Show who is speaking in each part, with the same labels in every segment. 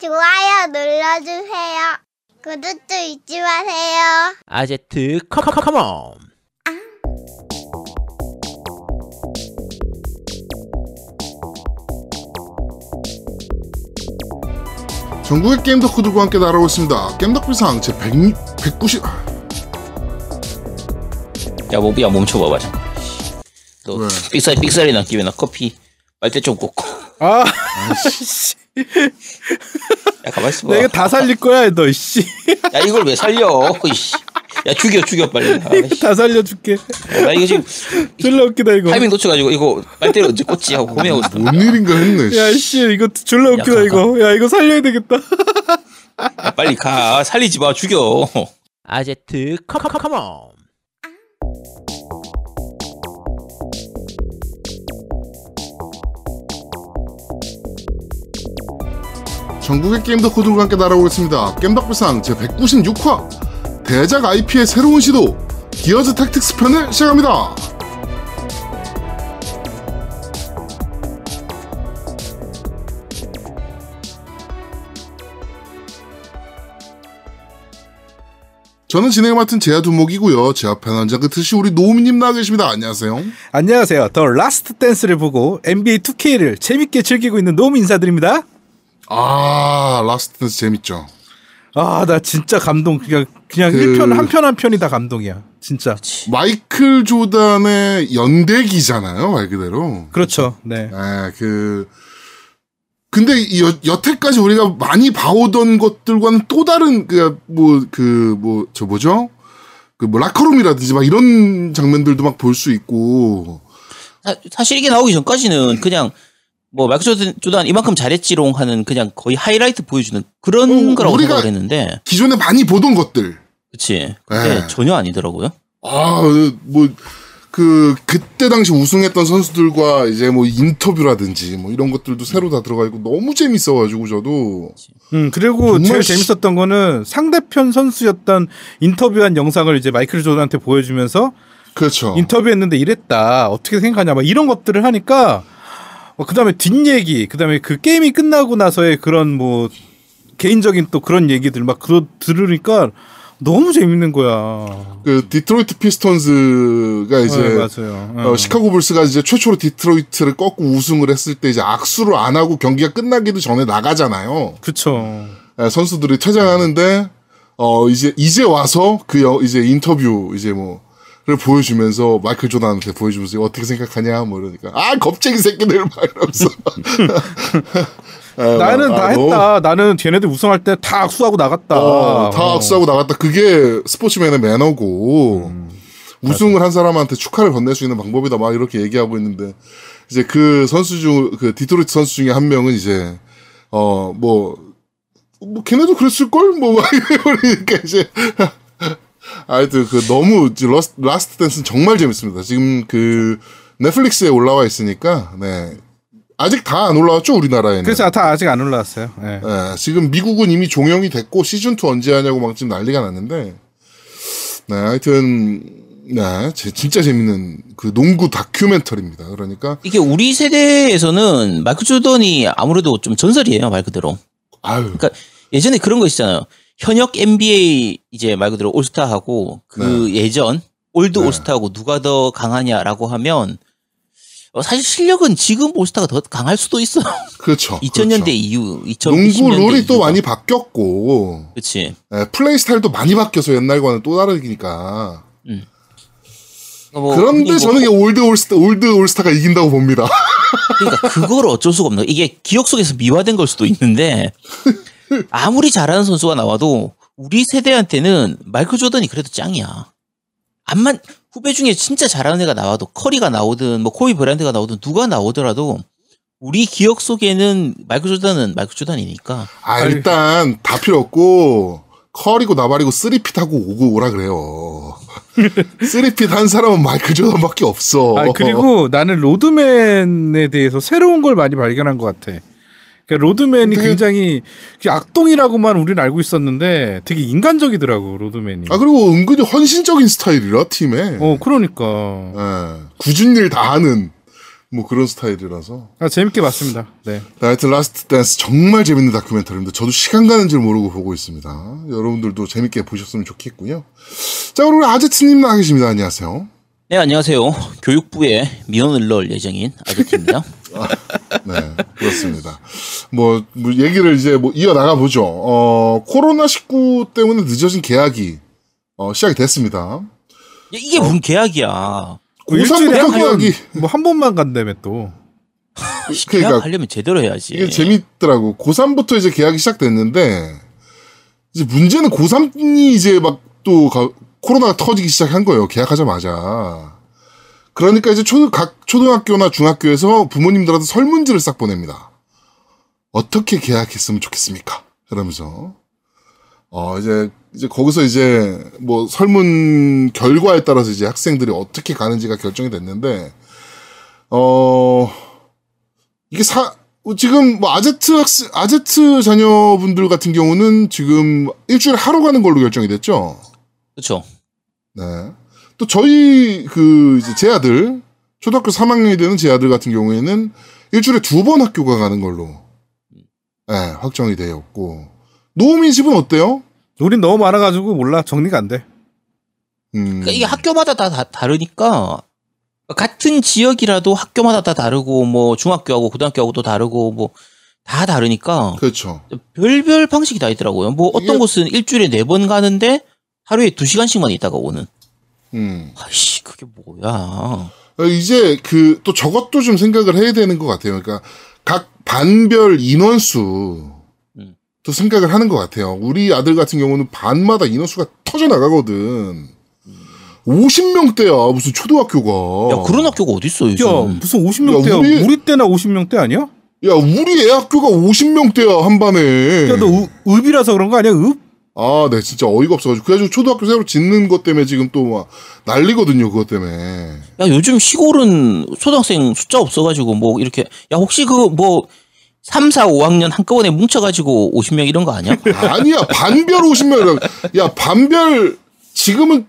Speaker 1: 좋아요 눌러주세요. 구독도 잊지 마세요.
Speaker 2: 아제트 컴컴컴온
Speaker 3: 전국의 게임 덕후들과 함께 날아오고 있습니다. 게임 덕비상 제 100, 190...
Speaker 4: 야, 뭐, 야, 멈춰봐봐, 잠깐. 너,
Speaker 3: 왜?
Speaker 4: 삑사리, 삑사리 난 김에 나 커피 빨대 좀 꽂고.
Speaker 5: 아,
Speaker 4: 야, 가만 있어 봐.
Speaker 5: 내가 다 살릴 거야, 너, 씨.
Speaker 4: 야, 이걸 왜 살려? 이씨. 야, 죽여, 죽여, 빨리. 아이씨.
Speaker 5: 다 살려줄게.
Speaker 4: 나 이거 지금
Speaker 5: 졸라 웃기다, 이거.
Speaker 4: 타이밍 놓쳐가지고 이거 빨대를 언제 꽂지 하고 고민하고 있어.
Speaker 3: 뭔 일인가 했네.
Speaker 5: 야, 씨, 이거 졸라 웃기다,
Speaker 4: 가,
Speaker 5: 이거. 야, 이거 살려야 되겠다.
Speaker 4: 야, 빨리 가. 살리지 마, 죽여.
Speaker 2: 아제트 컴컴컴온
Speaker 3: 전국의 게임 덕후들과 함께 날아오르고 있습니다. 겜덕비상 제 196화 대작 IP의 새로운 시도 기어즈 택틱스 편을 시작합니다. 저는 진행을 맡은 제야 두목이고요. 제 앞에 남자 끝이 우리 노우미님 나와 계십니다. 안녕하세요.
Speaker 5: 안녕하세요. 더 라스트 댄스를 보고 NBA 2K를 재밌게 즐기고 있는 노무 인사드립니다.
Speaker 3: 아 라스트 댄스 재밌죠.
Speaker 5: 아, 나 진짜 감동. 그냥, 그냥
Speaker 3: 그-
Speaker 5: 1편, 한 편 한 편이 다 감동이야. 진짜.
Speaker 3: 마이클 조단의 연대기잖아요, 말 그대로.
Speaker 5: 그렇죠. 네.
Speaker 3: 예, 그 근데 이 여, 여태까지 우리가 많이 봐오던 것들과는 또 다른 그 뭐 그 뭐 저 뭐죠? 그 뭐 라커룸이라든지 막 이런 장면들도 막 볼 수 있고
Speaker 4: 사, 사실 이게 나오기 전까지는 그냥 뭐 마이크 조단, 조단 이만큼 잘했지롱 하는 그냥 거의 하이라이트 보여주는 그런
Speaker 3: 어,
Speaker 4: 거라고
Speaker 3: 우리가-
Speaker 4: 생각을 했는데.
Speaker 3: 기존에 많이 보던 것들.
Speaker 4: 그치. 근데
Speaker 3: 네.
Speaker 4: 전혀 아니더라고요.
Speaker 3: 아, 뭐, 그, 그때 당시 우승했던 선수들과 이제 뭐 인터뷰라든지 뭐 이런 것들도 새로 다 들어가 있고 너무 재밌어가지고 저도.
Speaker 5: 음, 그리고
Speaker 3: 정말
Speaker 5: 제일
Speaker 3: 시-
Speaker 5: 재밌었던 거는 상대편 선수였던 인터뷰한 영상을 이제 마이클 조던한테 보여주면서
Speaker 3: 그렇죠.
Speaker 5: 인터뷰했는데 이랬다. 어떻게 생각하냐. 막 이런 것들을 하니까 그 다음에 뒷얘기, 그 다음에 그 게임이 끝나고 나서의 그런 뭐 개인적인 또 그런 얘기들 막 그러, 들으니까 너무 재밌는 거야.
Speaker 3: 그 디트로이트 피스톤즈가 이제
Speaker 5: 네.
Speaker 3: 어, 시카고 불스가 이제 최초로 디트로이트를 꺾고 우승을 했을 때 이제 악수를 안 하고 경기가 끝나기도 전에 나가잖아요.
Speaker 5: 그쵸.
Speaker 3: 예, 선수들이 퇴장하는데 어 이제 이제 와서 그 여- 이제 인터뷰 이제 뭐를 보여주면서 마이클 조단한테 보여주면서 어떻게 생각하냐 뭐 이러니까 아 겁쟁이 새끼들 막 이러면서 예,
Speaker 5: 나는
Speaker 3: 아,
Speaker 5: 다
Speaker 3: 너무-
Speaker 5: 했다. 나는 걔네들 우승할 때 다 악수하고 나갔다.
Speaker 3: 어, 다
Speaker 5: 어.
Speaker 3: 악수하고 나갔다. 그게 스포츠맨의 매너고 우승을 한 사람한테 축하를 건넬 수 있는 방법이다. 막 이렇게 얘기하고 있는데 이제 그 선수 중 그 디트로이트 선수 중에 한 명은 이제 어뭐 뭐 걔네도 그랬을 걸뭐 그러니까 이제 하여튼 그 너무 러스, 라스트 댄스는 정말 재밌습니다. 지금 그 넷플릭스에 올라와 있으니까 네 아직 다 안 올라왔죠 우리나라에는.
Speaker 5: 그래서 다 아직 안 올라왔어요. 예.
Speaker 3: 예, 지금 미국은 이미 종영이 됐고 시즌 2 언제 하냐고 막 지금 난리가 났는데, 네, 하여튼 네, 제- 진짜 재밌는 그 농구 다큐멘터리입니다. 그러니까
Speaker 4: 이게 우리 세대에서는 마이클 조던이 아무래도 좀 전설이에요, 말 그대로.
Speaker 3: 아유,
Speaker 4: 그러니까 예전에 그런 거 있잖아요. 현역 NBA 이제 말 그대로 올스타하고 그 예전 old
Speaker 3: 네.
Speaker 4: 올스타하고 누가 더 강하냐라고 하면 어, 사실 실력은 지금 올스타가 더 강할 수도 있어요.
Speaker 3: 그렇죠.
Speaker 4: 2000년대
Speaker 3: 그렇죠.
Speaker 4: 이후, 2010년대
Speaker 3: 농구 룰이 또. 많이 바뀌었고,
Speaker 4: 그치.
Speaker 3: 예, 플레이 스타일도 많이 바뀌어서 옛날과는 또 다르니까.
Speaker 4: 뭐,
Speaker 3: 그런데
Speaker 4: 뭐
Speaker 3: 저는 이 old 올스타, old 올스타가 이긴다고 봅니다.
Speaker 4: 그러니까 그걸 어쩔 수가 없는 거야. 이게 기억 속에서 미화된 걸 수도 있는데 아무리 잘하는 선수가 나와도 우리 세대한테는 마이클 조던이 그래도 짱이야. 암만 후배 중에 진짜 잘하는 애가 나와도 커리가 나오든 뭐 코비 브라이언트가 나오든 누가 나오더라도 우리 기억 속에는 마이클 조던은 마이클 조던이니까
Speaker 3: 아, 일단 다 필요 없고, 커리고 나발이고 three-peat 하고 오고 오라 그래요. three-peat 한 사람은 마이클 조던밖에 없어.
Speaker 5: 아 그리고 나는 로드맨에 대해서 새로운 걸 많이 발견한 것 같아. 그러니까 로드맨이
Speaker 3: 근데-
Speaker 5: 굉장히 그냥 악동이라고만 우리는 알고 있었는데 되게 인간적이더라고 로드맨이.
Speaker 3: 아 그리고 은근히 헌신적인 스타일이라 팀에.
Speaker 5: 어 그러니까
Speaker 3: 예, 궂은 일 다 하는 뭐 그런 스타일이라서.
Speaker 5: 아, 재밌게 봤습니다. 네.
Speaker 3: 하여튼 라스트 댄스 정말 재밌는 다큐멘터리입니다. 저도 시간 가는 줄 모르고 보고 있습니다. 여러분들도 재밌게 보셨으면 좋겠고요. 자, 그리고 우리 아제트님 나와 계십니다. 안녕하세요.
Speaker 4: 네, 안녕하세요. 교육부에 민원을 넣을 예정인 아제트입니다.
Speaker 3: 네, 그렇습니다. 뭐, 뭐 얘기를 이제 뭐 이어나가 보죠. 어, 코로나19 때문에 늦어진 개학이, 어, 시작이 됐습니다.
Speaker 4: 야, 이게 무슨 개학이야.
Speaker 3: 고3부터
Speaker 5: 한 번,
Speaker 3: 계약이,
Speaker 5: 뭐 한 번만 간다며 또.
Speaker 3: 그러니까
Speaker 4: 계약하려면 제대로 해야지.
Speaker 3: 이게 재밌더라고. 고3부터 이제 계약이 시작됐는데, 이제 문제는 고3이 이제 막 또 코로나가 터지기 시작한 거예요. 계약하자마자. 그러니까 이제 초, 각 초등학교나 중학교에서 부모님들한테 설문지를 싹 보냅니다. 어떻게 계약했으면 좋겠습니까? 그러면서. 어, 이제, 이제 거기서 이제 뭐 설문 결과에 따라서 이제 학생들이 어떻게 가는지가 결정이 됐는데, 어, 이게 사, 지금 뭐 아제트 학생, 아제트 자녀분들 같은 경우는 지금 일주일에 하루 가는 걸로 결정이 됐죠?
Speaker 4: 그렇죠.
Speaker 3: 네. 또 저희 그 이제 제 아들 초등학교 3학년이 되는 제 아들 같은 경우에는 일주일에 두 번 학교가 가는 걸로 네, 확정이 되었고 노우민 집은 어때요?
Speaker 5: 우린 너무 많아가지고 몰라 정리가 안 돼.
Speaker 3: 음,
Speaker 4: 그러니까 이게 학교마다 다, 다 다르니까 같은 지역이라도 학교마다 다 다르고 뭐 중학교하고 고등학교하고 또 다르고 뭐 다 다르니까
Speaker 3: 그렇죠.
Speaker 4: 별별 방식이 다 있더라고요. 뭐 어떤
Speaker 3: 이게-
Speaker 4: 곳은 일주일에 네 번 가는데 하루에 두 시간씩만 있다가 오는.
Speaker 3: 음.
Speaker 4: 아이씨 그게 뭐야?
Speaker 3: 어, 이제 그 또 저것도 좀 생각을 해야 되는 것 같아요. 그러니까 각 반별 인원수
Speaker 4: 음.
Speaker 3: 또 생각을 하는 것 같아요. 우리 아들 같은 경우는 반마다 인원수가 터져 나가거든. 50명대야 무슨 초등학교가.
Speaker 4: 야 그런 학교가 어디 있어 요즘?
Speaker 5: 야 무슨 50명대야?
Speaker 3: 야, 우리-
Speaker 5: 우리... 때나 50명대 아니야?
Speaker 3: 야 우리 애 학교가 50명대야 한 반에.
Speaker 5: 야너 읍이라서 그런 거 아니야? 읍?
Speaker 3: 아, 네, 진짜 어이가 없어가지고. 그래가지고 초등학교 새로 짓는 것 때문에 지금 또 막 난리거든요, 그것 때문에.
Speaker 4: 야 요즘 시골은 초등학생 숫자 없어가지고 뭐 이렇게 야 혹시 그 뭐 3, 4, 5학년 한꺼번에 뭉쳐가지고 50명 이런 거 아니야?
Speaker 3: 아니야, 반별 50명. 야, 반별, 지금은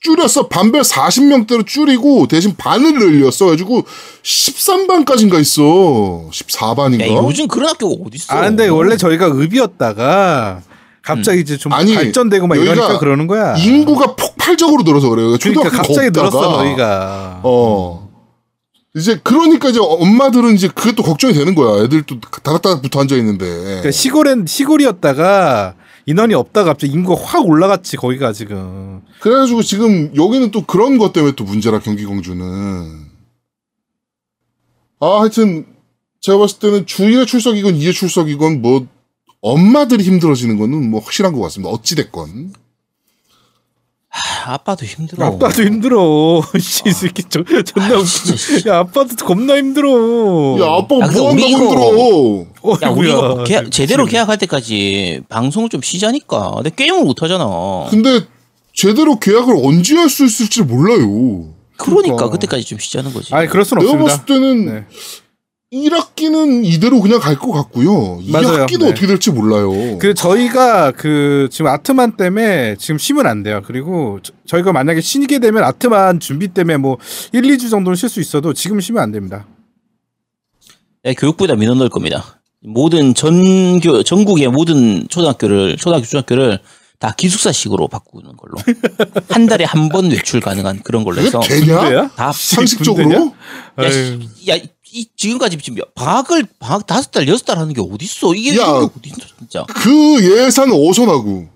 Speaker 3: 줄였어. 반별 40명대로 줄이고 대신 반을 늘렸어 가지고 13반까지인가 있어. 14반인가?
Speaker 4: 야 요즘 그런 학교가 어디 있어?
Speaker 5: 아 근데 원래 저희가 읍이었다가 갑자기 이제 좀
Speaker 3: 아니,
Speaker 5: 발전되고 막 이러니까 그러는 거야.
Speaker 3: 인구가 폭발적으로 늘어서 그래요.
Speaker 5: 그러니까 갑자기
Speaker 3: 없다가.
Speaker 5: 늘었어 너희가.
Speaker 3: 어. 이제 그러니까 이제 엄마들은 이제 또 걱정이 되는 거야. 애들 또 다닥다닥 붙어 앉아 있는데.
Speaker 5: 그러니까 시골엔 시골이었다가 인원이 없다가 갑자기 인구가 확 올라갔지 거기가 지금.
Speaker 3: 그래가지고 지금 여기는 또 그런 것 때문에 또 문제라 경기공주는. 아 하여튼 제가 봤을 때는 주 1회 출석이건 2회 출석이건 뭐 엄마들이 힘들어지는 거는 뭐 확실한 것 같습니다. 어찌 됐건.
Speaker 4: 아, 아빠도 힘들어.
Speaker 5: 아빠도 힘들어. 씨, 이 새끼 저, 존나 웃기네. 야, 아빠도 겁나 힘들어.
Speaker 3: 야 아빠가
Speaker 4: 야,
Speaker 3: 뭐 한다고
Speaker 4: 이거-
Speaker 3: 힘들어.
Speaker 4: 야, 우리 이거
Speaker 5: 어이구야.
Speaker 4: 계약- 제대로 계약할 때까지 방송을 좀 쉬자니까. 근데 게임을 못 하잖아.
Speaker 3: 근데 제대로 계약을 언제 할 수 있을지 몰라요.
Speaker 4: 그러니까 그때까지 좀 쉬자는 거지.
Speaker 5: 아니 그럴 순
Speaker 3: 내가
Speaker 5: 없습니다.
Speaker 3: 봤을 때는
Speaker 5: 네.
Speaker 3: 1학기는 이대로 그냥 갈 것 같고요.
Speaker 5: 맞아요.
Speaker 3: 2학기도
Speaker 5: 네.
Speaker 3: 어떻게 될지 몰라요.
Speaker 5: 그 저희가 그 지금 아트만 때문에 지금 쉬면 안 돼요. 그리고 저, 희가 만약에 쉬게 되면 아트만 준비 때문에 뭐 1, 2주 정도는 쉴 수 있어도 지금 쉬면 안 됩니다.
Speaker 4: 네, 교육부에다 민원 넣을 겁니다. 모든 전교 전국의 모든 초등학교를 초등학교 중학교를 다 기숙사식으로 바꾸는 걸로 한 달에 한 번 외출 가능한 그런 걸로 해서
Speaker 3: 되냐?
Speaker 4: 다
Speaker 3: 상식적으로?
Speaker 4: 야, 야, 이, 지금까지 지금 방학을 방학 다섯 달 여섯 달 하는 게 어디 있어? 이게
Speaker 3: 야.
Speaker 4: 어디 있어 진짜?
Speaker 3: 그 예산은 어디서 나고?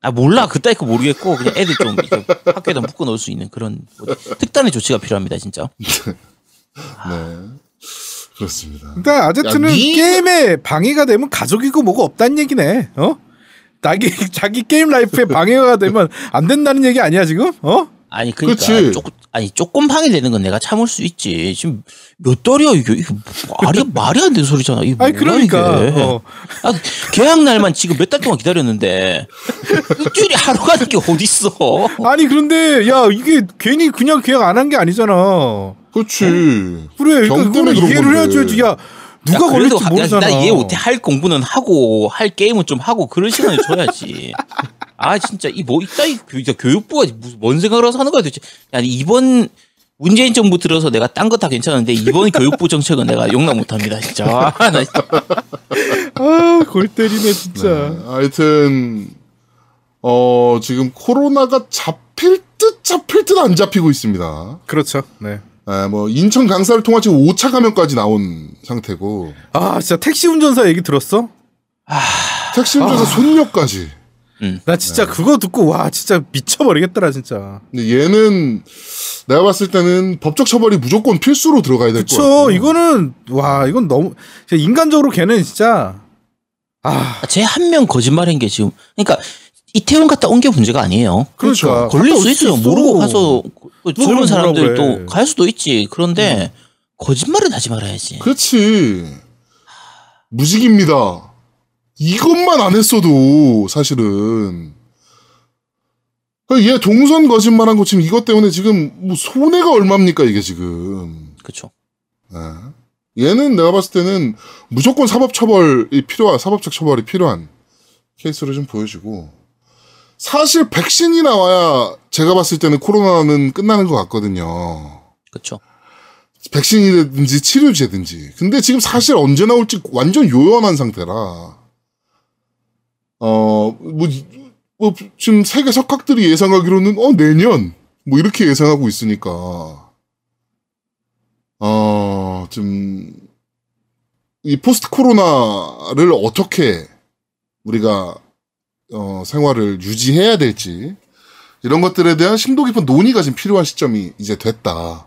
Speaker 4: 아 몰라 그따위 거 모르겠고 그냥 애들 좀 학교에다 묶어 놓을 수 있는 그런 뭐 특단의 조치가 필요합니다 진짜.
Speaker 3: 네. 그렇습니다.
Speaker 5: 그러니까 아제트는
Speaker 3: 야, 니-
Speaker 5: 게임에 방해가 되면 가족이고 뭐가 없다는 얘기네. 어? 자기 자기 게임 라이프에 방해가 되면 안 된다는 얘기 아니야 지금? 어?
Speaker 4: 아니 그러니까
Speaker 3: 그치.
Speaker 4: 조금 아니 조금 방해되는 건 내가 참을 수 있지. 지금 몇 달이야 이게 이게 말이 말이 안 되는 소리잖아. 이게
Speaker 5: 아니
Speaker 4: 뭐야,
Speaker 5: 그러니까
Speaker 4: 이게.
Speaker 5: 어.
Speaker 4: 아, 계약 날만 지금 몇 달 동안 기다렸는데 일주일에 하루 가는 게 어디 있어?
Speaker 5: 아니 그런데 야 이게 괜히 그냥 계약 안 한 게 아니잖아.
Speaker 3: 그렇지.
Speaker 5: 그래,
Speaker 3: 병
Speaker 5: 그러니까
Speaker 3: 때문에
Speaker 5: 그거는 이해를. 해야지. 야 누가 걸릴지
Speaker 4: 하-
Speaker 5: 모르잖아.
Speaker 4: 나 이해 못해. 할 공부는 하고 할 게임은 좀 하고 그런 시간을 줘야지. 아 진짜 이뭐 이따 이 교- 교육부가 무슨 뭔 생각을 해서 하는 거야 도대체. 아니 이번 문재인 정부 들어서 내가 딴 거 다 괜찮은데 이번 교육부 정책은 내가 용납 못합니다 진짜. 아, 나 진짜.
Speaker 5: 아골 때리네 진짜.
Speaker 3: 네, 하여튼 어 지금 코로나가 잡힐 듯 잡힐 듯 안 잡히고 있습니다.
Speaker 5: 그렇죠. 네.
Speaker 3: 예, 뭐 인천 강사를 통한 지금 5차 감염까지 나온 상태고
Speaker 5: 아 진짜 택시 운전사 얘기 들었어?
Speaker 3: 택시 운전사 손녀까지.
Speaker 5: 나 진짜 그거 듣고 와 진짜 미쳐버리겠더라 진짜.
Speaker 3: 근데 얘는 내가 봤을 때는 법적 처벌이 무조건 필수로 들어가야 될것 같아요.
Speaker 5: 그쵸 이거는 와 이건 너무 인간적으로 걔는 진짜 아
Speaker 4: 제 한 명 거짓말한 게 지금 그러니까 이태원 갔다 온 게 문제가 아니에요.
Speaker 5: 그러니까
Speaker 4: 걸릴
Speaker 5: 갔다 수올
Speaker 4: 있어요.
Speaker 5: 있어.
Speaker 4: 모르고 가서 그 젊은
Speaker 5: 해.
Speaker 4: 또갈 수도 있지. 그런데 거짓말은 하지 말아야지.
Speaker 3: 그렇지. 무직입니다. 이것만 안 했어도 사실은 그러니까 얘 동선 거짓말한 거 지금 이것 때문에 지금 뭐 손해가 얼마입니까 이게 지금.
Speaker 4: 그렇죠.
Speaker 3: 예. 얘는 내가 봤을 때는 무조건 사법 처벌이 필요한 사법적 처벌이 필요한 케이스를 좀 보여주고 사실 백신이 나와야 제가 봤을 때는 코로나는 끝나는 것 같거든요.
Speaker 4: 그렇죠.
Speaker 3: 백신이든지 치료제든지. 근데 지금 사실 언제 나올지 완전 요연한 상태라. 어, 뭐, 이- 뭐, 지금 세계 석학들이 예상하기로는, 어, 내년. 뭐, 이렇게 예상하고 있으니까. 어, 좀, 이 포스트 코로나를 어떻게 우리가, 어, 생활을 유지해야 될지. 이런 것들에 대한 심도 깊은 논의가 지금 필요한 시점이 이제 됐다.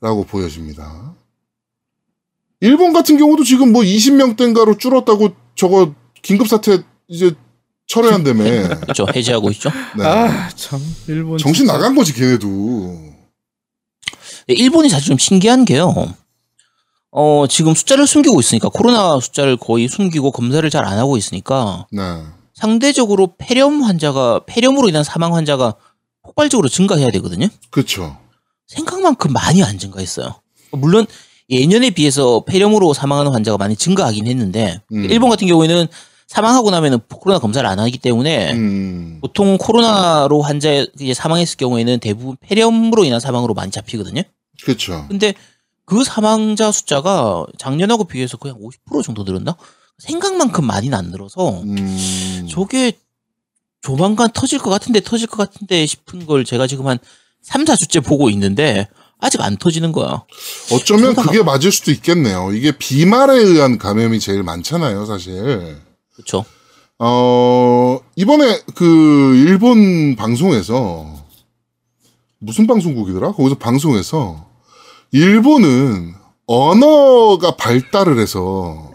Speaker 3: 라고 보여집니다. 일본 같은 경우도 지금 뭐 20명대인가로 줄었다고 저거 긴급사태 이제 철회한다며.
Speaker 4: 그렇죠. 해제하고 있죠.
Speaker 3: 네.
Speaker 5: 아 참 일본
Speaker 3: 정신
Speaker 5: 진짜.
Speaker 3: 나간 거지, 걔네도.
Speaker 4: 네, 일본이 사실 좀 신기한 게요. 어, 지금 숫자를 숨기고 있으니까 코로나 숫자를 거의 숨기고 검사를 잘 안 하고 있으니까
Speaker 3: 네.
Speaker 4: 상대적으로 폐렴 환자가 폐렴으로 인한 사망 환자가 폭발적으로 증가해야 되거든요.
Speaker 3: 그쵸.
Speaker 4: 생각만큼 많이 안 증가했어요. 물론 예년에 비해서 폐렴으로 사망하는 환자가 많이 증가하긴 했는데
Speaker 3: 음.
Speaker 4: 일본 같은 경우에는 사망하고 나면은 코로나 검사를 안 하기 때문에
Speaker 3: 음.
Speaker 4: 보통 코로나로 환자 이제 사망했을 경우에는 대부분 폐렴으로 인한 사망으로 많이 잡히거든요.
Speaker 3: 그쵸.
Speaker 4: 근데 그 사망자 숫자가 작년하고 비교해서 그냥 50% 정도 늘었나? 생각만큼 많이는 안 늘어서
Speaker 3: 음.
Speaker 4: 저게 조만간 터질 것 같은데 터질 것 같은데 싶은 걸 제가 지금 한 3, 4주째 보고 있는데 아직 안 터지는 거야.
Speaker 3: 어쩌면 그게 맞을 수도 있겠네요. 이게 비말에 의한 감염이 제일 많잖아요, 사실.
Speaker 4: 그렇죠.
Speaker 3: 어, 이번에 그 일본 방송에서 무슨 방송국이더라? 거기서 방송에서 일본은 언어가 발달을 해서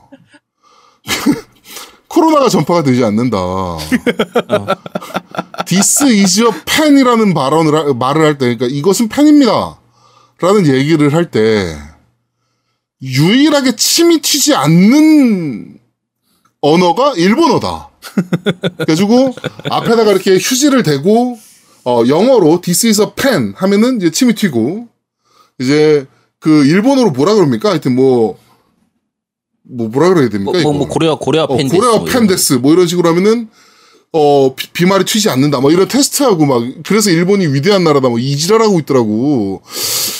Speaker 3: 코로나가 전파가 되지 않는다. This is a pen이라는 발언을 하- 말을 할 때, 그러니까 이것은 펜입니다. 라는 얘기를 할 때 유일하게 침이 튀지 않는 언어가 일본어다. 그래가지고 앞에다가 이렇게 휴지를 대고 어 영어로 this is a pen 하면은 이제 침이 튀고 이제 그 일본어로 뭐라 그럽니까? 하여튼 뭐. 뭐 뭐라 그래야 됩니까?
Speaker 4: 뭐, 뭐? 뭐 고레아 고레아
Speaker 3: 어,
Speaker 4: 팬데스.
Speaker 3: 고레아
Speaker 4: 뭐 이런
Speaker 3: 팬데스 뭐 이런 식으로 하면은 어 비, 비말이 튀지 않는다 뭐 이런 테스트하고 막 그래서 일본이 위대한 나라다 뭐 이지랄하고 있더라고
Speaker 4: 거.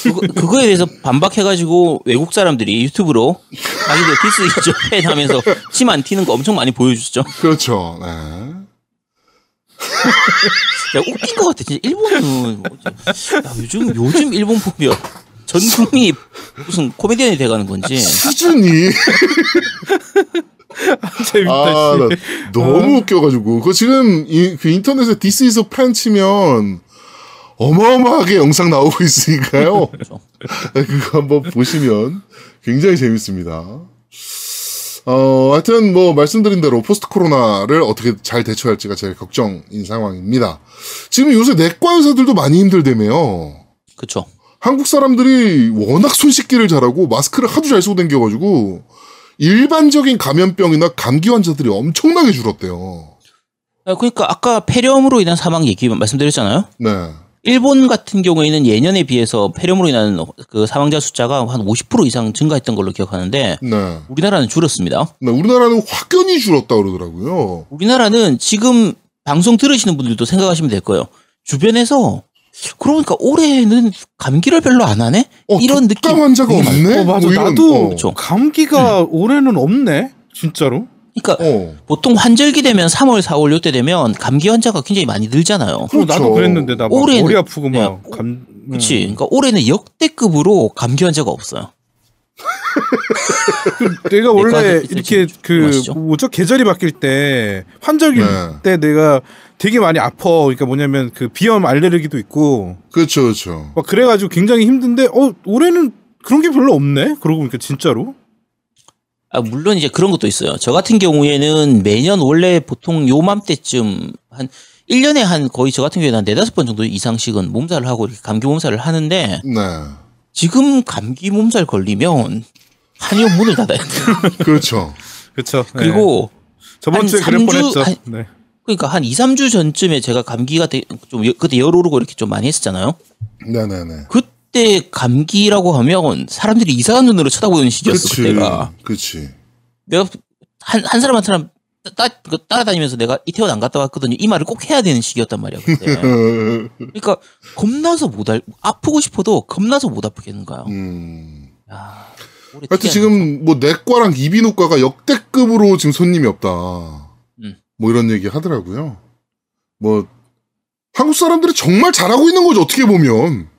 Speaker 4: 그거, 그거 에 대해서 반박해가지고 외국 사람들이 유튜브로 자기들 This is a pen 하면서 침 안 튀는 거 엄청 많이 보여주죠.
Speaker 3: 그렇죠 네.
Speaker 4: 야, 웃긴 것 같아. 진짜 일본은 뭐지? 야, 요즘 요즘 일본 보면 전 국민이 무슨 코미디언이 돼가는 건지.
Speaker 3: 수준이
Speaker 5: 재밌다.
Speaker 3: 아,
Speaker 5: 씨.
Speaker 3: 나 너무 웃겨가지고. 그 지금 이, 그 인터넷에 is a pen 치면 어마어마하게 영상 나오고 있으니까요.
Speaker 4: 그렇죠.
Speaker 3: 그거 한번 보시면 굉장히 재밌습니다. 어, 하여튼 뭐 말씀드린 대로 포스트 코로나를 어떻게 잘 대처할지가 제일 걱정인 상황입니다. 지금 요새 내과 의사들도 많이 힘들다며요.
Speaker 4: 그렇죠.
Speaker 3: 한국 사람들이 워낙 손 씻기를 잘하고 마스크를 하도 잘 쓰고 댕겨가지고 일반적인 감염병이나 감기 환자들이 엄청나게 줄었대요.
Speaker 4: 아, 그러니까 아까 폐렴으로 인한 사망 얘기 말씀드렸잖아요.
Speaker 3: 네.
Speaker 4: 일본 같은 경우에는 예년에 비해서 폐렴으로 인한 그 사망자 숫자가 한 50% 이상 증가했던 걸로 기억하는데
Speaker 3: 네.
Speaker 4: 우리나라는 줄었습니다.
Speaker 3: 네, 우리나라는 확연히 줄었다 그러더라고요.
Speaker 4: 우리나라는 지금 방송 들으시는 분들도 생각하시면 될 거예요. 주변에서 그러니까 올해는 감기를 별로 안 하네?
Speaker 3: 어,
Speaker 4: 이런
Speaker 3: 독감
Speaker 4: 느낌.
Speaker 3: 환자가
Speaker 4: 되게 많-
Speaker 3: 없네.
Speaker 5: 어, 맞아.
Speaker 3: 뭐 이런,
Speaker 5: 나도
Speaker 3: 어.
Speaker 4: 그렇죠.
Speaker 5: 감기가 올해는 없네. 진짜로.
Speaker 4: 그러니까
Speaker 3: 어.
Speaker 4: 보통 환절기 되면 3월, 4월 요때 되면 감기 환자가 굉장히 많이 늘잖아요.
Speaker 5: 어,
Speaker 3: 그렇죠.
Speaker 5: 나도 그랬는데 나막
Speaker 4: 올해는
Speaker 5: 머리 아프고 막
Speaker 4: 그냥
Speaker 5: 감.
Speaker 4: 그렇지.
Speaker 5: 음.
Speaker 4: 그러니까 올해는 역대급으로 감기 환자가 없어요.
Speaker 5: 내가 원래
Speaker 4: 내과도
Speaker 5: 이렇게 그? 뭐죠 계절이 바뀔 때 환절기
Speaker 3: 네.
Speaker 5: 때 내가 되게 많이 아파. 그러니까 뭐냐면 그 비염 알레르기도 있고
Speaker 3: 그렇죠, 그렇죠.
Speaker 5: 막 그래가지고 굉장히 힘든데 어 올해는 그런 게 별로 없네. 그러고 보니까 진짜로.
Speaker 4: 아, 물론 이제 그런 것도 있어요. 저 같은 경우에는 매년 원래 보통 요맘때쯤 한 1년에 한 거의 저 같은 경우에는 한 네다섯 번 정도 이상씩은 몸살을 하고 이렇게 감기 몸살을 하는데
Speaker 3: 네,
Speaker 4: 지금 감기 몸살 걸리면 한의원 문을 닫아야 돼요.
Speaker 3: 그렇죠.
Speaker 5: 그렇죠.
Speaker 4: 그리고
Speaker 5: 저번
Speaker 4: 한
Speaker 5: 주에
Speaker 4: 주-
Speaker 5: 뻔했죠.
Speaker 4: 한-
Speaker 5: 네.
Speaker 4: 그러니까 한 2, 3주 전쯤에 제가 감기가 되- 좀 여- 그때 열 오르고 이렇게 좀 많이 했었잖아요.
Speaker 3: 네, 네, 네.
Speaker 4: 그 때 감기라고 하면 사람들이 이상한 눈으로 쳐다보는 시기였어
Speaker 3: 그렇지,
Speaker 4: 그때가.
Speaker 3: 그렇지.
Speaker 4: 내가 한, 한 사람 한 사람 따, 그 따라다니면서 내가 이태원 안 갔다 왔거든요. 이 말을 꼭 해야 되는 시기였단 말이야 그때. 그러니까 겁나서 못 알, 아프고 싶어도 겁나서 못 아프겠는 거야.
Speaker 3: 음.
Speaker 4: 야,
Speaker 3: 하여튼. 지금 뭐 내과랑 이비인후과가 역대급으로 지금 손님이 없다.
Speaker 4: 음.
Speaker 3: 뭐 이런 얘기 하더라고요. 뭐 한국 사람들이 정말 잘하고 있는 거죠 어떻게 보면.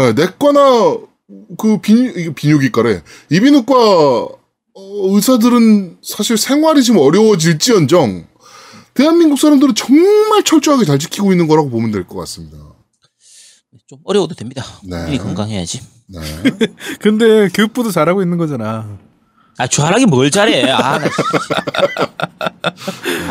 Speaker 3: 네, 내과나 그 비, 이게 비뇨기과래. 이비인후과 어, 의사들은 사실 생활이 좀 어려워질지언정 대한민국 사람들은 정말 철저하게 잘 지키고 있는 거라고 보면 될 것 같습니다.
Speaker 4: 좀 어려워도 됩니다.
Speaker 3: 네.
Speaker 4: 우리 건강해야지.
Speaker 3: 네.
Speaker 5: 근데 교육부도 잘하고 있는 거잖아.
Speaker 4: 아 잘하긴 뭘 잘해. 아, 나.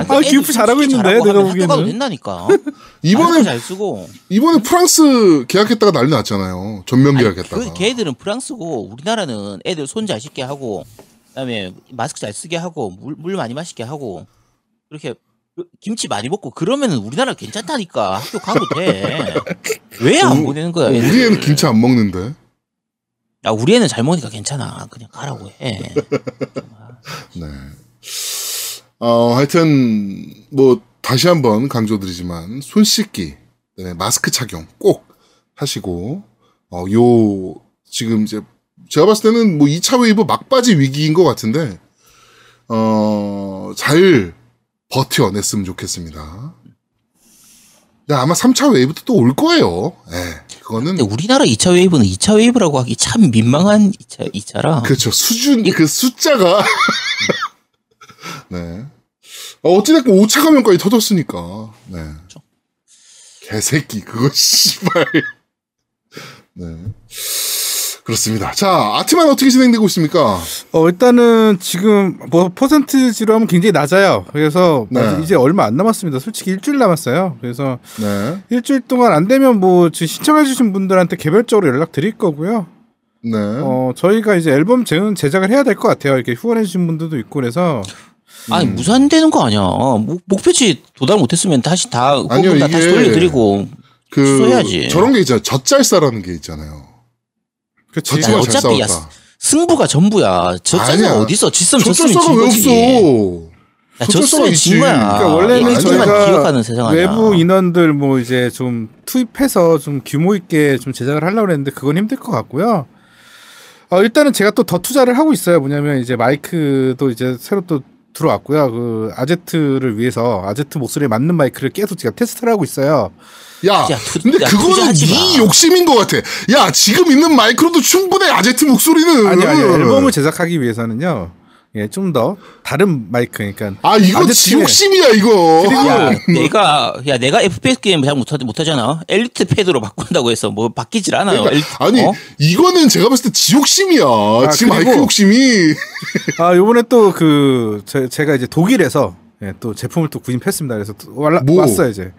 Speaker 5: 아, 기프 잘하고 있는데, 내가 보기에는.
Speaker 4: 된다니까.
Speaker 3: 이번에
Speaker 4: 잘 쓰고.
Speaker 3: 이번에 프랑스 계약했다가 난리 났잖아요. 전면
Speaker 4: 아니,
Speaker 3: 계약했다가.
Speaker 4: 그 걔들은 프랑스고 우리나라는 애들 손 잘 씻게 하고 그다음에 마스크 잘 쓰게 하고 물, 물 많이 마시게 하고 그렇게 그 김치 많이 먹고 그러면은 우리나라 괜찮다니까 학교 가도 돼. 왜안
Speaker 3: 어,
Speaker 4: 보내는 거야?
Speaker 3: 우리 애는 김치 안 먹는데.
Speaker 4: 야, 우리 애는 잘 먹으니까 괜찮아. 그냥 가라고 해.
Speaker 3: 네. 어, 하여튼, 뭐, 다시 한번 강조드리지만, 손 씻기, 그다음에 마스크 착용 꼭 하시고, 어, 요, 지금 이제, 제가 봤을 때는 뭐 2차 웨이브 막바지 위기인 것 같은데, 어, 잘 버텨냈으면 좋겠습니다. 근데 아마 3차 웨이브도 또 올 거예요. 예, 그거는.
Speaker 4: 근데 우리나라 2차 웨이브는 2차 웨이브라고 하기 참 민망한 2차, 2차라.
Speaker 3: 그렇죠. 수준, 그 숫자가. 네. 어, 어찌됐건 5차 감염까지 터졌으니까. 네. 개새끼, 그거, 씨발. 네. 그렇습니다. 자, 아트만 어떻게 진행되고 있습니까?
Speaker 5: 어, 일단은 지금 뭐 퍼센트지로 하면 굉장히 낮아요. 그래서
Speaker 3: 네.
Speaker 5: 이제 얼마 안 남았습니다. 솔직히 일주일 남았어요. 그래서
Speaker 3: 네.
Speaker 5: 일주일 동안 안 되면 뭐 지금 신청해주신 분들한테 개별적으로 연락 드릴 거고요.
Speaker 3: 네.
Speaker 5: 어, 저희가 이제 앨범 제작을 해야 될 것 같아요. 이렇게 후원해주신 분들도 있고 그래서
Speaker 4: 아니
Speaker 3: 음.
Speaker 4: 무산되는 거 아니야. 목, 목표치 도달 못했으면 다시 다
Speaker 3: 아니요,
Speaker 4: 후원 다 다시 돌려드리고
Speaker 3: 그,
Speaker 4: 취소해야지.
Speaker 3: 저런 게 있잖아요. 젖잘싸라는 게 있잖아요.
Speaker 5: 그렇지.
Speaker 3: 젖지만
Speaker 4: 아니,
Speaker 3: 잘
Speaker 4: 어차피 야. 승부가 전부야. 짜증 어디 있어? 졌으면 졌으면.
Speaker 3: 없어?
Speaker 4: 야, 졌으면. 진 거야.
Speaker 5: 그러니까 원래는 저희가
Speaker 4: 기억하는 세상 아니야.
Speaker 5: 외부 인원들 뭐 이제 좀 투입해서 좀 규모 있게 좀 제작을 하려고 했는데 그건 힘들 것 같고요. 어, 일단은 제가 또 더 투자를 하고 있어요. 뭐냐면 이제 마이크도 이제 새로 또 들어왔고요. 그 아제트를 위해서 아제트 목소리에 맞는 마이크를 계속 제가 테스트를 하고 있어요.
Speaker 3: 야,
Speaker 4: 야, 투-
Speaker 3: 근데
Speaker 4: 야,
Speaker 3: 그거는 네
Speaker 4: 마.
Speaker 3: 욕심인 것 같아. 야, 지금 있는 마이크로도 충분해, 아제트 목소리는.
Speaker 5: 아니 아니 앨범을 제작하기 위해서는요. 예, 좀 더 다른 마이크 그러니까
Speaker 3: 아, 이거
Speaker 5: 아제트의-
Speaker 3: 지 욕심이야, 이거.
Speaker 4: 야, 내가 야 내가 FPS 게임 잘 못하, 못하잖아. 엘리트 패드로 바꾼다고 해서 뭐 바뀌질 않아요.
Speaker 3: 그러니까,
Speaker 4: 엘리트,
Speaker 3: 아니,
Speaker 4: 어?
Speaker 3: 이거는 제가 봤을 때 지 욕심이야. 지금
Speaker 5: 그리고-
Speaker 3: 마이크 욕심이.
Speaker 5: 아 요번에 또 그 제가 이제 독일에서 예, 또 제품을 또 구입했습니다. 그래서 또 와-
Speaker 3: 뭐?
Speaker 5: 왔어요 이제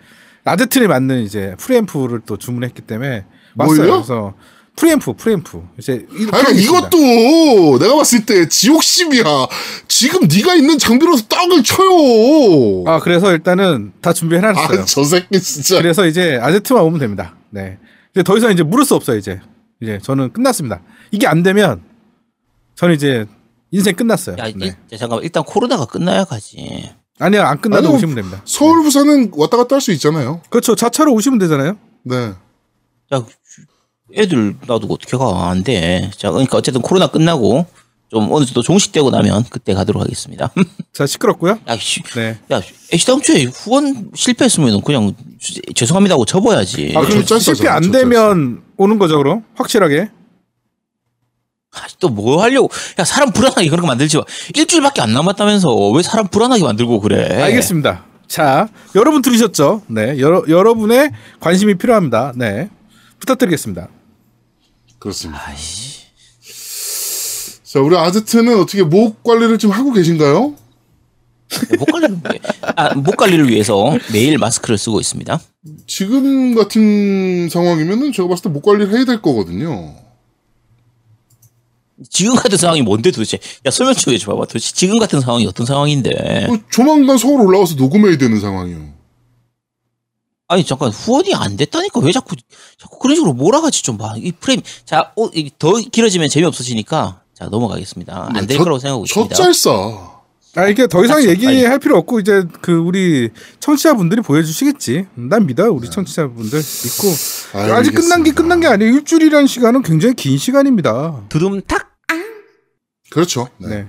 Speaker 5: 아제트에 맞는 이제 프리앰프를 또 주문했기 때문에 왔어요.
Speaker 3: 뭘요?
Speaker 5: 그래서 프리앰프 프리앰프 이제
Speaker 3: 아니. 이것도 내가 봤을 때 지 욕심이야. 지금 네가 있는 장비로서 떡을 쳐요.
Speaker 5: 아 그래서 일단은 다 준비해놨어요.
Speaker 3: 아, 저 새끼 진짜.
Speaker 5: 그래서 이제 아제트만 오면 됩니다. 네. 이제 더 이상 이제 물을 수 없어요 이제 이제 저는 끝났습니다. 이게 안 되면 저는 이제 인생 끝났어요.
Speaker 4: 야,
Speaker 5: 네.
Speaker 4: 일, 잠깐만 일단 코로나가 끝나야 가지.
Speaker 5: 아니요 안 끝나도
Speaker 3: 아니요.
Speaker 5: 오시면 됩니다.
Speaker 3: 서울, 부산은 왔다 갔다 할 수 있잖아요.
Speaker 5: 그렇죠. 자차로 오시면 되잖아요.
Speaker 3: 네.
Speaker 4: 야, 애들 놔두고 어떻게 가? 안 돼. 자, 그러니까 어쨌든 코로나 끝나고 좀 어느 정도 종식되고 나면 그때 가도록 하겠습니다.
Speaker 5: 자 시끄럽고요.
Speaker 4: 야, 씨,
Speaker 5: 네.
Speaker 4: 야, 애시당 초에 후원 실패했으면 그냥 죄송합니다 하고 접어야지.
Speaker 5: 아 그럼 실패
Speaker 3: 안좀
Speaker 5: 되면 오는 거죠 그럼 확실하게.
Speaker 4: 또뭐 하려고? 야, 사람 불안하게 그런 거 만들지 마. 일주일밖에 안 남았다면서 왜 사람 불안하게 만들고 그래?
Speaker 5: 알겠습니다. 자 여러분 들으셨죠? 네 여러 여러분의 관심이 필요합니다. 네 부탁드리겠습니다.
Speaker 3: 그렇습니다. 자, 우리 아제트는 어떻게 목 관리를 좀 하고 계신가요?
Speaker 4: 목 관리를 아, 목 관리를 위해서 매일 마스크를 쓰고 있습니다.
Speaker 3: 지금 같은 상황이면은 제가 봤을 때 목 관리를 해야 될 거거든요.
Speaker 4: 지금 같은 상황이 뭔데 도대체? 야, 설명 좀 해줘봐봐. 도대체 지금 같은 상황이 어떤 상황인데?
Speaker 3: 어, 조만간 서울 올라와서 녹음해야 되는 상황이요.
Speaker 4: 아니, 잠깐, 후원이 안 됐다니까? 왜 자꾸, 자꾸 그런 식으로 몰아가지 좀 봐. 이 프레임, 자, 어, 이더 길어지면 재미없어지니까, 자, 넘어가겠습니다. 안될
Speaker 3: 저-
Speaker 4: 거라고 생각하고
Speaker 3: 저
Speaker 4: 있습니다.
Speaker 3: 짤싸.
Speaker 5: 아 이게 더 이상
Speaker 4: 맞죠,
Speaker 5: 얘기할 필요 없고 이제 그 우리 청취자분들이 보여주시겠지. 난 믿어요 우리 청취자분들 믿고
Speaker 3: 아유,
Speaker 5: 아직 끝난 게
Speaker 3: 알겠습니다.
Speaker 5: 끝난 게 아니에요. 일주일이라는 시간은 굉장히 긴 시간입니다.
Speaker 4: 두둠탁!
Speaker 3: 그렇죠. 네.
Speaker 5: 네.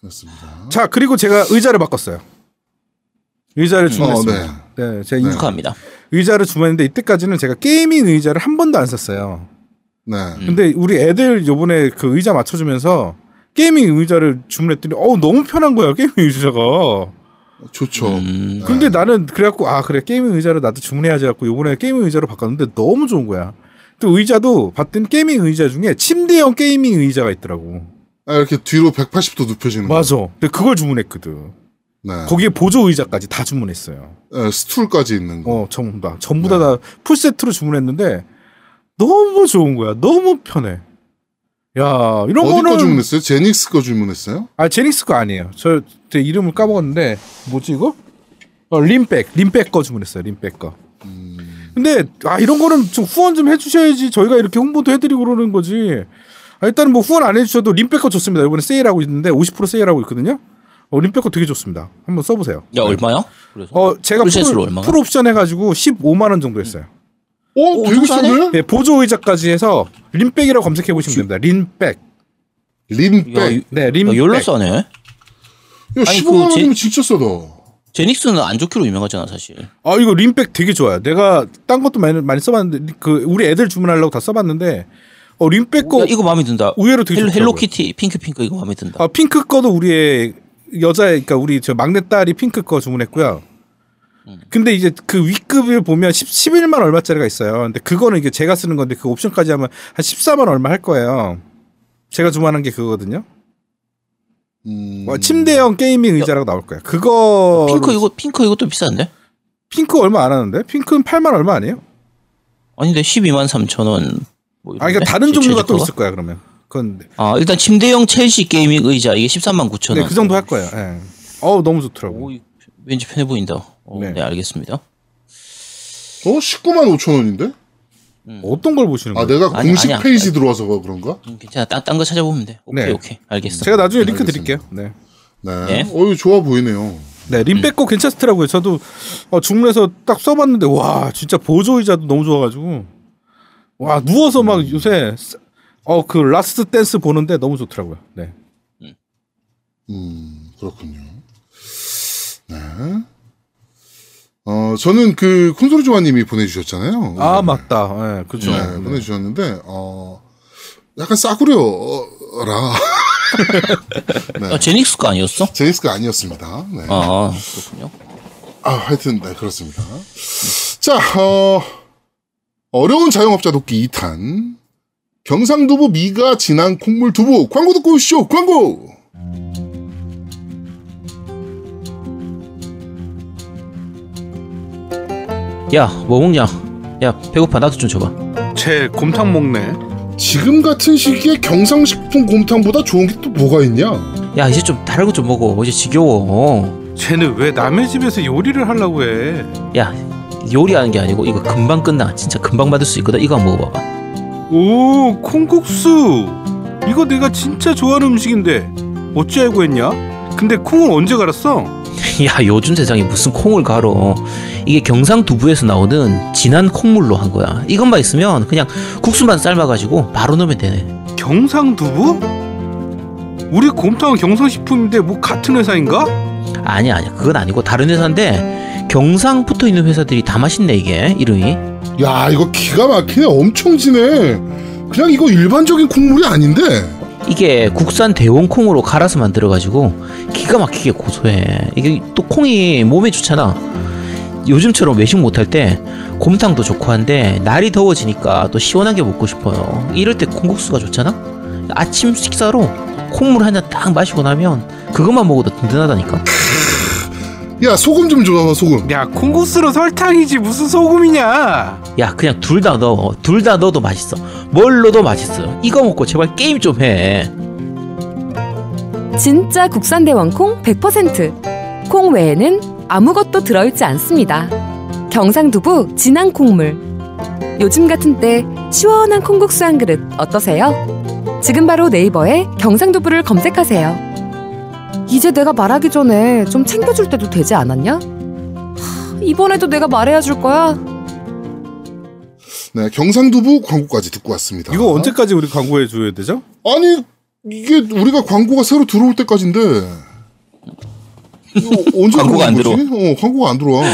Speaker 3: 그렇습니다.
Speaker 5: 자 그리고 제가 의자를 바꿨어요. 의자를 주문했습니다.
Speaker 3: 어,
Speaker 5: 네. 제가 이
Speaker 4: 축하합니다.
Speaker 5: 의자를 주문했는데 이때까지는 제가 게이밍 의자를 한 번도 안 썼어요.
Speaker 3: 네.
Speaker 5: 근데 우리 애들 요번에 그 의자 맞춰주면서 gaming 의자를 주문했더니 어우 너무 편한 거야 gaming 의자가.
Speaker 3: 좋죠.
Speaker 4: 음,
Speaker 5: 근데 나는 그래갖고 아 그래 gaming 의자를 나도 주문해야지 갖고 요번에 gaming 의자로 바꿨는데 너무 좋은 거야. 또 의자도 봤더니 gaming 의자 중에 침대형 gaming 의자가 있더라고.
Speaker 3: 아, 이렇게 뒤로 180도 눕혀지는 거.
Speaker 5: 맞아. 근데 그걸 주문했거든.
Speaker 3: 네.
Speaker 5: 거기에 보조 의자까지 다 주문했어요.
Speaker 3: 네, 스툴까지 있는 거.
Speaker 5: 어 전부 다 전부 다 다 풀세트로 주문했는데 너무 좋은 거야. 너무 편해. 야 이런
Speaker 3: 어디
Speaker 5: 거는
Speaker 3: 거 주문했어요? 제닉스 거 주문했어요?
Speaker 5: 아 제닉스 거 아니에요. 저 제 이름을 까먹었는데 뭐지 이거? 어 림백 림백 거 주문했어요. 림백 거. 근데 아 이런 거는 좀 후원 좀 해주셔야지 저희가 이렇게 홍보도 해드리고 그러는 거지. 아, 일단은 뭐 후원 안 해주셔도 림백 거 좋습니다. 이번에 세일하고 있는데 50% 세일하고 있거든요. 어 림백 거 되게 좋습니다. 한번 써보세요.
Speaker 4: 야, 얼마야? 그래서.
Speaker 5: 어 제가
Speaker 4: full?
Speaker 5: full 옵션 해가지고 15만 원 정도 했어요.
Speaker 3: 어, 되게
Speaker 4: 엄청 싸네?
Speaker 3: 네,
Speaker 5: 보조 의자까지 해서 림백이라고 검색해 보시면 됩니다. 림백.
Speaker 3: 림백.
Speaker 4: 야,
Speaker 3: 야,
Speaker 5: 네,
Speaker 4: 야,
Speaker 5: 림백.
Speaker 4: 열라 싸네.
Speaker 3: 15만
Speaker 4: 그
Speaker 3: 원이면 진짜 싸다.
Speaker 4: 제닉스는 안 좋기로 유명하잖아, 사실.
Speaker 5: 아 이거 림백 되게 좋아요. 내가 딴 것도 많이 많이 써봤는데 그 우리 애들 주문하려고 다 써봤는데 어 림백 거
Speaker 4: 야, 이거 마음에 든다.
Speaker 5: 의외로 되게
Speaker 4: 헬로. 헬로키티, 핑크 핑크 이거 마음에 든다.
Speaker 5: 아 핑크 거도 우리 의 여자 그러니까 우리 저 막내 딸이 핑크 거 주문했고요. 근데 이제 그 윗급을 보면 10, 11만 얼마짜리가 있어요. 근데 그거는 이게 제가 쓰는 건데 그 옵션까지 하면 한 14만 얼마 할 거예요. 제가 주문한 게 그거거든요.
Speaker 3: 음.
Speaker 5: 뭐 침대형 게이밍 의자라고 나올 거야. 그거
Speaker 4: 핑크 이거 핑크 이것도 비싼데?
Speaker 5: 핑크 얼마 안 하는데? 핑크는 8만 얼마 아니에요?
Speaker 4: 아닌데 12만 3천 원. 뭐
Speaker 5: 아, 그러니까? 다른
Speaker 4: 제-
Speaker 5: 종류가 또? 있을 거야 그러면. 그건
Speaker 4: 아 일단 침대형 첼시 gaming 의자 이게 13만 9천 원.
Speaker 5: 네, 그 정도 할 거예요. 예. 어우 너무 좋더라고.
Speaker 4: 오, 왠지 편해 보인다. 어,
Speaker 5: 네.
Speaker 4: 네. 알겠습니다.
Speaker 3: 어, 19만 5천 원인데?
Speaker 5: 어떤 걸 보시는
Speaker 3: 아,
Speaker 5: 거예요?
Speaker 3: 내가
Speaker 4: 아니,
Speaker 3: 공식
Speaker 4: 아니야.
Speaker 3: 페이지 들어와서 그런가?
Speaker 4: 음, 괜찮아. 딴 거 찾아보면 돼. 오케이
Speaker 5: 네.
Speaker 4: 오케이 알겠어.
Speaker 5: 제가 나중에 링크
Speaker 3: 알겠습니다.
Speaker 5: 드릴게요. 네.
Speaker 3: 네.
Speaker 4: 네.
Speaker 3: 어이, 좋아 보이네요.
Speaker 5: 네, 림백 거 괜찮더라고요. 저도 어, 주문해서 딱 써봤는데 와 진짜 보조 의자도 너무 좋아가지고 와 누워서 막 요새 어 그 Last Dance 보는데 너무 좋더라고요. 네.
Speaker 3: 음, 그렇군요. 네. 어, 저는 그 콘솔이 조아님이 보내주셨잖아요.
Speaker 5: 아
Speaker 3: 의견을.
Speaker 5: 맞다. 예, 그렇죠.
Speaker 3: 네, 보내주셨는데, 어, 약간 싸구려라.
Speaker 4: 아, 제닉스 거 아니었어?
Speaker 3: 제닉스가 아니었습니다. 네.
Speaker 4: 아 그렇군요.
Speaker 3: 아, 하여튼, 네, 그렇습니다. 자, 어, 어려운 자영업자 돕기 2탄. 경상두부 미가 진한 콩물 두부. 광고 듣고 오시죠, 광고!
Speaker 4: 야뭐 먹냐? 야 배고파 나도 좀 줘봐.
Speaker 5: 제 곰탕 먹네.
Speaker 3: 지금 같은 시기에 경상식품 곰탕보다 좋은 게 또 뭐가 있냐?
Speaker 4: 야 이제 좀 다른 거 좀 먹어. 이제 지겨워.
Speaker 5: 쟤는 왜 남의 집에서 요리를 하려고 해?
Speaker 4: 야 요리하는 게 아니고 이거 금방 끝나. 진짜 금방 받을 수 있거든. 이거 한번 먹어봐봐.
Speaker 5: 오 콩국수. 이거 내가 진짜 좋아하는 음식인데 어찌 알고 했냐? 근데 콩을 언제 갈았어?
Speaker 4: 야 요즘 세상에 무슨 콩을 갈어 이게 경상두부에서 나오는 진한 콩물로 한 거야 이것만 있으면 그냥 국수만 삶아가지고 바로 넣으면 되네
Speaker 5: 경상두부? 우리 곰탕은 경상식품인데 뭐 같은 회사인가?
Speaker 4: 아니야 아니야 그건 아니고 다른 회사인데 경상 붙어 있는 회사들이 다 맛있네 이게 이름이
Speaker 3: 야 이거 기가 막히네. 엄청 진해. 그냥 이거 일반적인 콩물이 아닌데.
Speaker 4: 이게 국산 대원 콩으로 갈아서 만들어가지고 기가 막히게 고소해. 이게 또 콩이 몸에 좋잖아. 요즘처럼 외식 못할 때 곰탕도 좋고 한데 날이 더워지니까 또 시원하게 먹고 싶어요. 이럴 때 콩국수가 좋잖아? 아침 식사로 콩물 한잔딱 마시고 나면 그것만 먹어도 든든하다니까
Speaker 3: 야 소금 좀 줘봐 소금
Speaker 5: 야 콩국수로 설탕이지 무슨 소금이냐?
Speaker 4: 야 그냥 둘 다 넣어 둘 다 넣어도 맛있어 뭘 넣어도 맛있어 이거 먹고 제발 게임 좀해
Speaker 6: 진짜 국산 대왕콩 100%. 콩 외에는 아무것도 들어있지 않습니다. 경상두부 진한 콩물. 요즘 같은 때 시원한 콩국수 한 그릇 어떠세요? 지금 바로 네이버에 경상두부를 검색하세요. 이제 내가 말하기 전에 좀 챙겨줄 때도 되지 않았냐? 하, 이번에도 내가 말해야 줄 거야?
Speaker 3: 네 경상두부 광고까지 듣고 왔습니다
Speaker 5: 이거 언제까지 우리 광고해 줘야 되죠?
Speaker 3: 아니 이게 우리가 광고가 새로 들어올 때까지인데 이거 언제
Speaker 4: 광고가 안
Speaker 3: 거지? 어 광고가 안 들어와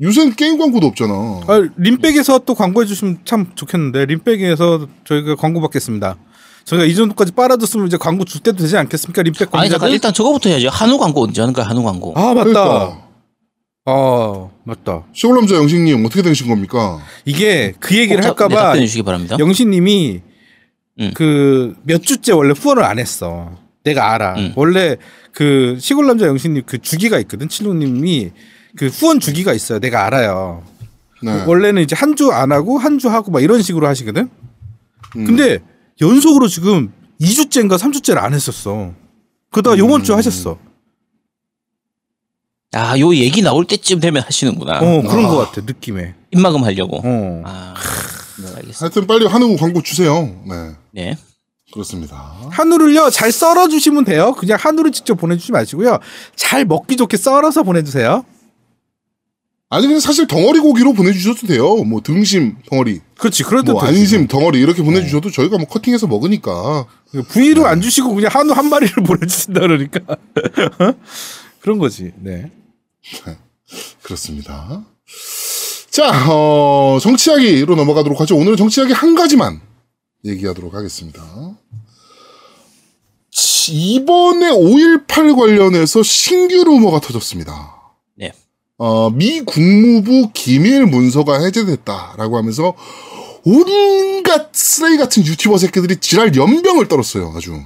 Speaker 3: 요새는 게임 광고도 없잖아
Speaker 5: 아, 림백에서 또 광고해 주시면 참 좋겠는데 림백에서 저희가 광고 받겠습니다. 저희가 이 정도까지 빨아줬으면 이제 광고 줄 때도 되지 않겠습니까? 림백
Speaker 4: 아니 잠깐? 일단 저거부터 해야지 한우 광고 언제 하는 거야 한우 광고
Speaker 5: 아 맞다.
Speaker 3: 그러니까
Speaker 5: 아 맞다.
Speaker 3: 시골남자 영식님 어떻게 되신 겁니까?
Speaker 5: 이게 그 얘기를
Speaker 4: 네,
Speaker 5: 할까봐
Speaker 4: 답변해 주시기 바랍니다
Speaker 5: 영신님이
Speaker 4: 응.
Speaker 5: 그몇 주째 원래 후원을 안 했어. 내가 알아.
Speaker 4: 응.
Speaker 5: 원래 그 시골 남자 영신님 그 주기가 있거든. 칠룡님이 그 후원 주기가 있어요. 내가 알아요.
Speaker 3: 네.
Speaker 5: 원래는 이제 한 주 안 하고 한 주 하고 막 이런 식으로 하시거든.
Speaker 3: 음.
Speaker 5: 근데 연속으로 지금 2주째인가 3주째를 안 했었어. 그러다가 요번 주 하셨어.
Speaker 4: 아 요 얘기 나올 때쯤 되면 하시는구나
Speaker 5: 어, 그런
Speaker 3: 아.
Speaker 5: 것 같아. 느낌에.
Speaker 4: 입막음 하려고
Speaker 5: 어.
Speaker 4: 아 네, 알겠습니다
Speaker 3: 하여튼 빨리 한우 광고 주세요. 네
Speaker 4: 네
Speaker 3: 그렇습니다.
Speaker 5: 한우를요 잘 썰어 주시면 돼요. 그냥 한우를 직접 보내주지 마시고요. 잘 먹기 좋게 썰어서 보내주세요.
Speaker 3: 아니 그냥 사실 덩어리 고기로 보내주셔도 돼요. 뭐 등심 덩어리,
Speaker 5: 그렇지. 그래도
Speaker 3: 뭐. 안심 덩어리 이렇게 보내주셔도 저희가 뭐 커팅해서 먹으니까.
Speaker 5: 부위로 안 주시고 그냥 한우 한 마리를 보내주신다 그러니까 그런 거지. 네.
Speaker 3: 그렇습니다. 자, 어, 정치이야기로 넘어가도록 하죠. 오늘은 정치이야기 한 가지만 얘기하도록 하겠습니다. 치, 이번에 5.18 관련해서 신규 루머가 터졌습니다.
Speaker 4: 네.
Speaker 3: 어, 미 국무부 기밀 문서가 해제됐다라고 하면서 온갖 쓰레기 같은 유튜버 새끼들이 지랄 연병을 떨었어요, 아주.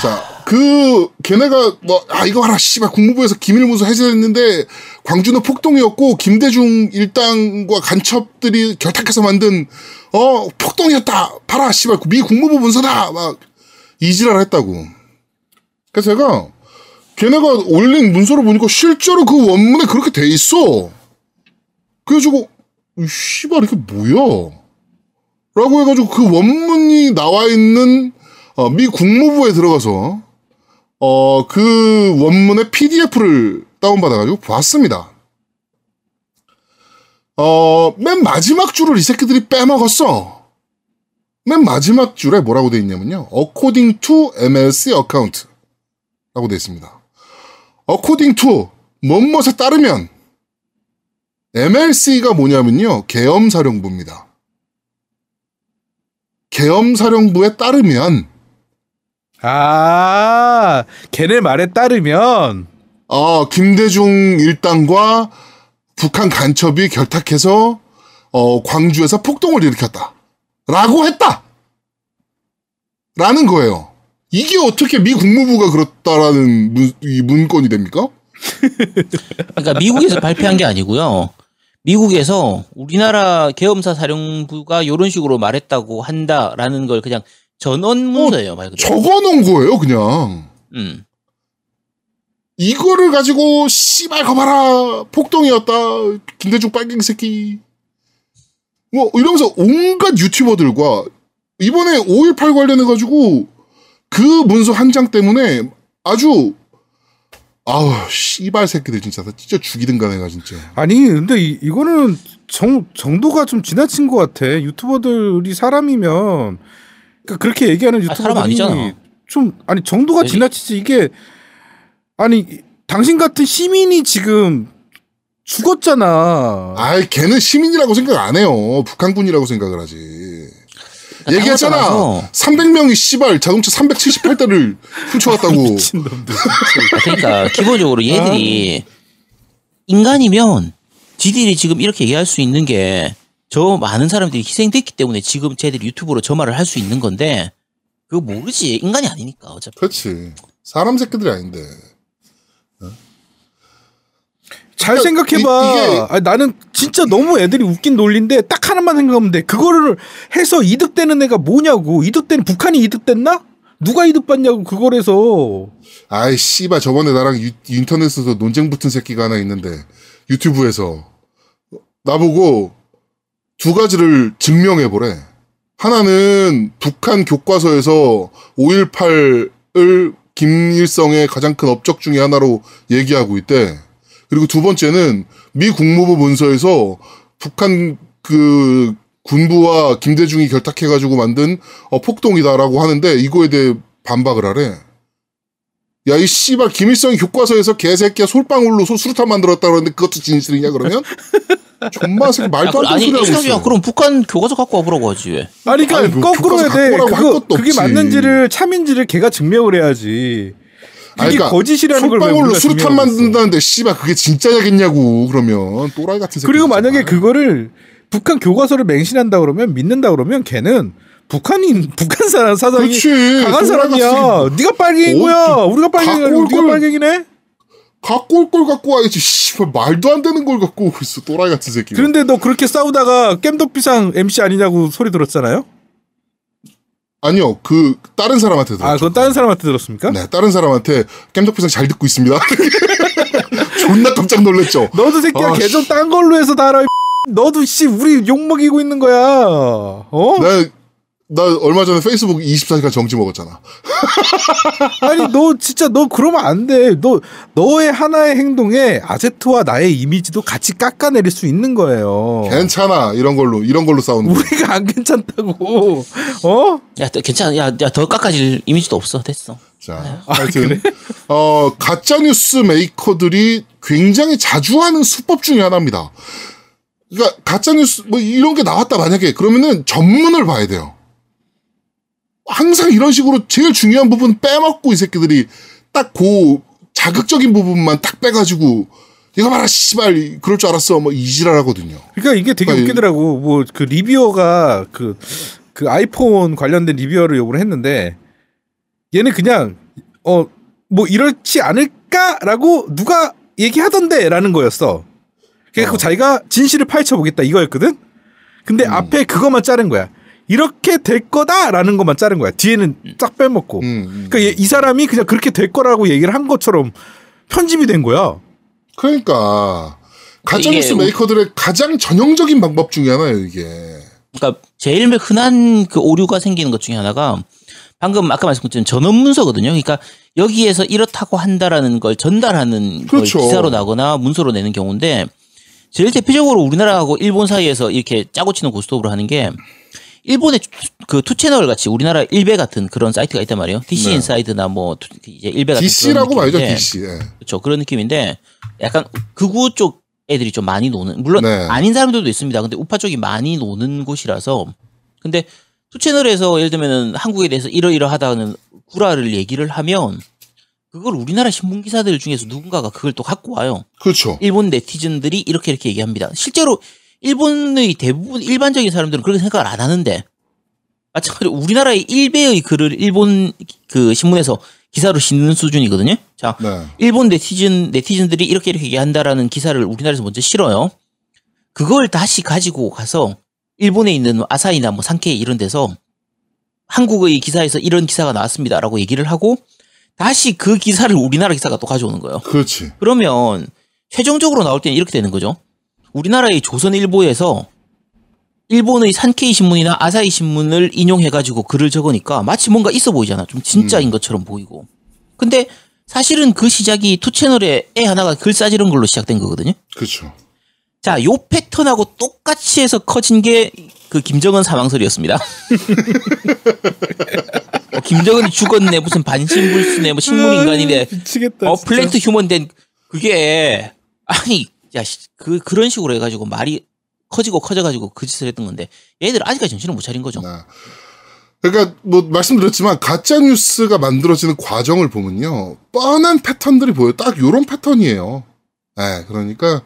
Speaker 3: 자, 그, 걔네가, 뭐, 아, 이거 봐라, 씨발, 국무부에서 기밀문서 해제됐는데, 광주는 폭동이었고, 김대중 일당과 간첩들이 결탁해서 만든, 어, 폭동이었다! 봐라, 씨발, 미 국무부 문서다! 막, 이지랄 했다고. 그래서 제가, 걔네가 올린 문서를 보니까 실제로 그 원문에 그렇게 돼 있어. 그래가지고, 이 씨발, 이게 뭐야? 라고 해가지고 그 원문이 나와 있는 어, 미 국무부에 들어가서 어, 그 원문의 PDF를 다운받아가지고 봤습니다. 어, 맨 마지막 줄을 이 새끼들이 빼먹었어. 맨 마지막 줄에 뭐라고 돼 있냐면요. according to MLC account 라고 돼 있습니다. According to 뭐뭇에 따르면 MLC가 뭐냐면요. 계엄사령부입니다. 계엄사령부에 따르면
Speaker 5: 아, 걔네 말에 따르면
Speaker 3: 어, 김대중 일당과 북한 간첩이 결탁해서 어, 광주에서 폭동을 일으켰다. 라고 했다. 라는 거예요. 이게 어떻게 미 국무부가 그렇다라는 문, 이 문건이 됩니까?
Speaker 4: 그러니까 미국에서 발표한 게 아니고요. 미국에서 우리나라 계엄사 사령부가 이런 식으로 말했다고 한다라는 걸 그냥 전원 문서예요, 말 그대로.
Speaker 3: 적어 놓은 거예요, 그냥.
Speaker 4: 음.
Speaker 3: 이거를 가지고 씨발 거봐라 폭동이었다 김대중 빨갱이 새끼 뭐 이러면서 온갖 유튜버들과 이번에 5.18 관련해 가지고 그 문서 한 장 때문에 아주 아우 씨발 새끼들 진짜 나 진짜 죽이든가 내가 진짜.
Speaker 5: 아니 근데 이, 이거는 정, 정도가 좀 지나친 것 같아. 유튜버들이 사람이면 그러니까 그렇게 얘기하는
Speaker 4: 아,
Speaker 5: 유튜버들이
Speaker 4: 아니잖아.
Speaker 5: 좀 아니 정도가
Speaker 4: 아니.
Speaker 5: 지나치지 이게 아니 당신 같은 시민이 지금 죽었잖아.
Speaker 3: 아이 걔는 시민이라고 생각 안 해요. 북한군이라고 생각을 하지. 얘기했잖아.
Speaker 4: 떠나서
Speaker 3: 300명이 씨발 자동차 378대를 훔쳐갔다고.
Speaker 5: 미친놈들.
Speaker 4: 아, 그러니까 기본적으로 얘들이 인간이면 지들이 지금 이렇게 얘기할 수 있는 게 저 많은 사람들이 희생됐기 때문에 지금 쟤들이 유튜브로 저 말을 할 수 있는 건데 그거 모르지 인간이 아니니까 어차피
Speaker 3: 그렇지. 사람 새끼들이 아닌데.
Speaker 5: 잘
Speaker 3: 그러니까
Speaker 5: 생각해봐.
Speaker 3: 이-
Speaker 5: 나는 진짜 너무 애들이 웃긴 논리인데 딱 하나만 생각하면 돼. 그거를 해서 이득되는 애가 뭐냐고. 이득되는 북한이 이득됐나? 누가 이득받냐고 그걸 해서.
Speaker 3: 아이 씨발 저번에 나랑 유- 인터넷에서 논쟁 붙은 새끼가 하나 있는데 유튜브에서 나보고 두 가지를 증명해 보래. 하나는 북한 교과서에서 5.18을 김일성의 가장 큰 업적 중에 하나로 얘기하고 있대. 그리고 두 번째는 미 국무부 문서에서 북한 그 군부와 김대중이 결탁해가지고 만든 어, 폭동이다라고 하는데 이거에 대해 반박을 하래. 야, 이 씨발, 김일성이 교과서에서 개새끼야 솔방울로 소- 수류탄 만들었다 그러는데 그것도 진실이냐, 그러면? 존마 새끼 말도 안 되는 소리 하고
Speaker 4: 야
Speaker 3: 있어.
Speaker 4: 그럼 북한 교과서 갖고 와보라고 하지 왜
Speaker 5: 아니, 그러니까
Speaker 3: 아니, 뭐
Speaker 5: 거꾸로 해야 돼. 그거, 그게
Speaker 3: 없지.
Speaker 5: 맞는지를, 참인지를 걔가 증명을 해야지. 그게
Speaker 3: 아니, 그러니까
Speaker 5: 거짓이라는 걸왜
Speaker 3: 솔방울로
Speaker 5: 우리가
Speaker 3: 수류탄. 만든다는데, 씨발, 그게 진짜냐겠냐고, 그러면. 또라이 같은 새끼.
Speaker 5: 그리고. 만약에 그거를 북한 교과서를 맹신한다 그러면 믿는다 그러면 걔는 북한인 북한 사람 사상이
Speaker 3: 그렇지.
Speaker 5: 강한 사람이야. 네가 빨갱인
Speaker 3: 어,
Speaker 5: 거야.
Speaker 3: 그
Speaker 5: 우리가 빨갱이 아니고
Speaker 3: 갖고 올
Speaker 5: 네가
Speaker 3: 걸-
Speaker 5: 빨갱이네.
Speaker 3: 갖고 올 걸 갖고 와야지, 씨발, 말도 안 되는 걸 갖고 오고 있어, 또라이 같은 새끼.
Speaker 5: 그런데 너 그렇게 싸우다가 깸덕비상 MC 아니냐고 소리 들었잖아요.
Speaker 3: 아니요, 그, 다른 사람한테 들었죠.
Speaker 5: 아, 그건 다른 사람한테 들었습니까?
Speaker 3: 네, 다른 사람한테 깸덕비상 잘 듣고 있습니다. 존나 깜짝 놀랐죠.
Speaker 5: 너도 새끼야
Speaker 3: 아,
Speaker 5: 계정 딴 걸로 해서 달아. 이 너도 씨 우리 욕 먹이고 있는 거야. 어?
Speaker 3: 나, 나 얼마 전에 페이스북 24시간 정지 먹었잖아.
Speaker 5: 아니 너 진짜 너 그러면 안 돼. 너 너의 하나의 행동에 아제트와 나의 이미지도 같이 깎아내릴 수 있는 거예요.
Speaker 3: 괜찮아. 이런 걸로, 이런 걸로 싸우는 거.
Speaker 5: 우리가 안 괜찮다고. 어?
Speaker 4: 야 더- 괜찮아 야더 깎아질 이미지도 없어 됐어
Speaker 3: 자, 하여튼, 어, 가짜 뉴스 메이커들이 굉장히 자주 하는 수법 중에 하나입니다. 그러니까, 가짜 뉴스, 뭐, 이런 게 나왔다, 만약에. 그러면은 전문을 봐야 돼요. 항상 이런 식으로 제일 중요한 부분 빼먹고 이 새끼들이 딱 그 자극적인 부분만 딱 빼가지고, 이거 봐라, 씨발, 그럴 줄 알았어. 뭐, 이지랄 하거든요.
Speaker 5: 그러니까 이게 되게
Speaker 3: 아니,
Speaker 5: 웃기더라고. 뭐 그 리뷰어가 그, 그 아이폰 관련된 리뷰어를 요구를 했는데 얘는 그냥 어 뭐 이렇지 않을까라고 누가 얘기하던데라는 거였어. 그래서
Speaker 3: 어.
Speaker 5: 자기가 진실을 파헤쳐 보겠다 이거였거든. 근데 앞에 그것만 자른 거야. 이렇게 될 거다라는 것만 자른 거야. 뒤에는 쫙 빼먹고.
Speaker 3: 음, 음.
Speaker 5: 그러니까 얘- 이 사람이 그냥 그렇게 될 거라고 얘기를 한 것처럼 편집이 된 거야.
Speaker 3: 그러니까, 가짜뉴스
Speaker 4: 이게
Speaker 3: 메이커들의 가장 전형적인 방법 중에 하나예요, 이게.
Speaker 4: 그러니까 제일 흔한 그 오류가 생기는 것 중에 하나가 방금 아까 말씀드린 것처럼 전언 문서거든요. 그러니까 여기에서 이렇다고 한다라는 걸 전달하는
Speaker 3: 그렇죠.
Speaker 4: 걸 기사로 나거나 문서로 내는 경우인데 제일 대표적으로 우리나라하고 일본 사이에서 이렇게 짜고 치는 고스톱으로 하는 게 일본의 그 투채널 같이 우리나라 일베 같은 그런 사이트가 있단 말이에요. DC
Speaker 3: 네.
Speaker 4: 인사이드나 뭐 투- 이제 일베 같은
Speaker 3: DC라고 말이죠, DC. 예.
Speaker 4: 그렇죠. 그런 느낌인데 약간 극우 쪽 애들이 좀 많이 노는 물론
Speaker 3: 네.
Speaker 4: 아닌 사람들도 있습니다. 근데 우파 쪽이 많이 노는 곳이라서 근데 투 채널에서 예를 들면은 한국에 대해서 이러이러하다는 구라를 얘기를 하면 그걸 우리나라 신문 기사들 중에서 누군가가 그걸 또 갖고 와요.
Speaker 3: 그렇죠.
Speaker 4: 일본 네티즌들이 이렇게 이렇게 얘기합니다. 실제로 일본의 대부분 일반적인 사람들은 그렇게 생각을 안 하는데 마찬가지로 우리나라의 일베의 글을 일본 그 신문에서 기사로 싣는 수준이거든요. 자,
Speaker 3: 네.
Speaker 4: 일본 네티즌 네티즌들이 이렇게 이렇게 얘기한다라는 기사를 우리나라에서 먼저 실어요. 그걸 다시 가지고 가서 일본에 있는 아사히나 뭐 산케이 이런 데서 한국의 기사에서 이런 기사가 나왔습니다라고 얘기를 하고 다시 그 기사를 우리나라 기사가 또 가져오는 거예요.
Speaker 3: 그렇지.
Speaker 4: 그러면 최종적으로 나올 때는 이렇게 되는 거죠. 우리나라의 조선일보에서 일본의 산케이 신문이나 아사히 신문을 인용해가지고 글을 적으니까 마치 뭔가 있어 보이잖아. 좀 진짜인 것처럼 보이고. 근데 사실은 그 시작이 투 채널에 애 하나가 글 싸지른 걸로 시작된 거거든요.
Speaker 3: 그렇죠.
Speaker 4: 자, 요 패턴하고 똑같이 해서 커진 게 그 김정은 사망설이었습니다. 어, 김정은이 죽었네, 무슨 반신불수네, 뭐 식물인간이네,
Speaker 5: 미치겠다.
Speaker 4: 어. plant human 된 그게 아니 야 그 그런 식으로 해가지고 말이 커지고 커져가지고 그 짓을 했던 건데 얘들 아직까지 정신을 못 차린 거죠.
Speaker 3: 네. 그러니까 뭐 말씀드렸지만 가짜 뉴스가 만들어지는 과정을 보면요 뻔한 패턴들이 보여 요딱 요런 패턴이에요. 네, 그러니까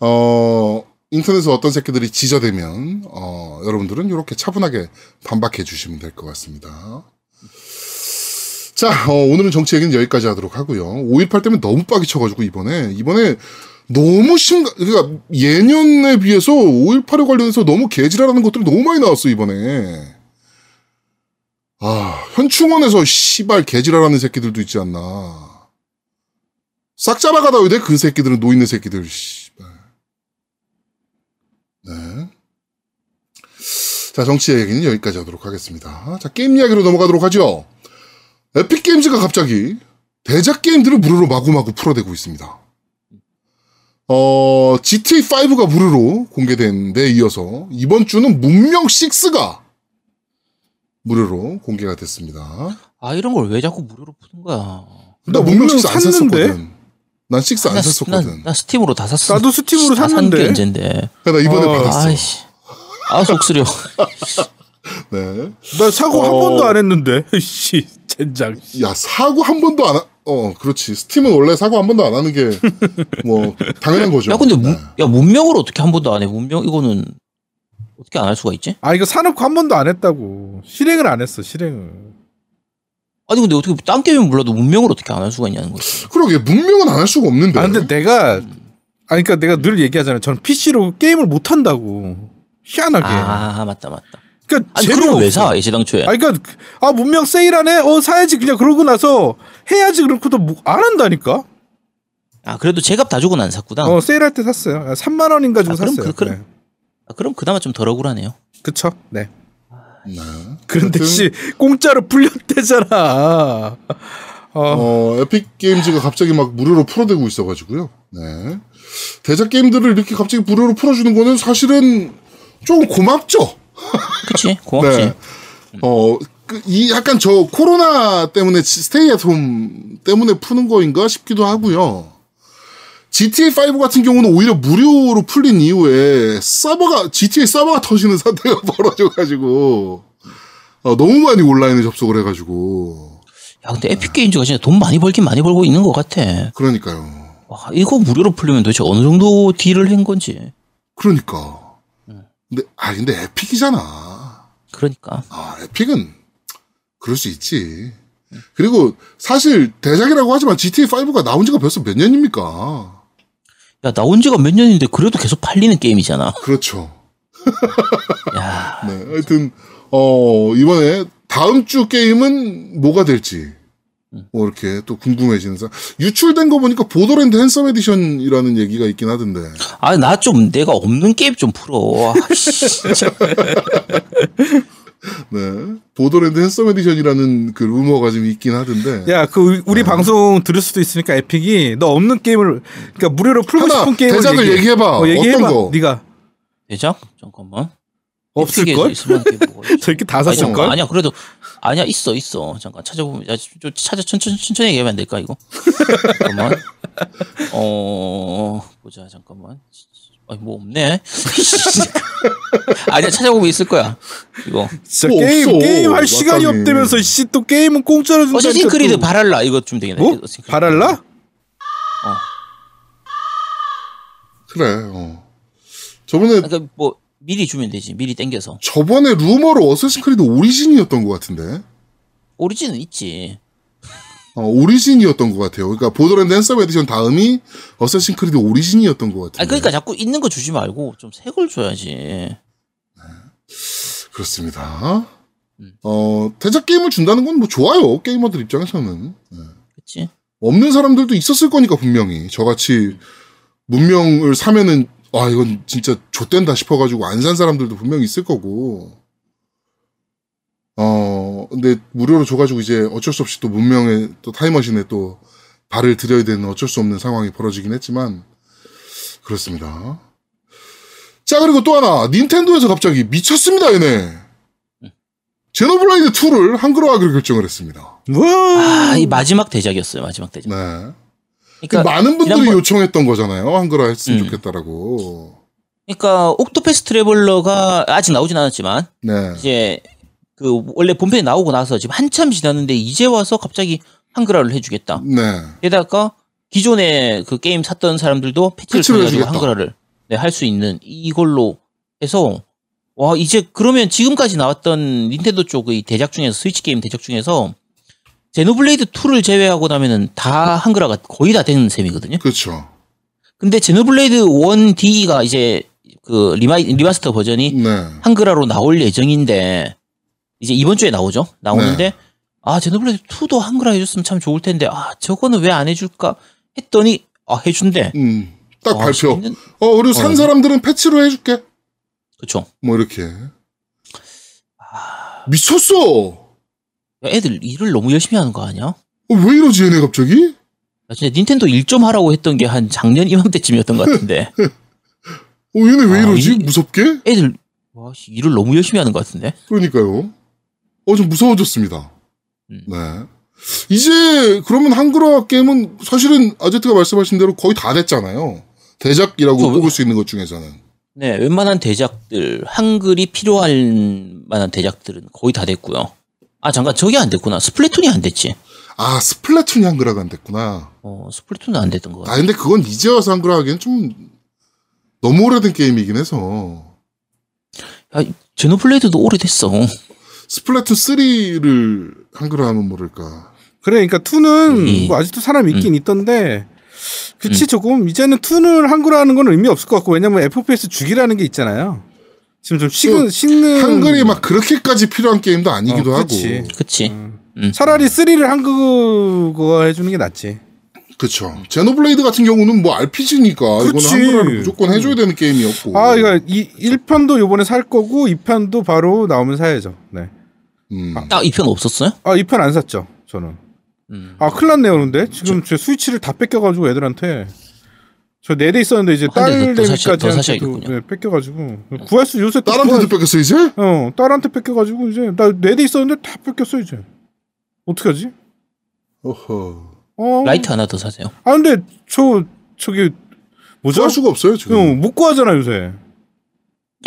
Speaker 3: 어 인터넷에 어떤 새끼들이 지저대면 어 여러분들은 이렇게 차분하게 반박해 주시면 될 것 같습니다. 자, 어, 오늘은 정치 얘기는 여기까지 하도록 하고요. 5.18 때문에 너무 빡이 쳐가지고 이번에 이번에 너무 심각, 그러니까 예년에 비해서 5.18에 관련해서 너무 개지랄하는 것들이 너무 많이 나왔어 이번에. 아, 현충원에서 씨발 개지랄하는 새끼들도 있지 않나. 싹 잡아가다 돼, 그 새끼들은 노인네 새끼들, 씨발. 네. 자, 정치 얘기는 여기까지 하도록 하겠습니다. 자, 게임 이야기로 넘어가도록 하죠. 에픽 게임즈가 갑자기 대작 게임들을 무료로 마구마구 풀어대고 있습니다. 어, GTA5가 무료로 공개된 데 이어서 이번 주는 문명 6가 무료로 공개가 됐습니다.
Speaker 4: 아 이런 걸 왜 자꾸 무료로 푸는 거야?
Speaker 5: 나나
Speaker 3: 문명
Speaker 5: 문명
Speaker 3: 6안
Speaker 5: 샀는데?
Speaker 3: 샀었거든. 난 6안
Speaker 4: 나,
Speaker 3: 샀었거든.
Speaker 4: 나, 나 스팀으로 다 샀어.
Speaker 5: 나도 스팀으로 샀는데.
Speaker 4: 다 산 게 언젠데.
Speaker 3: 그러니까 나 이번에
Speaker 5: 어,
Speaker 3: 받았어.
Speaker 4: 아이씨. 아 속쓰려.
Speaker 3: 네.
Speaker 5: 나 사고 한
Speaker 3: 어.
Speaker 5: 번도 안 했는데. 씨, 젠장.
Speaker 3: 야, 사고 한 번도 안, 하, 어, 그렇지. 스팀은 원래 사고 한 번도 안 하는 게, 뭐, 당연한 거죠.
Speaker 4: 야 근데 문,
Speaker 3: 네.
Speaker 4: 야 문명으로 어떻게 한 번도 안 해? 문명 이거는 어떻게 안 할 수가 있지?
Speaker 5: 아 이거 사놓고 한 번도 안 했다고. 실행을 안 했어. 실행을.
Speaker 4: 아니 근데 어떻게 딴 게임은 몰라도 문명으로 어떻게 안 할 수가 있냐는 거지.
Speaker 3: 그러게, 문명은 안 할 수가 없는데.
Speaker 5: 아 근데 내가 아니 그러니까 내가 늘 얘기하잖아요. 저는 PC로 게임을 못 한다고. 희한하게.
Speaker 4: 아 맞다 맞다.
Speaker 5: 그러니까
Speaker 4: 아니
Speaker 5: 재미가
Speaker 4: 그럼 왜. 사? 예시당초에.
Speaker 5: 아니 그러니까 아 문명 세일하네. 어 사야지 그냥 그러고 나서 해야지 그렇고도 뭐- 안 한다니까.
Speaker 4: 아 그래도 제값 다 주고는 안 샀구나.
Speaker 5: 어 세일할 때 샀어요. 3만 원인가 주고
Speaker 4: 아, 그럼
Speaker 5: 샀어요.
Speaker 4: 그- 그럼-
Speaker 5: 네.
Speaker 4: 아, 그럼 그나마 좀 덜 억울하네요.
Speaker 5: 그쵸? 네.
Speaker 3: 네.
Speaker 5: 그런데 씨 공짜로 풀렸대잖아. 어,
Speaker 3: 어, 에픽 게임즈가 갑자기 막 무료로 풀어대고 있어가지고요. 네. 대작 게임들을 이렇게 갑자기 무료로 풀어주는 거는 사실은 좀 고맙죠.
Speaker 4: 그치 고맙지.
Speaker 3: 네. 어, 그, 이 약간 저 코로나 때문에 stay at home 때문에 푸는 거인가 싶기도 하고요. GTA5 같은 경우는 오히려 무료로 풀린 이후에 서버가, GTA 서버가 터지는 사태가 벌어져가지고, 어, 너무 많이 온라인에 접속을 해가지고,
Speaker 4: 야 근데 에픽 게임즈가 진짜 돈 많이 벌긴 많이 벌고 있는 것 같아.
Speaker 3: 그러니까요.
Speaker 4: 와 이거 무료로 풀리면 도대체 어느 정도 딜을 한 건지.
Speaker 3: 그러니까. 근데, 아, 근데 에픽이잖아.
Speaker 4: 그러니까.
Speaker 3: 아, 에픽은 그럴 수 있지. 그리고 사실 대작이라고 하지만 GTA5가 나온 지가 벌써 몇 년입니까?
Speaker 4: 야 나온 지가 몇 년인데 그래도 계속 팔리는 게임이잖아.
Speaker 3: 그렇죠.
Speaker 4: 야
Speaker 3: 네. 하여튼, 어, 이번에 다음 주 게임은 뭐가 될지, 뭐 이렇게 또 궁금해지는 사 유출된 거 보니까 Borderland Handsome Edition이라는 얘기가 있긴 하던데.
Speaker 4: 아 나 좀 내가 없는 게임 좀 풀어. 아.
Speaker 3: 네. Borderland Handsome Edition이라는 그 루머가 좀 있긴 하던데.
Speaker 5: 야, 그 우리 방송 들을 수도 있으니까 에픽이 너 없는 게임을 그러니까 무료로 풀고 싶은 게임을
Speaker 3: 대작을
Speaker 5: 얘기해.
Speaker 3: 얘기해봐.
Speaker 5: 어, 얘기해봐.
Speaker 3: 어떤 거?
Speaker 5: 네가
Speaker 4: 대작? 잠깐만.
Speaker 5: 없을 걸?
Speaker 4: 있을 만한 게 뭐가 있지?
Speaker 5: 저렇게 다 샀을 걸?
Speaker 4: 아니야 그래도 아니야 있어 있어 잠깐 찾아보면 야, 좀 찾아 천천히 천천히 얘기하면 안 될까 이거 잠깐만 어 보자 잠깐만 아니 뭐 없네 아니야 찾아보면 있을 거야 이거
Speaker 5: 진짜
Speaker 3: 뭐
Speaker 5: 게임
Speaker 3: 없어,
Speaker 5: 게임 할 시간이. 없다면서 씨또 게임은 공짜로 준다니까.
Speaker 4: 어시신 크리드
Speaker 5: 또.
Speaker 4: 발할라 이거 좀 되겠네
Speaker 5: 뭐? 발할라?
Speaker 3: 그래, 어. 저번에,
Speaker 4: 그러니까 뭐 미리 주면 되지 미리 땡겨서
Speaker 3: 저번에 루머로 Assassin's Creed Origin이었던 것 같은데.
Speaker 4: Origin은 있지
Speaker 3: 어, Origin이었던 것 같아요. 그러니까 Borderland Handsome Edition 다음이 Assassin's Creed Origin이었던 것 같아요.
Speaker 4: 그러니까 자꾸 있는 거 주지 말고 좀 새 걸 줘야지
Speaker 3: 그렇습니다.
Speaker 4: 음.
Speaker 3: 어, 대작 게임을 준다는 건 뭐 좋아요. 게이머들 입장에서는. 네.
Speaker 4: 그치
Speaker 3: 없는 사람들도 있었을 거니까 분명히. 저같이 문명을 사면은 아 이건 진짜 좆된다 싶어가지고 안 산 사람들도 분명히 있을 거고. 어 근데 무료로 줘가지고 이제 어쩔 수 없이 또 문명의 또 타임머신에 또 발을 들여야 되는 어쩔 수 없는 상황이 벌어지긴 했지만 그렇습니다. 자 그리고 또 하나 닌텐도에서 갑자기 미쳤습니다 얘네. 제노블레이드 2를 한글화하기로 결정을 했습니다.
Speaker 4: 아, 이 마지막 대작이었어요. 마지막 대작.
Speaker 3: 네.
Speaker 4: 그러니까
Speaker 3: 많은 분들이
Speaker 4: 지난번-
Speaker 3: 요청했던 거잖아요. 한글화 했으면
Speaker 4: 음.
Speaker 3: 좋겠다라고.
Speaker 4: 그러니까 옥토패스 트래블러가 아직 나오진 않았지만
Speaker 3: 네.
Speaker 4: 이제 그 원래 본편이 나오고 나서 지금 한참 지났는데 이제 와서 갑자기 한글화를 해주겠다.
Speaker 3: 네.
Speaker 4: 게다가 기존에 그 게임 샀던 사람들도 패치를
Speaker 3: 패치를
Speaker 4: 통해 가지고
Speaker 3: 해주겠다.
Speaker 4: 한글화를 네, 할 수 있는 이걸로 해서 와 이제 그러면 지금까지 나왔던 닌텐도 쪽의 대작 중에서 스위치 게임 대작 중에서 제노블레이드 2를 제외하고 나면은 다 한글화가 거의 다 되는 셈이거든요.
Speaker 3: 그렇죠.
Speaker 4: 근데 제노블레이드 1 DE가 이제 그 리마, 리마스터 버전이
Speaker 3: 네.
Speaker 4: 한글화로 나올 예정인데 이제 이번 주에 나오죠. 나오는데 아 제노블레이드 2도 한글화 해줬으면 참 좋을 텐데 아 저거는 왜 안 해줄까 했더니 아 해준대.
Speaker 3: 음. 딱
Speaker 4: 아,
Speaker 3: 발표.
Speaker 4: 재밌는-
Speaker 3: 어, 그리고 산
Speaker 4: 어.
Speaker 3: 사람들은 패치로 해줄게.
Speaker 4: 그쵸.
Speaker 3: 뭐 이렇게.
Speaker 4: 아,
Speaker 3: 미쳤어.
Speaker 4: 야, 애들 일을 너무 열심히 하는 거 아니야?
Speaker 3: 어, 왜 이러지 얘네 갑자기?
Speaker 4: 나 진짜 닌텐도 일 좀 하라고 했던 게 한 작년 이맘때쯤이었던 것 같은데
Speaker 3: 어, 얘네 왜
Speaker 4: 아,
Speaker 3: 이러지?
Speaker 4: 이-
Speaker 3: 무섭게?
Speaker 4: 애들 와, 씨, 일을 너무 열심히 하는 것 같은데.
Speaker 3: 그러니까요. 어, 좀 무서워졌습니다.
Speaker 4: 음.
Speaker 3: 네. 이제 그러면 한글화 게임은 사실은 아제트가 말씀하신 대로 거의 다 됐잖아요. 대작이라고
Speaker 4: 저-
Speaker 3: 뽑을 수 있는 것 중에서는.
Speaker 4: 네, 웬만한 대작들 한글이 필요할 만한 대작들은 거의 다 됐고요. 아 잠깐 저게 안 됐구나. 스플래툰이 안 됐지.
Speaker 3: 아, 스플래툰이 한글화가 안 됐구나.
Speaker 4: 어 스플래툰은 안 됐던 거 같아.
Speaker 3: 아, 근데 그건 이제 와서 한글화 하기엔 좀 너무 오래된 게임이긴 해서.
Speaker 4: 야, 제노블레이드도 오래됐어.
Speaker 3: 스플래툰 3를 한글화하면 모를까.
Speaker 5: 그래, 그러니까 2는
Speaker 4: 이-
Speaker 5: 뭐 아직도 사람 있긴 있던데. 그치,
Speaker 4: 음.
Speaker 5: 조금 이제는 2는 한글화하는 건 의미 없을 것 같고 왜냐면 FPS 죽이라는 게 있잖아요. 지금 좀 식은 식는
Speaker 3: 한글이 막 그렇게까지 필요한 게임도 아니기도
Speaker 5: 어,
Speaker 3: 하고.
Speaker 5: 그치.
Speaker 4: 그치.
Speaker 5: 음.
Speaker 4: 음.
Speaker 5: 차라리 3를 한국어 해주는 게 낫지.
Speaker 3: 그쵸. 제노블레이드 같은 경우는 뭐 RPG니까
Speaker 5: 그렇지.
Speaker 3: 이거는 한글화를 무조건 해줘야 되는 게임이었고.
Speaker 5: 아, 이거 이 1편도 요번에 살 거고 2편도 바로 나오면 사야죠. 네.
Speaker 3: 음.
Speaker 4: 아, 이편 없었어요?
Speaker 5: 아, 2편 안 샀죠. 저는.
Speaker 4: 음.
Speaker 5: 아, 큰일 났네요. 근데 지금 제 스위치를 다 뺏겨가지고 애들한테 저 네 대 있었는데 이제 딸내미까지. 네, 뺏겨가지고 구할 수 요새 또
Speaker 3: 딸한테도
Speaker 5: 구할-
Speaker 3: 뺏겼어 이제?
Speaker 5: 어 딸한테 뺏겨가지고 이제 나 네 대 있었는데 다 뺏겼어 이제 어떻게 하지?
Speaker 3: 어허.
Speaker 5: 어
Speaker 4: 라이트 하나 더 사세요.
Speaker 5: 아 근데 저 저기 뭐죠?
Speaker 3: 구할 수가 없어요 지금.
Speaker 5: 어, 못 구하잖아 요새.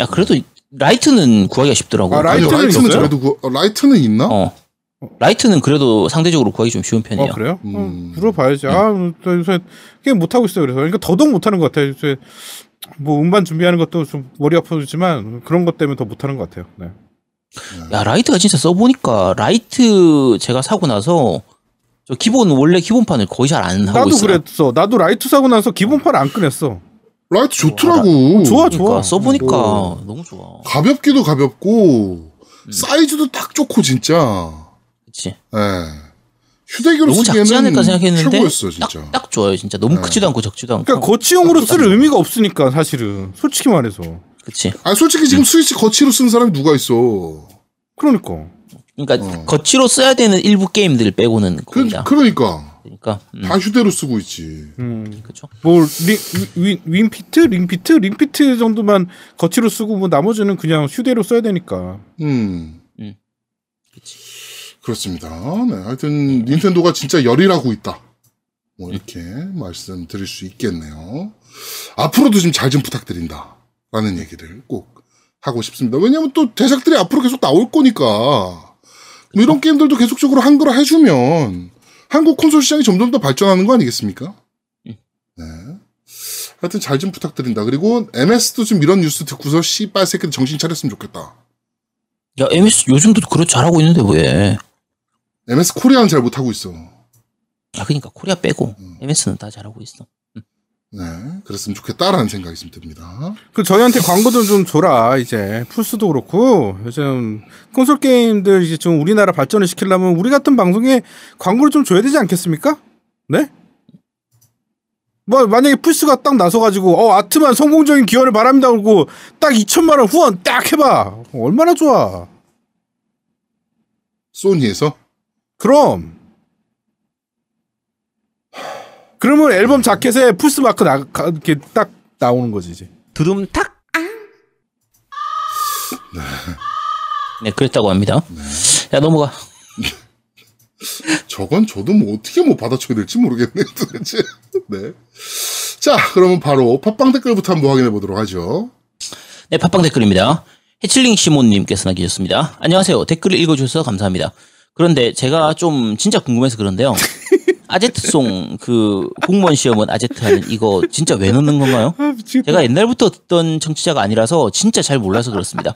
Speaker 4: 야 그래도 라이트는 구하기가 쉽더라고.
Speaker 5: 아, 라이트는
Speaker 3: 라이트는
Speaker 5: 있어요?
Speaker 3: 그래도 구... 어, 라이트는 있나?
Speaker 4: 어. 라이트는 그래도 상대적으로 구하기 좀 쉬운 편이에요.
Speaker 5: 어 그래요?
Speaker 3: 음.
Speaker 5: 어, 물어봐야지. 아나 요새 게임 못 하고 있어요. 그래서 그러니까 더더욱 못 하는 것 같아요. 요새 뭐 음반 준비하는 것도 좀 머리 아파지만 그런 것 때문에 더 못 하는 것 같아요. 네.
Speaker 4: 야 라이트가 진짜 써보니까 라이트 제가 사고 나서 저 기본 원래 기본판을 거의 잘 안 하고
Speaker 5: 나도
Speaker 4: 있어요.
Speaker 5: 그랬어. 나도 라이트 사고 나서 기본판 안 꺼냈어.
Speaker 3: 라이트 좋더라고.
Speaker 5: 좋아
Speaker 4: 그러니까
Speaker 5: 좋아.
Speaker 4: 써보니까
Speaker 3: 어.
Speaker 4: 너무 좋아.
Speaker 3: 가볍기도 가볍고
Speaker 4: 음.
Speaker 3: 사이즈도 딱 좋고 진짜.
Speaker 4: 그치.
Speaker 3: 예. 휴대기로
Speaker 4: 너무 작지
Speaker 3: 쓰기에는
Speaker 4: 않을까 생각했는데
Speaker 3: 최고였어 진짜.
Speaker 4: 딱, 딱 좋아요 진짜 너무
Speaker 3: 네.
Speaker 4: 크지도 않고 적지도 않고
Speaker 5: 그러니까 거치용으로 쓸 의미가 없으니까 사실은 솔직히 말해서.
Speaker 4: 그치
Speaker 3: 아니 솔직히
Speaker 4: 음.
Speaker 3: 지금 스위치 거치로 쓴 사람이 누가 있어?
Speaker 5: 그러니까.
Speaker 4: 그러니까
Speaker 3: 어.
Speaker 4: 거치로 써야 되는 일부 게임들 빼고는
Speaker 3: 그,
Speaker 4: 거의 다
Speaker 3: 그러니까
Speaker 4: 그러니까 음,
Speaker 3: 다 휴대로 쓰고 있지.
Speaker 5: 음.
Speaker 4: 그쵸
Speaker 5: 뭐 링, 윈, 윈피트, 링피트, 링피트 정도만 거치로 쓰고 뭐 나머지는 그냥 휴대로 써야 되니까.
Speaker 3: 음.
Speaker 4: 음. 그치.
Speaker 3: 그렇습니다. 네, 하여튼 닌텐도가 진짜 열일하고 있다. 뭐 이렇게 말씀드릴 수 있겠네요. 앞으로도 좀 잘 좀 부탁드린다. 라는 얘기를 꼭 하고 싶습니다. 왜냐면 또 대작들이 앞으로 계속 나올 거니까. 뭐 이런 게임들도 계속적으로 한글화 해주면 한국 콘솔 시장이 점점 더 발전하는 거 아니겠습니까?
Speaker 4: 음.
Speaker 3: 네. 하여튼 잘 좀 부탁드린다. 그리고 MS도 좀 이런 뉴스 듣고서 씨발 새끼들 정신 차렸으면 좋겠다.
Speaker 4: 야 MS 요즘도 그렇 잘하고 있는데 왜?
Speaker 3: MS 코리아는 잘 못하고 있어.
Speaker 4: 아 그러니까 코리아 빼고
Speaker 3: 음.
Speaker 4: MS는 다 잘하고 있어.
Speaker 3: 네, 그랬으면 좋겠다라는 생각이 좀 듭니다.
Speaker 5: 그 저희한테 광고도 좀 줘라 이제 플스도 그렇고 요즘 콘솔 게임들 이제 좀 우리나라 발전을 시키려면 우리 같은 방송에 광고를 좀 줘야 되지 않겠습니까? 네? 뭐 만약에 플스가 딱 나서가지고 어 아트만 성공적인 기원을 바랍니다 그러고 딱 2천만 원 후원 딱 해봐 얼마나 좋아
Speaker 3: 소니에서
Speaker 5: 그럼 그러면 앨범 자켓에 풀스 마크 나 가- 이렇게 딱 나오는 거지 이제.
Speaker 4: 두둠탁. 네, 그랬다고 합니다. 자, 넘어가.
Speaker 3: 저건 저도 뭐 어떻게 뭐 받아쳐야 될지 모르겠네요, 도대체. 네. 자, 그러면 바로 팟빵 댓글부터 한번 확인해 보도록 하죠.
Speaker 4: 네, 팟빵 댓글입니다. 해칠링 시몬님께서 남기셨습니다. 안녕하세요. 댓글을 읽어주셔서 감사합니다. 그런데 제가 좀 진짜 궁금해서 그런데요. 아제트송 그 공무원 시험은 아제트 하는 이거 진짜 왜 넣는 건가요?
Speaker 5: 아.
Speaker 4: 제가 옛날부터 듣던 청취자가 아니라서 진짜 잘 몰라서 그렇습니다.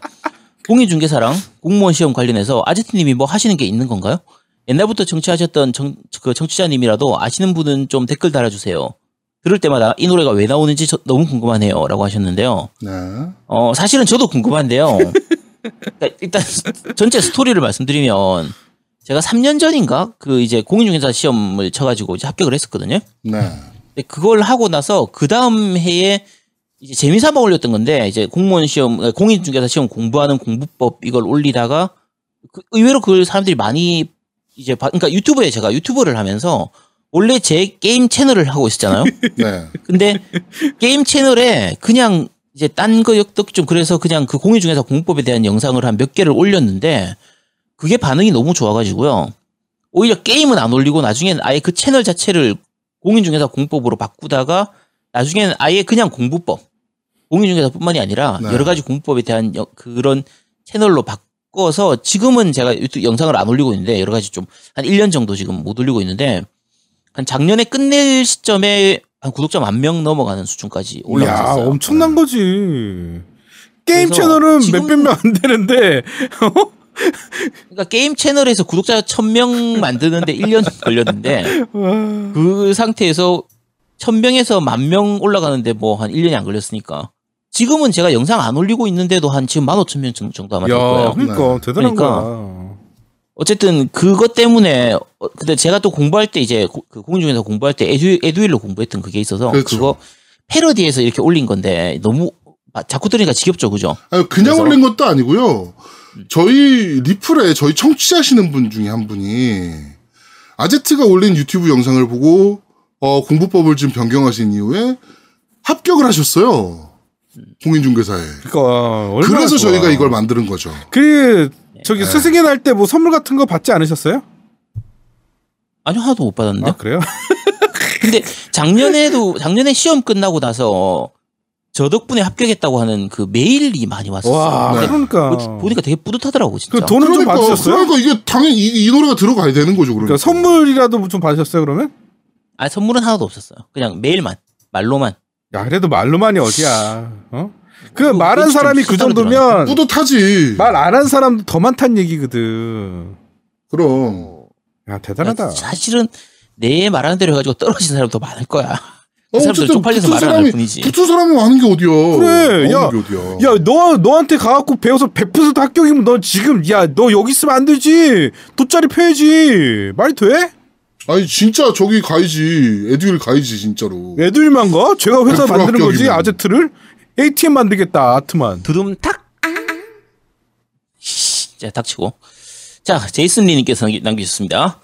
Speaker 4: 공인중개사랑 공무원 시험 관련해서 아제트님이 뭐 하시는 게 있는 건가요? 옛날부터 청취하셨던 청, 그 청취자님이라도 아시는 분은 좀 댓글 달아주세요. 들을 때마다 이 노래가 왜 나오는지 저- 너무 궁금하네요. 라고 하셨는데요.
Speaker 3: 네.
Speaker 4: 어, 사실은 저도 궁금한데요. 그러니까 일단 전체 스토리를 말씀드리면 제가 3년 전인가 그 이제 공인중개사 시험을 쳐가지고 이제 합격을 했었거든요.
Speaker 3: 네.
Speaker 4: 그걸 하고 나서 그 다음 해에 이제 재미삼아 올렸던 건데 이제 공무원 시험, 아, 공인중개사 시험 공부하는 공부법 이걸 올리다가 그 의외로 그걸 사람들이 많이 이제 봐- 그러니까 유튜브에 제가 유튜버를 하면서 원래 제 게임 채널을 하고 있었잖아요.
Speaker 3: 네.
Speaker 4: 근데 게임 채널에 그냥 이제 딴 거 역덕 좀 그래서 그냥 그 공인중개사 공법에 대한 영상을 한 몇 개를 올렸는데 그게 반응이 너무 좋아가지고요. 오히려 게임은 안 올리고 나중엔 아예 그 채널 자체를 공인중개사 공법으로 바꾸다가 나중에는 아예 그냥 공부법 공인중개사뿐만이 아니라
Speaker 3: 네.
Speaker 4: 여러 가지 공법에 대한 여- 그런 채널로 바꿔서 지금은 제가 유튜브 영상을 안 올리고 있는데 여러 가지 좀 한 1년 정도 지금 못 올리고 있는데 한 작년에 끝낼 시점에 한 구독자 만 명 넘어가는 수준까지
Speaker 5: 야
Speaker 4: 올라갔어요.
Speaker 5: 엄청난 거지. 게임 채널은 몇백 명 안 되는데
Speaker 4: 그러니까 게임 채널에서 구독자 1000명 만드는데 1년 걸렸는데 그 상태에서 1000명에서 만명 올라가는데 뭐 한 1년이 안 걸렸으니까 지금은 제가 영상 안 올리고 있는데도 한 지금 15,000명 정도 아마
Speaker 5: 될야
Speaker 4: 거예요.
Speaker 5: 그러니까 대단한
Speaker 4: 그러니까.
Speaker 5: 거야.
Speaker 4: 어쨌든 그것 때문에 어, 근데 제가 또 공부할 때 이제 고- 그 공인중개사 공부할 때 에듀, 에듀윌로 공부했던 그게 있어서
Speaker 3: 그렇죠.
Speaker 4: 그거 패러디해서 이렇게 올린 건데 너무 아, 자꾸 들으니까 지겹죠, 그죠?
Speaker 3: 아니, 그냥
Speaker 4: 그래서-
Speaker 3: 올린 것도 아니고요. 저희 리플에 저희 청취하시는 분 중에 한 분이 아제트가 올린 유튜브 영상을 보고 어, 공부법을 좀 변경하신 이후에 합격을 하셨어요. 공인중개사에.
Speaker 5: 그러니까 얼마나
Speaker 3: 그래서
Speaker 5: 좋아.
Speaker 3: 저희가 이걸 만드는 거죠.
Speaker 5: 그 저기
Speaker 3: 네.
Speaker 5: 스승의 날 때 뭐 선물 같은 거 받지 않으셨어요?
Speaker 4: 아니요, 하나도 못 받았는데.
Speaker 5: 아 그래요?
Speaker 4: 근데 작년에도 작년에 시험 끝나고 나서 저 덕분에 합격했다고 하는 그 메일이 많이 왔었어요.
Speaker 5: 와
Speaker 3: 네.
Speaker 5: 그러니까
Speaker 4: 보니까 되게 뿌듯하더라고 진짜.
Speaker 5: 그 돈은 좀 받으셨어요?
Speaker 3: 그러니까 이게 당연히 이, 이 노래가 들어가야 되는 거죠. 그러니까.
Speaker 5: 그러니까 선물이라도 좀 받으셨어요 그러면?
Speaker 4: 아 선물은 하나도 없었어요. 그냥 메일만 말로만.
Speaker 5: 야 그래도 말로만이 어디야? 어? 그
Speaker 4: 그거
Speaker 5: 말한
Speaker 4: 좀
Speaker 5: 사람이 그 정도면
Speaker 3: 뿌듯하지.
Speaker 5: 말 안 한 사람도 더 많다는 얘기거든.
Speaker 3: 그럼.
Speaker 5: 야 대단하다.
Speaker 4: 사실은 내 말하는 대로 해가지고 떨어진 사람 더 많을 거야.
Speaker 3: 어,
Speaker 4: 그 사람들 쪽팔려서
Speaker 3: 붙은
Speaker 4: 말을 안할
Speaker 3: 사람이
Speaker 4: 뿐이지.
Speaker 3: 붙은 사람이 많은 게 어디야?
Speaker 5: 그래, 야,
Speaker 3: 어디야?
Speaker 5: 야, 너, 너한테 가갖고 배워서 100% 합격이면 너 지금, 야, 너 여기 있으면 안 되지. 돗자리 펴야지. 말이 돼?
Speaker 3: 아니 진짜 저기 가야지. 에듀윌 가야지 진짜로.
Speaker 5: 애들만 가? 제가 회사
Speaker 3: 100%
Speaker 5: 만드는 거지,
Speaker 3: 합격이면.
Speaker 5: 아제트를? ATM 만들겠다, 아트만.
Speaker 4: 두둠 탁. 자 닥치고. 자 제이슨 리님께서 남기- 남기셨습니다.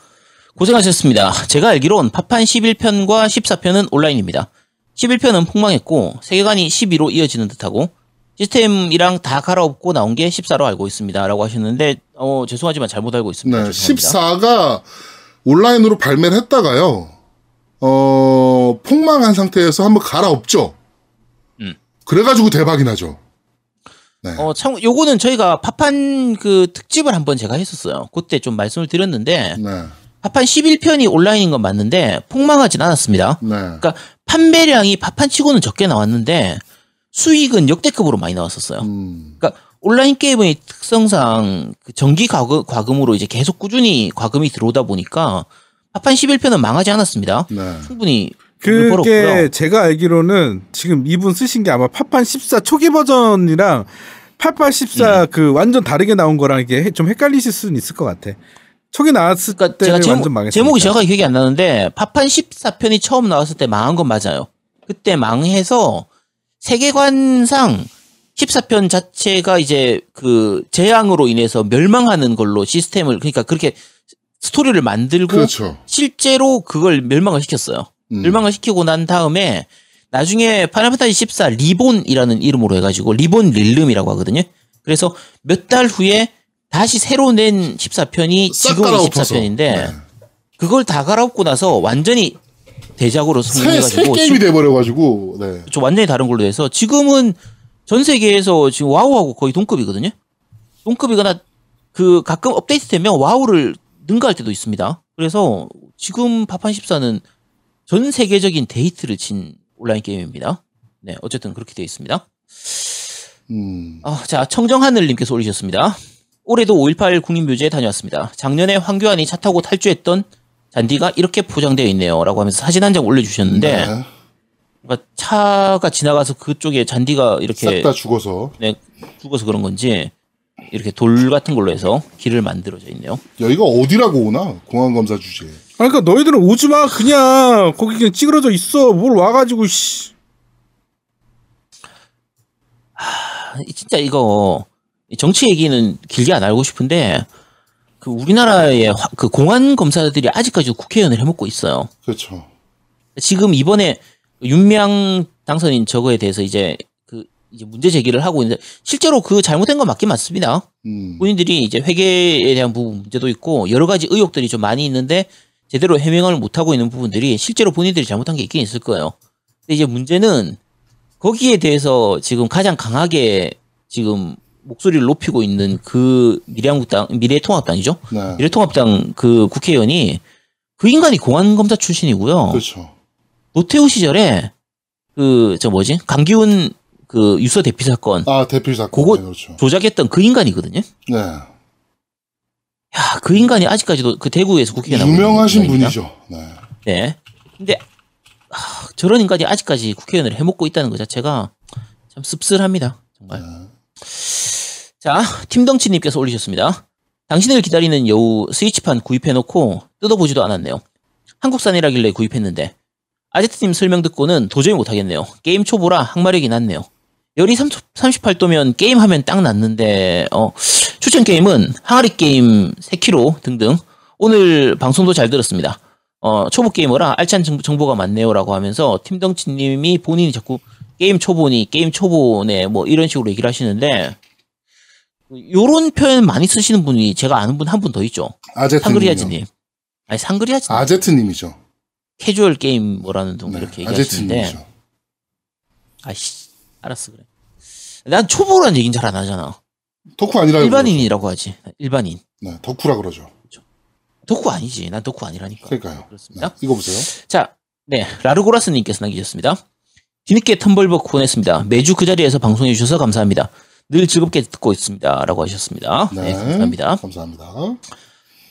Speaker 4: 고생하셨습니다. 제가 알기론 파판 11편과 14편은 온라인입니다. 11편은 폭망했고 세계관이 12로 이어지는 듯하고 시스템이랑 다 갈아엎고 나온 게 14로 알고 있습니다 라고 하셨는데 어 죄송하지만 잘못 알고 있습니다.
Speaker 3: 네,
Speaker 4: 죄송합니다.
Speaker 3: 14가 온라인으로 발매를 했다가요. 어, 폭망한 상태에서 한번 갈아엎죠.
Speaker 4: 음.
Speaker 3: 그래가지고 대박이 나죠. 네.
Speaker 4: 어, 참, 요거는 저희가 파판 그 특집을 한번 제가 했었어요. 그때 좀 말씀을 드렸는데,
Speaker 3: 네.
Speaker 4: 파판 11편이 온라인인 건 맞는데, 폭망하진 않았습니다.
Speaker 3: 네.
Speaker 4: 그러니까 판매량이 파판 치고는 적게 나왔는데, 수익은 역대급으로 많이 나왔었어요.
Speaker 3: 음,
Speaker 4: 그러니까 온라인 게임의 특성상 그 정기 과금, 과금으로 이제 계속 꾸준히 과금이 들어오다 보니까, 파판 11편은 망하지 않았습니다.
Speaker 3: 네.
Speaker 4: 충분히
Speaker 5: 그게
Speaker 4: 벌었고요.
Speaker 5: 제가 알기로는 지금 이분 쓰신 게 아마 파판 14 초기 버전이랑 파판 14
Speaker 4: 음.
Speaker 5: 그 완전 다르게 나온 거랑 이게 해- 좀 헷갈리실 수는 있을 것 같아. 초기 나왔을
Speaker 4: 그러니까 제가
Speaker 5: 완전
Speaker 4: 제목,
Speaker 5: 망했어.
Speaker 4: 제목이 정확하게 기억이 안 나는데 파판 14편이 처음 나왔을 때 망한 건 맞아요. 그때 망해서 세계관상 14편 자체가 이제 그 재앙으로 인해서 멸망하는 걸로 시스템을 그러니까 그렇게 스토리를 만들고
Speaker 3: 그렇죠.
Speaker 4: 실제로 그걸 멸망을 시켰어요.
Speaker 3: 음.
Speaker 4: 멸망을 시키고 난 다음에 나중에 파이널 판타지 14 Reborn이라는 이름으로 해가지고 Reborn Realm이라고 하거든요. 그래서 몇 달 후에 다시 새로 낸 14편이
Speaker 3: 싹
Speaker 4: 지금의
Speaker 3: 갈아엎어서.
Speaker 4: 14편인데
Speaker 3: 네.
Speaker 4: 그걸 다 갈아엎고 나서 완전히 대작으로
Speaker 3: 새, 새
Speaker 4: 성공해가지고
Speaker 3: 게임이 돼버려가지고 네.
Speaker 4: 좀 완전히 다른 걸로 해서 지금은 전 세계에서 지금 와우하고 거의 동급이거든요. 동급이거나 그 가끔 업데이트 되면 와우를 능가할 때도 있습니다. 그래서 지금 파판 14는 전 세계적인 대히트를 친 온라인 게임입니다. 네, 어쨌든 그렇게 되어 있습니다.
Speaker 3: 음.
Speaker 4: 아, 자, 청정하늘님께서 올리셨습니다. 올해도 5.18 국립묘지에 다녀왔습니다. 작년에 황교안이 차 타고 탈주했던 잔디가 이렇게 포장되어 있네요. 라고 하면서 사진 한 장 올려주셨는데,
Speaker 3: 네.
Speaker 4: 차가 지나가서 그쪽에 잔디가 이렇게
Speaker 3: 싹 다 죽어서
Speaker 4: 네, 죽어서 그런 건지 이렇게 돌 같은 걸로 해서 길을 만들어져 있네요.
Speaker 3: 여기가 어디라고 오나 공항 검사 주제.
Speaker 5: 아, 그러니까 너희들은 오지 마 그냥 거기 그냥 찌그러져 있어 뭘 와가지고 씨.
Speaker 4: 아, 진짜 이거 정치 얘기는 길게 안 알고 싶은데 그 우리나라의 화- 그 공안 검사들이 아직까지 국회의원을 해먹고 있어요.
Speaker 3: 그렇죠.
Speaker 4: 지금 이번에 윤명 당선인 저거에 대해서 이제 그 이제 문제 제기를 하고 있는데 실제로 그 잘못된 건 맞긴 맞습니다.
Speaker 3: 음.
Speaker 4: 본인들이 이제 회계에 대한 부분 문제도 있고 여러 가지 의혹들이 좀 많이 있는데 제대로 해명을 못 하고 있는 부분들이 실제로 본인들이 잘못한 게 있긴 있을 거예요. 근데 이제 문제는 거기에 대해서 지금 가장 강하게 지금 목소리를 높이고 있는 그 미래한국당 미래통합당이죠.
Speaker 3: 네.
Speaker 4: 미래통합당 그 국회의원이 그 인간이 공안검사 출신이고요.
Speaker 3: 그렇죠.
Speaker 4: 노태우 시절에 그 저 뭐지 강기훈 그 유서 대피 사건
Speaker 3: 아 대필 사건.
Speaker 4: 그거-
Speaker 3: 네, 그렇죠.
Speaker 4: 조작했던 그 인간이거든요.
Speaker 3: 네.
Speaker 4: 야, 그 인간이 아직까지도 그 대구에서 국회의원 하고 있는
Speaker 3: 유명하신. 분이죠. 네.
Speaker 4: 네. 근데 아, 저런 인간이 아직까지 국회의원을 해먹고 있다는 것 자체가 참 씁쓸합니다. 정말. 자, 팀덩치님께서 올리셨습니다. 당신을 기다리는 여우 스위치판 구입해놓고 뜯어보지도 않았네요. 한국산이라길래 구입했는데 아제트님 설명 듣고는 도저히 못하겠네요. 게임 초보라 항마력이 낮네요. 열이 38도면 게임하면 딱 났는데 어, 추천 게임은 항아리 게임 3kg 등등 오늘 방송도 잘 들었습니다. 어, 초보 게이머라 알찬 정- 정보 가 많네요라고 하면서 팀덩치님이 본인이 자꾸 게임 초보니 게임 초보네 뭐 이런 식으로 얘기를 하시는데 요런 표현 많이 쓰시는 분이 제가 아는 분 한 분 더 있죠.
Speaker 3: 아제트님.
Speaker 4: 상그리아즈님. 아니 상그리아즈
Speaker 3: 아제트님이죠.
Speaker 4: 캐주얼 게임 뭐라는 동
Speaker 3: 네.
Speaker 4: 이렇게 얘기하시는데
Speaker 3: 아제트님이죠.
Speaker 4: 아씨 알았어 그래. 난 초보라는 얘기는 잘 안 하잖아.
Speaker 3: 덕후 아니라고.
Speaker 4: 일반인이라고 하지. 일반인.
Speaker 3: 네. 덕후라 그러죠.
Speaker 4: 덕후 아니지. 난 덕후 아니라니까.
Speaker 3: 그러니까요.
Speaker 4: 그렇습니다.
Speaker 3: 네. 이거 보세요.
Speaker 4: 자, 네. 라르고라스님께서 남기셨습니다. 뒤늦게 텀블벅 보냈습니다. 매주 그 자리에서 방송해 주셔서 감사합니다. 늘 즐겁게 듣고 있습니다. 라고 하셨습니다. 네, 감사합니다.
Speaker 3: 감사합니다.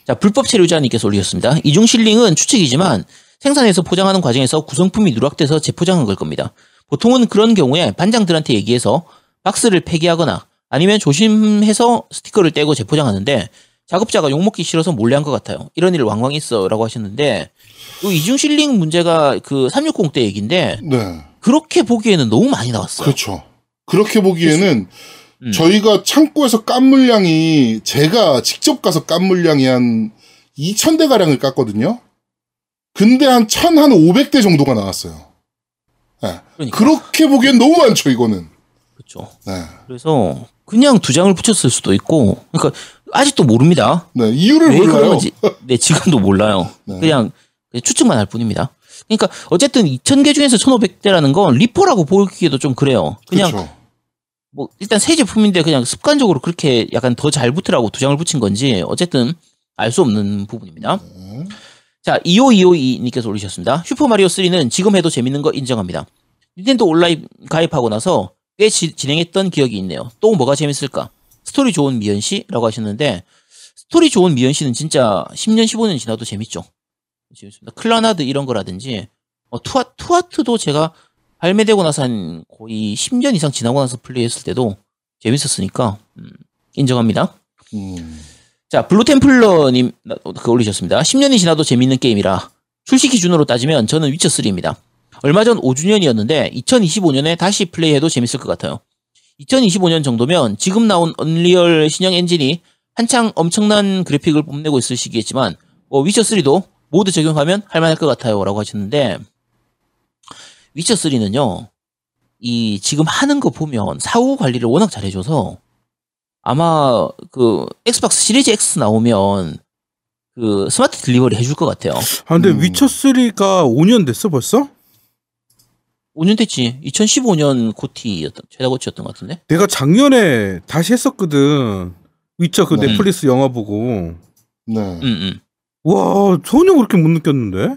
Speaker 4: 자, 불법 체류자님께서 올리셨습니다. 이중 실링은 추측이지만 생산해서 포장하는 과정에서 구성품이 누락돼서 재포장한 걸 겁니다. 보통은 그런 경우에 반장들한테 얘기해서 박스를 폐기하거나 아니면 조심해서 스티커를 떼고 재포장하는데 작업자가 욕먹기 싫어서 몰래 한 것 같아요. 이런 일 왕왕 있어 라고 하셨는데 이 이중 실링 문제가 그 360때 얘기인데
Speaker 3: 네.
Speaker 4: 그렇게 보기에는 너무 많이 나왔어요.
Speaker 3: 그렇죠. 그렇게 보기에는
Speaker 4: 음.
Speaker 3: 저희가 창고에서 깐 물량이 제가 직접 가서 깐 물량이 한 2,000대 가량을 깠거든요. 근데 한 1,000, 한 500대 정도가 나왔어요. 네.
Speaker 4: 그러니까.
Speaker 3: 그렇게 보기엔 너무 많죠, 이거는.
Speaker 4: 그렇죠.
Speaker 3: 네.
Speaker 4: 그래서 그냥 두 장을 붙였을 수도 있고 그러니까 아직도 모릅니다.
Speaker 3: 네. 이유를
Speaker 4: 왜
Speaker 3: 몰라요.
Speaker 4: 그런지 네 지금도 몰라요.
Speaker 3: 네.
Speaker 4: 그냥 추측만 할 뿐입니다. 그러니까 어쨌든 2,000개 중에서 1,500대라는 건 리퍼라고 보기에도 좀 그래요. 그냥
Speaker 3: 그렇죠.
Speaker 4: 뭐 일단 새 제품인데 그냥 습관적으로 그렇게 약간 더 잘 붙으라고 두 장을 붙인 건지 어쨌든 알 수 없는 부분입니다.
Speaker 3: 네.
Speaker 4: 자, 25222님께서 올리셨습니다. 슈퍼마리오 3는 지금 해도 재밌는 거 인정합니다. 닌텐도 온라인 가입하고 나서 꽤 지- 진행했던 기억이 있네요. 또 뭐가 재밌을까? 스토리 좋은 미연시라고 하셨는데 스토리 좋은 미연시는 진짜 10년 15년 지나도 재밌죠. 재밌습니다. 클라나드 이런 거라든지 어, 투하 투하트도 제가 발매되고 나서 한 거의 10년 이상 지나고 나서 플레이했을 때도 재밌었으니까 음, 인정합니다.
Speaker 3: 음.
Speaker 4: 자, 블루템플러님 그 올리셨습니다. 10년이 지나도 재밌는 게임이라 출시 기준으로 따지면 저는 위쳐3입니다. 얼마 전 5주년이었는데 2025년에 다시 플레이해도 재밌을 것 같아요. 2025년 정도면 지금 나온 언리얼 신형 엔진이 한창 엄청난 그래픽을 뽐내고 있을 시기겠지만 뭐 위쳐3도 모드 적용하면 할만할 것 같아요 라고 하셨는데 위쳐 3는요. 이 지금 하는 거 보면 사후 관리를 워낙 잘해줘서 아마 그 엑스박스 시리즈 X 나오면 그 Smart Delivery 해줄 것 같아요.
Speaker 5: 아 근데
Speaker 3: 음.
Speaker 5: 위쳐 3가 5년 됐어 벌써?
Speaker 4: 5년 됐지. 2015년 GOTY였던 최다 GOTY였던 것 같은데.
Speaker 5: 내가 작년에 다시 했었거든. 위쳐 그
Speaker 3: 네.
Speaker 5: 넷플릭스 영화 보고.
Speaker 3: 네.
Speaker 4: 음, 음.
Speaker 5: 와 전혀 그렇게 못 느꼈는데.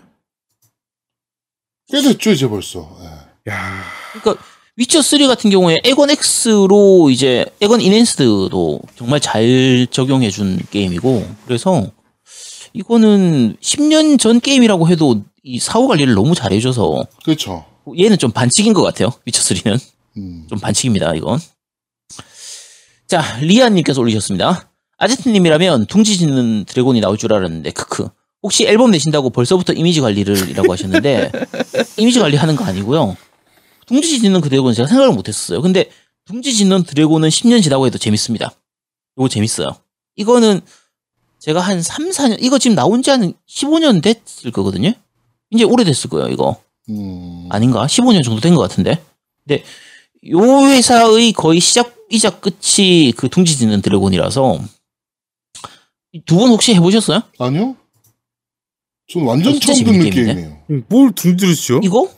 Speaker 3: 꽤 됐죠 이제 벌써. 예.
Speaker 5: 야.
Speaker 4: 그러니까 위쳐 3 같은 경우에 에건 X로 이제 에건 인핸스드도 정말 잘 적용해 준 게임이고 그래서 이거는 10년 전 게임이라고 해도 이 사후 관리를 너무 잘해 줘서
Speaker 3: 그렇죠.
Speaker 4: 얘는 좀 반칙인 것 같아요. 위쳐 3는
Speaker 3: 음.
Speaker 4: 좀 반칙입니다. 이건. 자, 리아 님께서 올리셨습니다. 아제트님이라면 둥지 짓는 드래곤이 나올 줄 알았는데 크크. 혹시 앨범 내신다고 벌써부터 이미지 관리를이라고 하셨는데 이미지 관리하는 거 아니고요. 둥지 짓는 그 드래곤은 제가 생각을 못했었어요. 근데 둥지 짓는 드래곤은 10년 지나고 해도 재밌습니다. 이거 재밌어요. 이거는 제가 한 3, 4년 이거 지금 나온 지 한 15년 됐을 거거든요. 이제 오래됐을 거예요. 이거.
Speaker 3: 음.
Speaker 4: 아닌가? 15년 정도 된 것 같은데. 근데 요 회사의 거의 시작이자 끝이 그 둥지 짓는 드래곤이라서 두 분 혹시 해보셨어요?
Speaker 3: 아니요. 전 완전 처음 듣는
Speaker 4: 재밌는 게임인데?
Speaker 3: 게임이에요.
Speaker 5: 뭘 둥들으시오?
Speaker 4: 이거?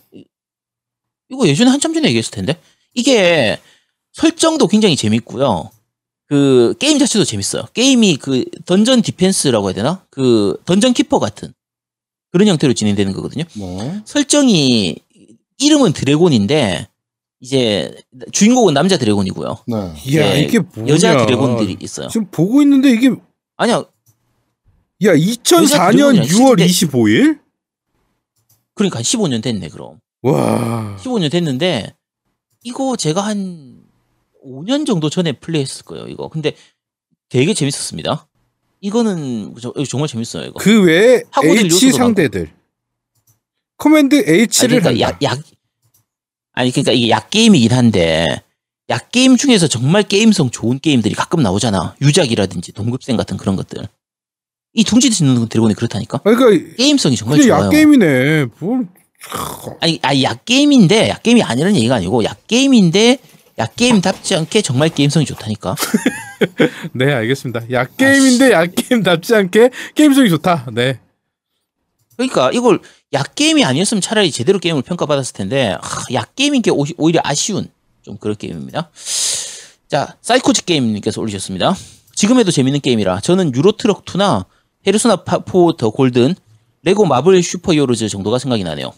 Speaker 4: 이거 예전에 한참 전에 얘기했을 텐데. 이게 설정도 굉장히 재밌고요. 그 게임 자체도 재밌어요. 게임이 그 던전 디펜스라고 해야 되나? 그 던전 키퍼 같은 그런 형태로 진행되는 거거든요.
Speaker 3: 네.
Speaker 4: 설정이 이름은 드래곤인데 이제 주인공은 남자 드래곤이고요.
Speaker 3: 네.
Speaker 5: 이야
Speaker 4: 예,
Speaker 5: 이게 뭐야?
Speaker 4: 여자 드래곤들이 있어요.
Speaker 5: 지금 보고 있는데 이게
Speaker 4: 아니야.
Speaker 5: 야 2004년
Speaker 4: 드래곤이야,
Speaker 5: 6월
Speaker 4: 실제-
Speaker 5: 25일?
Speaker 4: 그러니까 15년 됐네, 그럼.
Speaker 5: 와.
Speaker 4: 15년 됐는데 이거 제가 한 5년 정도 전에 플레이했을 거예요, 이거. 근데 되게 재밌었습니다. 이거는 정말 재밌어요, 이거.
Speaker 5: 그 외에 H 상대들. 커맨드
Speaker 4: 아니,
Speaker 5: H를
Speaker 4: 그러니까
Speaker 5: 한다.
Speaker 4: 야, 야 아니 그러니까 이게 야게임이긴 한데 야게임 중에서 정말 게임성 좋은 게임들이 가끔 나오잖아. 유작이라든지 동급생 같은 그런 것들. 이 둥지 짓는 드래곤이 그렇다니까.
Speaker 5: 그러니까
Speaker 4: 게임성이 정말 좋아요.
Speaker 5: 약 게임이네. 뭘
Speaker 4: 아니, 아니 야게임인데 야게임이 아니라는 얘기가 아니고 야게임인데 야게임답지 않게 정말 게임성이 좋다니까.
Speaker 5: 네, 알겠습니다. 야게임인데 야게임답지 않게 게임성이 좋다. 네.
Speaker 4: 그러니까 이걸 야게임이 아니었으면 차라리 제대로 게임을 평가받았을 텐데 하, 야게임인 게 오히- 오히려 아쉬운 좀 그런 게임입니다. 자, 사이코즈 게임님께서 올리셨습니다. 지금에도 재밌는 게임이라 저는 Euro Truck 2나 Persona 4 The Golden, LEGO Marvel Super Heroes 정도가 생각이 나네요.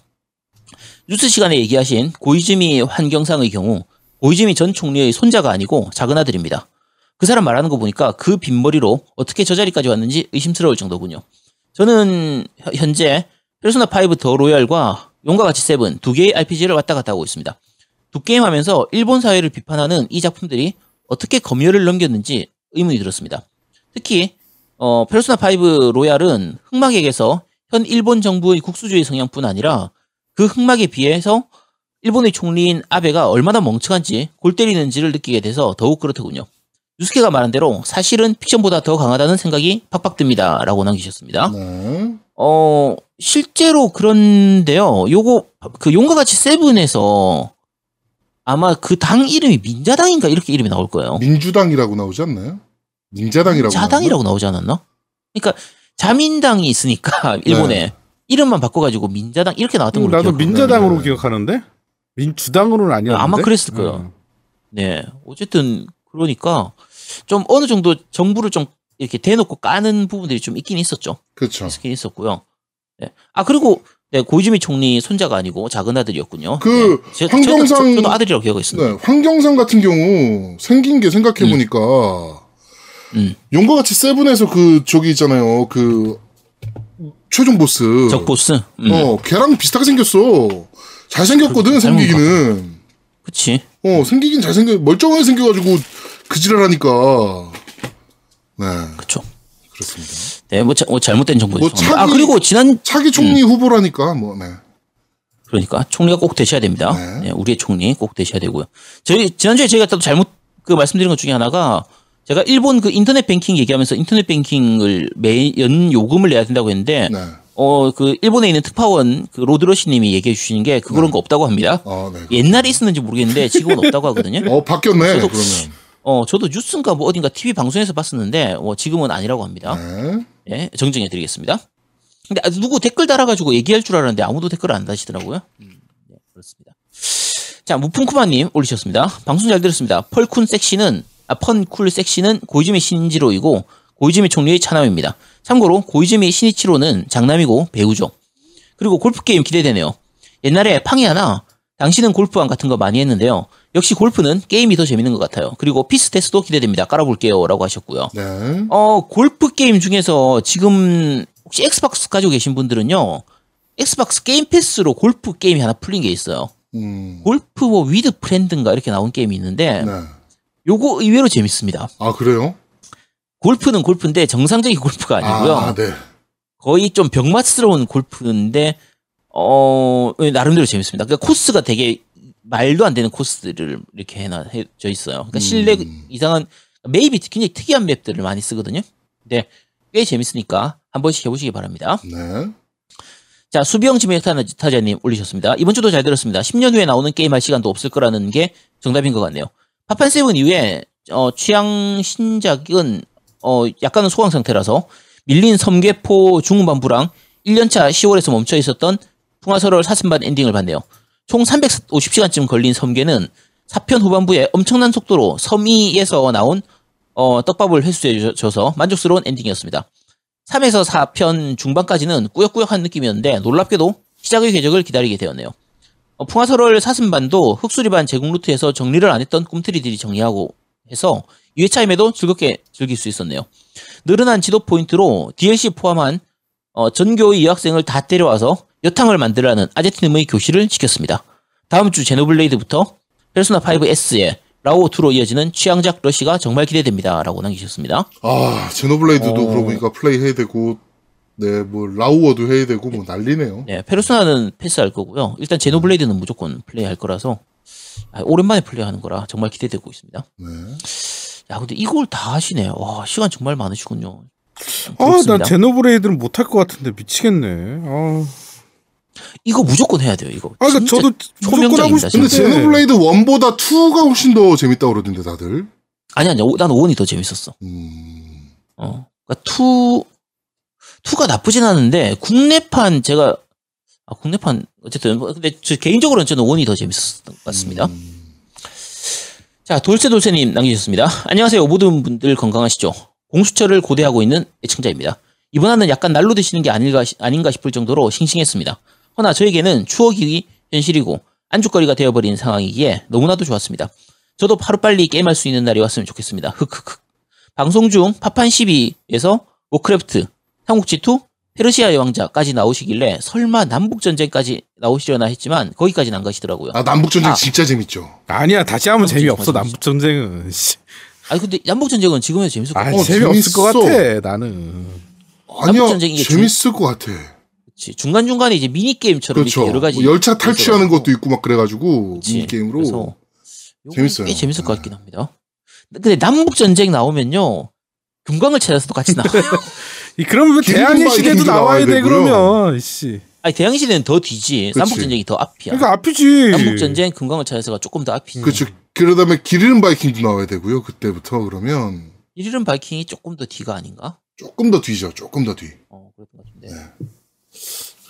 Speaker 4: 뉴스 시간에 얘기하신 고이즈미 환경상의 경우 고이즈미 전 총리의 손자가 아니고 작은 아들입니다. 그 사람 말하는 거 보니까 그 빈머리로 어떻게 저 자리까지 왔는지 의심스러울 정도군요. 저는 혀- 현재 페르소나 5 The Royal과 용과 같이 seven 두 개의 RPG를 왔다 갔다 하고 있습니다. 두 게임 하면서 일본 사회를 비판하는 이 작품들이 어떻게 검열을 넘겼는지 의문이 들었습니다. 특히 어, 페르소나 5 Royal은 흑막에게서 현 일본 정부의 국수주의 성향뿐 아니라 그 흑막에 비해서 일본의 총리인 아베가 얼마나 멍청한지 골 때리는지를 느끼게 돼서 더욱 그렇더군요. 유스케가 말한 대로 사실은 픽션보다 더 강하다는 생각이 팍팍 듭니다. 라고 남기셨습니다.
Speaker 3: 네.
Speaker 4: 어, 실제로 그런데요. 요거, 그 용과 같이 세븐에서 아마 그 당 이름이 민자당인가 이렇게 이름이 나올 거예요.
Speaker 3: 민주당이라고 나오지 않나요? 민자당이라고.
Speaker 4: 자당이라고 나오지 않았나? 그러니까 자민당이 있으니까 일본에 이름만 바꿔가지고 민자당 이렇게 나왔던 걸로
Speaker 5: 어, 나도. 민자당으로
Speaker 3: 네.
Speaker 5: 기억하는데 민주당으로는 아니었는데.
Speaker 4: 아마 그랬을 거예요.
Speaker 5: 어.
Speaker 4: 네. 어쨌든 그러니까 좀 어느 정도 정부를 좀 이렇게 대놓고 까는 부분들이 좀 있긴 있었죠.
Speaker 3: 그렇죠.
Speaker 4: 있긴 있었고요. 네. 아 그리고 네, 고이즈미 총리 손자가 아니고 작은 아들이었군요.
Speaker 3: 그
Speaker 4: 네. 제,
Speaker 3: 환경상-
Speaker 4: 저도, 저도 아들이라고 기억하겠습니다.
Speaker 3: 네, 환경상 같은 경우 생긴 게 생각해 보니까
Speaker 4: 음.
Speaker 3: 용과 같이 세븐에서 그 저기 있잖아요. 그 최종 보스.
Speaker 4: 적 보스. 음.
Speaker 3: 어, 걔랑 비슷하게 생겼어. 잘 생겼거든,
Speaker 4: 그렇죠. 닮은
Speaker 3: 생기기는.
Speaker 4: 그치.
Speaker 3: 어, 생기긴 잘 생겨, 멀쩡하게 생겨가지고, 그지랄하니까. 네,
Speaker 4: 그쵸.
Speaker 3: 그렇습니다.
Speaker 4: 네, 뭐, 자, 뭐 잘못된 정보
Speaker 3: 뭐.
Speaker 4: 아
Speaker 3: 차기-
Speaker 4: 그리고 지난
Speaker 3: 차기 총리 후보라니까, 뭐, 네.
Speaker 4: 그러니까 총리가 꼭 되셔야 됩니다.
Speaker 3: 네.
Speaker 4: 네, 우리의 총리 꼭 되셔야 되고요. 저희 지난주에 저희가 또 잘못 그 말씀드린 것 중에 하나가 제가 일본 그 인터넷 뱅킹 얘기하면서 인터넷 뱅킹을 매연 요금을 내야 된다고 했는데
Speaker 3: 네.
Speaker 4: 어, 그, 일본에 있는 특파원, 그, 로드러시 님이 얘기해 주시는 게, 그런 거 없다고 합니다.
Speaker 3: 아, 네.
Speaker 4: 옛날에 있었는지 모르겠는데, 지금은 없다고 하거든요.
Speaker 3: 어, 바뀌었네,
Speaker 4: 저도-
Speaker 3: 그러면.
Speaker 4: 어, 저도 뉴스인가 뭐 어딘가 TV 방송에서 봤었는데, 어, 지금은 아니라고 합니다.
Speaker 3: 네.
Speaker 4: 예, 정정해 드리겠습니다. 근데 아, 누구 댓글 달아가지고 얘기할 줄 알았는데 아무도 댓글 안 다시더라고요. 음, 네, 그렇습니다. 자, 무풍쿠마님 올리셨습니다. 방송 잘 들었습니다. 펄쿤 sexy는, 아, fun cool sexy는 고이즈미 신지로이고, 고이즈미 총리의 차남입니다. 참고로, 고이즈미 신이치로는 장남이고 배우죠. 그리고 골프 게임 기대되네요. 옛날에 팡야나, 당신은 골프왕 같은 거 많이 했는데요. 역시 골프는 게임이 더 재밌는 것 같아요. 그리고 피스 테스도 기대됩니다. 깔아볼게요. 라고 하셨고요.
Speaker 3: 네.
Speaker 4: 어, 골프 게임 중에서 지금 혹시 Xbox 가지고 계신 분들은요. Xbox Game Pass로 골프 게임이 하나 풀린 게 있어요.
Speaker 3: 음.
Speaker 4: Golf 뭐 With Friend인가 이렇게 나온 게임이 있는데
Speaker 3: 네.
Speaker 4: 요거 의외로 재밌습니다.
Speaker 3: 아, 그래요?
Speaker 4: 골프는 골프인데 정상적인 골프가 아니고요.
Speaker 3: 아, 네.
Speaker 4: 거의 좀 병맛스러운 골프인데 어 나름대로 재밌습니다. 그러니까 코스가 되게 말도 안 되는 코스들을 이렇게 해놔 해져 있어요. 그러니까 실내
Speaker 3: 음.
Speaker 4: 이상한 맵이 굉장히 특이한 맵들을 많이 쓰거든요. 근데 꽤 재밌으니까 한 번씩 해보시기 바랍니다.
Speaker 3: 네.
Speaker 4: 자, 수비형 지메 타자님 올리셨습니다. 이번 주도 잘 들었습니다. 10년 후에 나오는 게임 할 시간도 없을 거라는 게 정답인 것 같네요. 파판 세븐 이후에 어, 취향 신작은 어, 약간은 소강 상태라서 밀린 섬계포 중반부랑 1년차 10월에서 멈춰 있었던 풍화설월 사슴반 엔딩을 봤네요. 총 350시간쯤 걸린 섬계는 4편 후반부에 엄청난 속도로 섬이에서 나온 어, 떡밥을 회수해 줘서 만족스러운 엔딩이었습니다. 3에서 4편 중반까지는 꾸역꾸역한 느낌이었는데 놀랍게도 시작의 궤적을 기다리게 되었네요. 어, 풍화설월 사슴반도 흑수리반 제공 루트에서 정리를 안 했던 꿈틀이들이 정리하고 해서 2회차임에도 즐겁게 즐길 수 있었네요. 늘어난 지도 포인트로 DLC 포함한 어, 전교의 여학생을 다 때려와서 여탕을 만들라는 아제트님의 교실을 시켰습니다. 다음 주 제노블레이드부터 Persona 5S와 라오어 2로 이어지는 취향작 러시가 정말 기대됩니다. 라고 남기셨습니다.
Speaker 3: 아, Xenoblade도
Speaker 4: 어.
Speaker 3: 그러고 보니까 플레이 해야 되고, 네, 뭐, 라오어도 해야 되고, 뭐, 난리네요.
Speaker 4: 네, Persona는 패스할 거고요. 일단 Xenoblade는 무조건 플레이할 거라서 아, 오랜만에 플레이하는 거라 정말 기대되고 있습니다.
Speaker 3: 네.
Speaker 4: 야, 근데 이걸 다 하시네. 와, 시간 정말 많으시군요.
Speaker 5: 아, 난
Speaker 4: 부럽습니다.
Speaker 5: Xenoblade는 못 할 것 같은데 미치겠네. 아,
Speaker 4: 이거 무조건 해야 돼요. 이거.
Speaker 5: 아, 그러니까 저도 무조건 하고
Speaker 3: 근데
Speaker 5: 싶은데.
Speaker 4: 진짜.
Speaker 3: Xenoblade 1보다 2가 훨씬 더 재밌다고 그러던데, 다들.
Speaker 4: 아니 아니, 난 one이 더 재밌었어.
Speaker 3: 음.
Speaker 4: 어, 그러니까 two two가 나쁘진 않은데 국내판 제가 아, 국내판 어쨌든 뭐, 근데 저 개인적으로는 저는 one이 더 재밌었던 것 같습니다.
Speaker 3: 음.
Speaker 4: 자, 돌쇠 돌쇠님 남기셨습니다. 안녕하세요. 모든 분들 건강하시죠? 공수처를 고대하고 있는 애청자입니다. 이번 화는 약간 날로 드시는 게 아닐까, 아닌가 싶을 정도로 싱싱했습니다. 허나 저에게는 추억이 현실이고 안주거리가 되어버린 상황이기에 너무나도 좋았습니다. 저도 하루빨리 게임할 수 있는 날이 왔으면 좋겠습니다. 흑흑흑. 방송 중 파판 12에서 Warcraft, 삼국지2, 페르시아의 왕자까지 나오시길래 설마 남북전쟁까지 나오시려나 했지만 거기까지는 안 가시더라고요.
Speaker 3: 아, 남북전쟁
Speaker 4: 아.
Speaker 3: 진짜 재밌죠.
Speaker 5: 아니야 다시 하면 재미없어
Speaker 4: 정말
Speaker 5: 남북 전쟁은. 씨.
Speaker 4: 아니 근데 남북전쟁은 지금에도 재밌을
Speaker 5: 것아
Speaker 4: 같아요.
Speaker 3: 어,
Speaker 5: 재미없을 것. 같아 나는.
Speaker 3: 아니요,
Speaker 4: 남북전쟁이 이게
Speaker 3: 재밌을 것 같아.
Speaker 4: 그치. 중간중간에 이제 미니게임처럼
Speaker 3: 그렇죠.
Speaker 4: 이렇게 여러 가지.
Speaker 3: 뭐 열차 탈취하는. 것도 있고 막 그래가지고,
Speaker 4: 그치.
Speaker 3: 미니게임으로. 재밌어요.
Speaker 4: 꽤 재밌을 것 같긴 합니다. 근데 남북전쟁 나오면요. 금광을 찾아서도 같이 나와요.
Speaker 5: 이 그러면 대항해 시대도 나와야
Speaker 3: 나와야
Speaker 5: 돼
Speaker 3: 되고요.
Speaker 5: 그러면. 씨.
Speaker 4: 아니 대항시대는 더 뒤지.
Speaker 3: 그치.
Speaker 4: 남북 전쟁이 더 앞이야.
Speaker 5: 그러니까 앞이지.
Speaker 4: 남북 전쟁 금광을 찾아서가 조금 더 앞이지.
Speaker 3: 그렇죠. 그다음에 길 잃은 바이킹도 나와야 되고요. 그때부터 그러면
Speaker 4: 길 잃은 바이킹이 조금 더 뒤가 아닌가?
Speaker 3: 조금 더 뒤죠. 조금 더 뒤.
Speaker 4: 어, 그랬던 것 같은데.
Speaker 3: 네.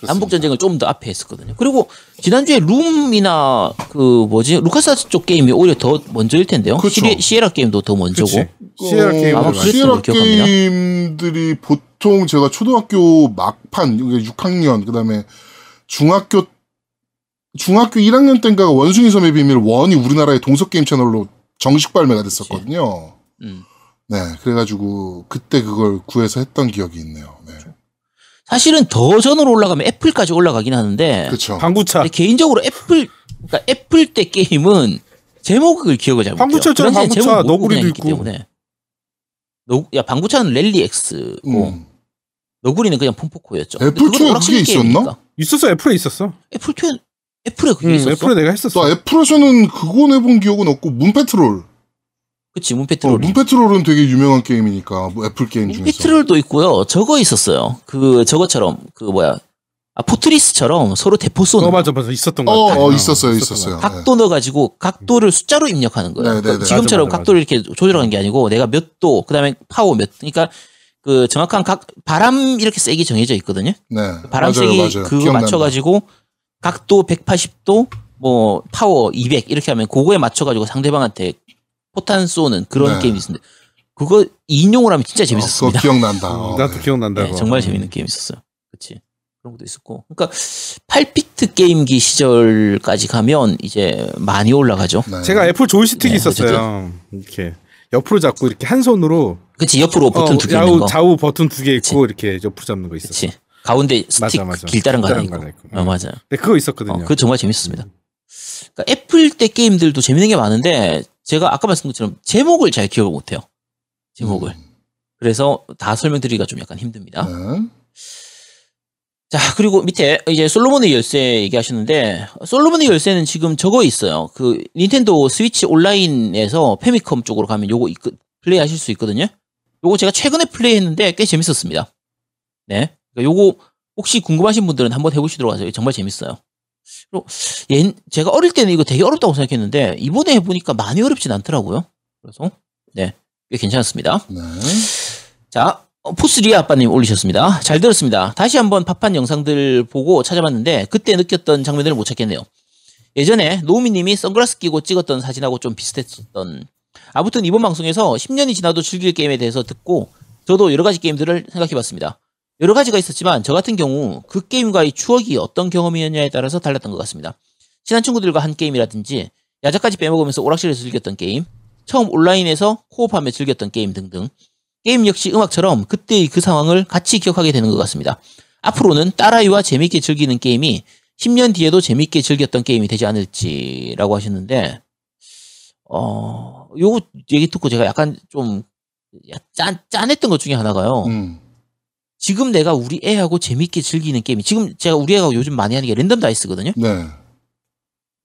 Speaker 4: 남북 전쟁을 좀 더 앞에 했었거든요. 그리고 지난주에 Loom이나 그 뭐지 루카스 쪽 게임이 오히려 더 먼저일 텐데요.
Speaker 3: 그쵸.
Speaker 4: 시리, Sierra 게임도 더 먼저고.
Speaker 5: 그치. Sierra 게임을
Speaker 4: 아마 그랬던 Sierra.
Speaker 3: 게임들이 보 통 제가 초등학교 막판, 이게 6학년, 그 다음에 중학교, 중학교 1학년 때인가 원숭이 섬의 비밀 one이 우리나라의 동서 게임 채널로 정식 발매가 됐었거든요.
Speaker 4: 음.
Speaker 3: 네, 그래가지고 그때 그걸 구해서 했던 기억이 있네요. 네,
Speaker 4: 사실은 더 전으로 올라가면 애플까지 올라가긴 하는데.
Speaker 3: 그렇죠.
Speaker 5: 방구차.
Speaker 4: 근데 개인적으로 애플 그러니까 애플 때 게임은 제목을 기억을 잘 못 해요.
Speaker 5: 방구차였잖아,
Speaker 4: 그 당시에
Speaker 5: 방구차. 너구리도 있고.
Speaker 4: 때문에. 너, 야 방구차는 Rally X고
Speaker 3: 음.
Speaker 4: 너구리는 그냥 폼포코였죠.
Speaker 3: 애플
Speaker 4: 근데 그건
Speaker 3: two에
Speaker 4: 오락실
Speaker 3: 그게 있었나?
Speaker 4: 게임이니까.
Speaker 5: 있었어 애플에 있었어.
Speaker 4: 애플 two에 애플에 그게
Speaker 5: 응,
Speaker 4: 있었어.
Speaker 5: 애플에 내가 했었어.
Speaker 3: 나 애플에서는 그거 내본 기억은 없고 문페트롤.
Speaker 4: 그치
Speaker 3: 어,
Speaker 4: 문페트롤.
Speaker 3: 문페트롤은 되게 유명한 게임이니까 뭐 애플 게임 중에서.
Speaker 4: Moon Patrol도 있고요. 저거 있었어요. 그 저거처럼 그 뭐야 아 Fortress처럼 서로 대포 쏘는
Speaker 5: 어 맞아 맞아 있었던 거
Speaker 3: 어,
Speaker 5: 같아.
Speaker 3: 어, 있었어요,
Speaker 5: 것
Speaker 3: 있었어요.
Speaker 5: 같아.
Speaker 4: 각도 넣어가지고 각도를 숫자로 입력하는 거예요.
Speaker 3: 네, 네,
Speaker 4: 그러니까
Speaker 3: 네.
Speaker 4: 지금처럼
Speaker 5: 맞아, 맞아,
Speaker 4: 각도를 이렇게 조절하는 게 아니고 내가 몇 도, 그 다음에 파워 몇, 그러니까 그 정확한 각 바람 이렇게 세기 정해져 있거든요.
Speaker 3: 네.
Speaker 4: 바람
Speaker 3: 맞아요,
Speaker 4: 세기
Speaker 3: 맞아요.
Speaker 4: 그거. 맞춰가지고 각도 180도, 뭐 파워 200 이렇게 하면 그거에 맞춰가지고 상대방한테 포탄 쏘는 그런
Speaker 3: 네.
Speaker 4: 게임이 있었는데 그거 2인용을 하면 진짜
Speaker 3: 어,
Speaker 4: 재밌었습니다.
Speaker 3: 그거 기억난다. 어,
Speaker 5: 나도
Speaker 3: 네.
Speaker 5: 기억난다.
Speaker 4: 네. 정말 재밌는 게임 있었어요. 그치. 그런 것도 있었고. 그러니까 8비트 게임기 시절까지 가면 이제 많이 올라가죠.
Speaker 3: 네.
Speaker 5: 제가 애플 조이스틱이
Speaker 4: 네,
Speaker 5: 있었어요. 이렇게 옆으로 잡고 이렇게 한 손으로
Speaker 4: 그치. 옆으로 버튼
Speaker 5: 어,
Speaker 4: 두개
Speaker 5: 좌우,
Speaker 4: 있는 거.
Speaker 5: 좌우 버튼 두 개 있고 이렇게 옆으로 잡는 거 있었어.
Speaker 4: 그치. 가운데 스틱
Speaker 5: 맞아, 맞아.
Speaker 4: 길다란 거 하나
Speaker 5: 거
Speaker 4: 있고. 어, 맞아요.
Speaker 5: 네, 그거 있었거든요.
Speaker 4: 어, 그거 정말 재밌었습니다. 그러니까 애플 때 게임들도 재밌는 게 많은데 제가 아까 말씀드린 것처럼 제목을 잘 기억을 못해요. 제목을.
Speaker 3: 음.
Speaker 4: 그래서 다 설명드리기가 좀 약간 힘듭니다.
Speaker 3: 네.
Speaker 4: 자, 그리고 밑에 이제 솔로몬의 열쇠 얘기하셨는데, 솔로몬의 열쇠는 지금 저거 있어요. 그 닌텐도 스위치 온라인에서 페미컴 쪽으로 가면 요거 있- 플레이 하실 수 있거든요. 요거 제가 최근에 플레이 했는데 꽤 재밌었습니다. 네. 그러니까 요거 혹시 궁금하신 분들은 한번 해보시도록 하세요. 정말 재밌어요. 그리고 얘, 제가 어릴 때는 이거 되게 어렵다고 생각했는데, 이번에 해보니까 많이 어렵진 않더라고요. 그래서, 네. 꽤 괜찮았습니다.
Speaker 3: 네.
Speaker 4: 자, 어, 포스리아 아빠님 올리셨습니다. 잘 들었습니다. 다시 한번 팝판 영상들 보고 찾아봤는데 그때 느꼈던 장면들을 못 찾겠네요. 예전에 노우미님이 선글라스 끼고 찍었던 사진하고 좀 비슷했던. 아무튼 이번 방송에서 10년이 지나도 즐길 게임에 대해서 듣고 저도 여러 가지 게임들을 생각해봤습니다. 여러 가지가 있었지만 저 같은 경우 그 게임과의 추억이 어떤 경험이었냐에 따라서 달랐던 것 같습니다. 친한 친구들과 한 게임이라든지 야자까지 빼먹으면서 오락실에서 즐겼던 게임, 처음 온라인에서 co-op하며 즐겼던 게임 등등 게임 역시 음악처럼 그때의 그 상황을 같이 기억하게 되는 것 같습니다. 앞으로는 딸아이와 재밌게 즐기는 게임이 10년 뒤에도 재밌게 즐겼던 게임이 되지 않을지라고 하셨는데, 어, 요거 얘기 듣고 제가 약간 좀 짠, 짠했던 것 중에 하나가요.
Speaker 3: 음.
Speaker 4: 지금 내가 우리 애하고 재밌게 즐기는 게임이, 지금 제가 우리 애가 요즘 많이 하는 게 랜덤 다이스거든요?
Speaker 3: 네.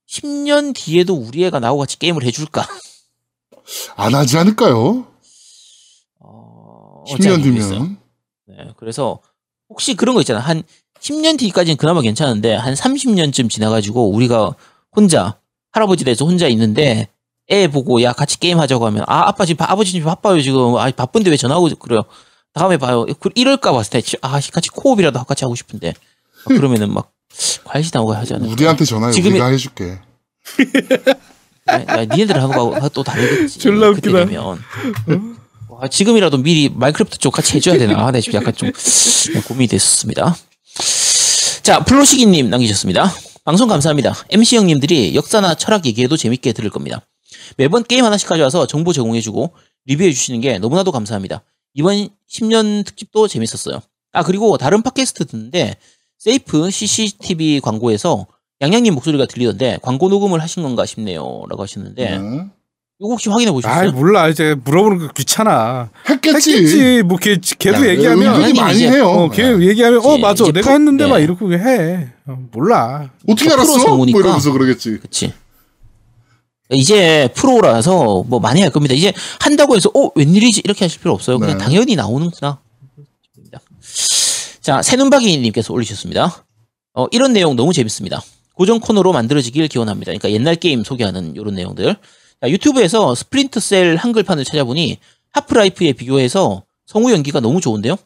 Speaker 4: 10년 뒤에도 우리 애가 나하고 같이 게임을 해줄까?
Speaker 3: 안 하지 않을까요?
Speaker 4: 어, 잘
Speaker 3: 10년
Speaker 4: 모르겠어요.
Speaker 3: 뒤면.
Speaker 4: 네, 그래서 혹시 그런 거 있잖아. 한 10년 뒤까지는 그나마 괜찮은데 한 30년쯤 지나가지고 우리가 혼자 할아버지 돼서 혼자 있는데 애 보고 야 같이 게임 하자고 하면 아 아빠 지금 바- 아버지 지금 바빠요 지금 아 바쁜데 왜 전화하고 그래요 다음에 봐요 그- 이럴까 봤을 때아 같이 코업이라도 같이 하고 싶은데 막 그러면은 막 과일시 나오고 하지 않을까
Speaker 3: 우리한테 전화해.
Speaker 4: 지금이-
Speaker 3: 우리가 해줄게.
Speaker 4: 야, 야, 니네들하고 또 다르겠지.
Speaker 5: 졸라
Speaker 4: 그때
Speaker 5: 웃기다.
Speaker 4: 되면. 와, 지금이라도 미리 마이크래프트 쪽 같이 해줘야 되나? 아, 네, 지금 약간 좀 고민이 됐습니다. 자, 플로시기님 남기셨습니다. 방송 감사합니다. MC 형님들이 역사나 철학 얘기해도 재밌게 들을 겁니다. 매번 게임 하나씩 가져와서 정보 제공해주고 리뷰해주시는 게 너무나도 감사합니다. 이번 10년 특집도 재밌었어요. 아, 그리고 다른 팟캐스트 듣는데 세이프 CCTV 광고에서 양양님 목소리가 들리던데 광고 녹음을 하신 건가 싶네요. 라고 하셨는데
Speaker 3: 네.
Speaker 4: 이거 혹시 확인해 보셨어요?
Speaker 5: 몰라 이제 물어보는 거 귀찮아.
Speaker 3: 했겠지.
Speaker 5: 했겠지. 뭐 걔, 걔도
Speaker 4: 야,
Speaker 5: 얘기하면
Speaker 4: 양양님
Speaker 3: 많이
Speaker 4: 이제-
Speaker 3: 해요.
Speaker 5: 어, 걔
Speaker 3: 네.
Speaker 5: 얘기하면 어
Speaker 4: 이제-
Speaker 5: 맞아
Speaker 4: 이제
Speaker 5: 내가
Speaker 4: 프로-
Speaker 5: 했는데 막
Speaker 4: 네.
Speaker 5: 이러고 해. 어, 몰라.
Speaker 3: 어떻게
Speaker 4: 프로
Speaker 3: 알았어? 뭐
Speaker 4: 성우니까.
Speaker 3: 이러면서 그러겠지.
Speaker 4: 그치. 이제 프로라서 뭐 많이 할 겁니다. 이제 한다고 해서 어 웬일이지 이렇게 하실 필요 없어요. 그냥
Speaker 3: 네.
Speaker 4: 당연히 나오는구나. 자 새눈박이님께서 올리셨습니다. 어, 이런 내용 너무 재밌습니다. 고정 코너로 만들어지길 기원합니다. 그러니까 옛날 게임 소개하는 이런 내용들. 자, 유튜브에서 스플린터 셀 한글판을 찾아보니 하프라이프에 비교해서 성우 연기가 너무 좋은데요.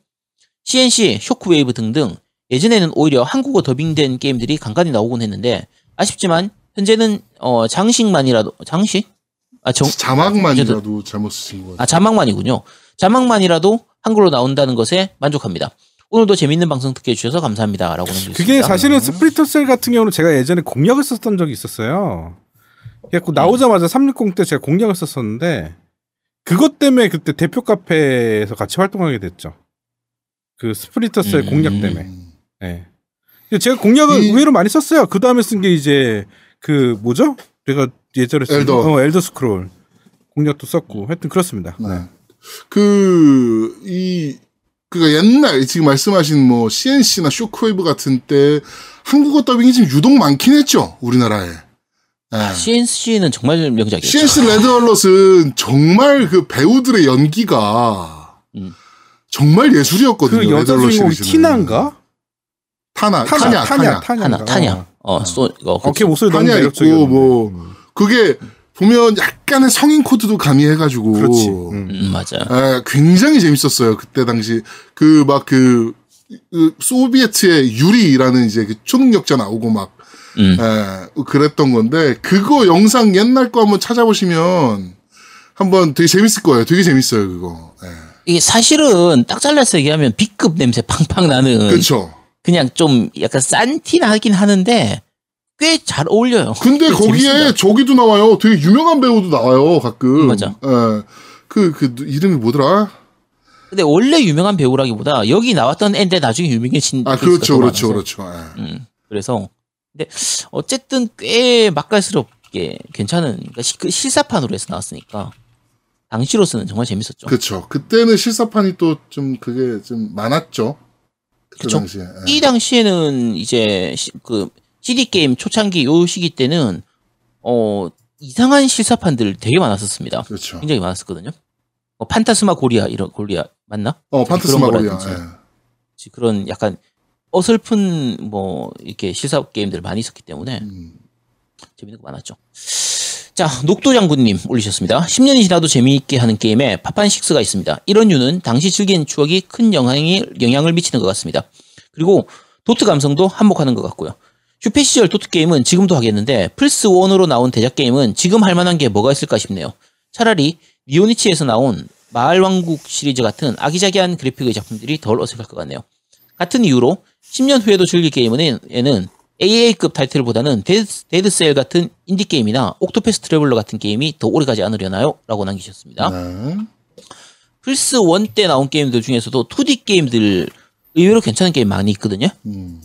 Speaker 4: CNC, 쇼크웨이브 등등 예전에는 오히려 한국어 더빙된 게임들이 간간히 나오곤 했는데 아쉽지만 현재는 어, 장식만이라도 장식? 아, 정,
Speaker 3: 자막만이라도 잘못 쓰신 거 같아요.
Speaker 4: 아 자막만이군요. 자막만이라도 한글로 나온다는 것에 만족합니다. 오늘도 재밌는 방송 듣게 해주셔서 감사합니다.라고.
Speaker 5: 그게 사실은 스플린터셀 같은 경우는 제가 예전에 공략을 썼던 적이 있었어요. 그래갖고 나오자마자 360 때 제가 공략을 썼었는데 그것 때문에 그때 대표 카페에서 같이 활동하게 됐죠. 그 스프리터셀
Speaker 4: 음.
Speaker 5: 공략 때문에.
Speaker 3: 음.
Speaker 5: 네. 제가 공략을
Speaker 3: 이-
Speaker 5: 의외로 많이 썼어요. 그 다음에 쓴 게 이제 그 뭐죠? 내가 예전에 쓴
Speaker 3: 엘더.
Speaker 5: 어, 엘더 스크롤 공략도 썼고 하여튼 그렇습니다.
Speaker 3: 네.
Speaker 5: 네.
Speaker 3: 그, 이, 그니까 옛날, 지금 말씀하신 뭐, CNC나 쇼크웨이브 같은 때, 한국어 더빙이 지금 유독 많긴 했죠, 우리나라에. 예.
Speaker 4: CNC는 정말 명작이었죠.
Speaker 3: CNC 레드 얼럿은 정말 그 배우들의 연기가
Speaker 4: 음.
Speaker 3: 정말 예술이었거든요.
Speaker 5: 그 여자
Speaker 3: 레드 얼럿
Speaker 5: 주인공. 티나인가?
Speaker 3: 타나,
Speaker 5: 타냐,
Speaker 3: 타냐,
Speaker 5: 타냐,
Speaker 3: 타냐.
Speaker 4: 타냐, 타냐. 어, 쏘, 어,
Speaker 5: 어, 걔 목소리 너무
Speaker 3: 타냐
Speaker 5: 매력적이었는데.
Speaker 3: 있고 뭐 그게 보면 약간의 성인 코드도 가미해가지고
Speaker 5: 그렇지. 음.
Speaker 4: 음, 맞아.
Speaker 3: 에, 굉장히 재밌었어요. 그때 당시 그막그 소비에트의 유리라는 이제 그 초능력자 나오고 막
Speaker 4: 음.
Speaker 3: 에, 그랬던 건데 그거 영상 옛날 거 한번 찾아보시면 한번 되게 재밌을 거예요. 되게 재밌어요 그거. 예.
Speaker 4: 이게 사실은 딱 잘라서 얘기하면 B급 냄새 팡팡 나는
Speaker 3: 그렇죠.
Speaker 4: 그냥 좀 약간 싼티 나긴 하는데 꽤 잘 어울려요.
Speaker 3: 근데
Speaker 4: 꽤
Speaker 3: 거기에
Speaker 4: 재밌습니다.
Speaker 3: 저기도 나와요. 되게 유명한 배우도 나와요 가끔.
Speaker 4: 맞아.
Speaker 3: 예. 그, 그, 이름이 뭐더라?
Speaker 4: 근데 원래 유명한 배우라기보다 여기 나왔던 애인데 나중에 유명해진
Speaker 3: 아, 그렇죠,
Speaker 4: 더
Speaker 3: 그렇죠,
Speaker 4: 많아서.
Speaker 3: 그렇죠. 예.
Speaker 4: 음, 그래서 근데 어쨌든 꽤 맛깔스럽게 괜찮은 그러니까 시- 그 실사판으로 해서 나왔으니까 당시로서는 정말 재밌었죠.
Speaker 3: 그렇죠. 그때는 실사판이 또 좀 그게 좀 많았죠.
Speaker 4: 그쵸.
Speaker 3: 당시에. 예.
Speaker 4: 이 당시에는 이제 시- 그 CD 게임 초창기 요 시기 때는 어 이상한 실사판들 되게 많았었습니다.
Speaker 3: 그렇죠.
Speaker 4: 굉장히 많았었거든요. 어, 판타스마 고리아 이런 고리아 맞나?
Speaker 3: 어, 판타스마 고리아. 예.
Speaker 4: 그런 약간 어설픈 뭐 이렇게 실사 게임들 많이 있었기 때문에
Speaker 3: 음.
Speaker 4: 재밌는 거 많았죠. 자, 녹도 장군님 올리셨습니다. 10년이 지나도 재미있게 하는 게임에 파판 6가 있습니다. 이런 이유는 당시 즐긴 추억이 큰 영향이, 영향을 미치는 것 같습니다. 그리고 도트 감성도 한몫하는 것 같고요. 슈패 시절 도트 게임은 지금도 하겠는데 플스1으로 나온 대작 게임은 지금 할 만한 게 뭐가 있을까 싶네요. 차라리 니폰이치에서 나온 마알왕국 시리즈 같은 아기자기한 그래픽의 작품들이 덜 어색할 것 같네요. 같은 이유로 10년 후에도 즐길 게임은 에는 AA급 타이틀보다는 데드, 데드 셀 같은 인디게임이나 옥토패스 트래블러 같은 게임이 더 오래가지 않으려나요? 라고 남기셨습니다.
Speaker 3: 네.
Speaker 4: 플스 1 때 나온 게임들 중에서도 2D 게임들 의외로 괜찮은 게임 많이 있거든요.
Speaker 3: 음.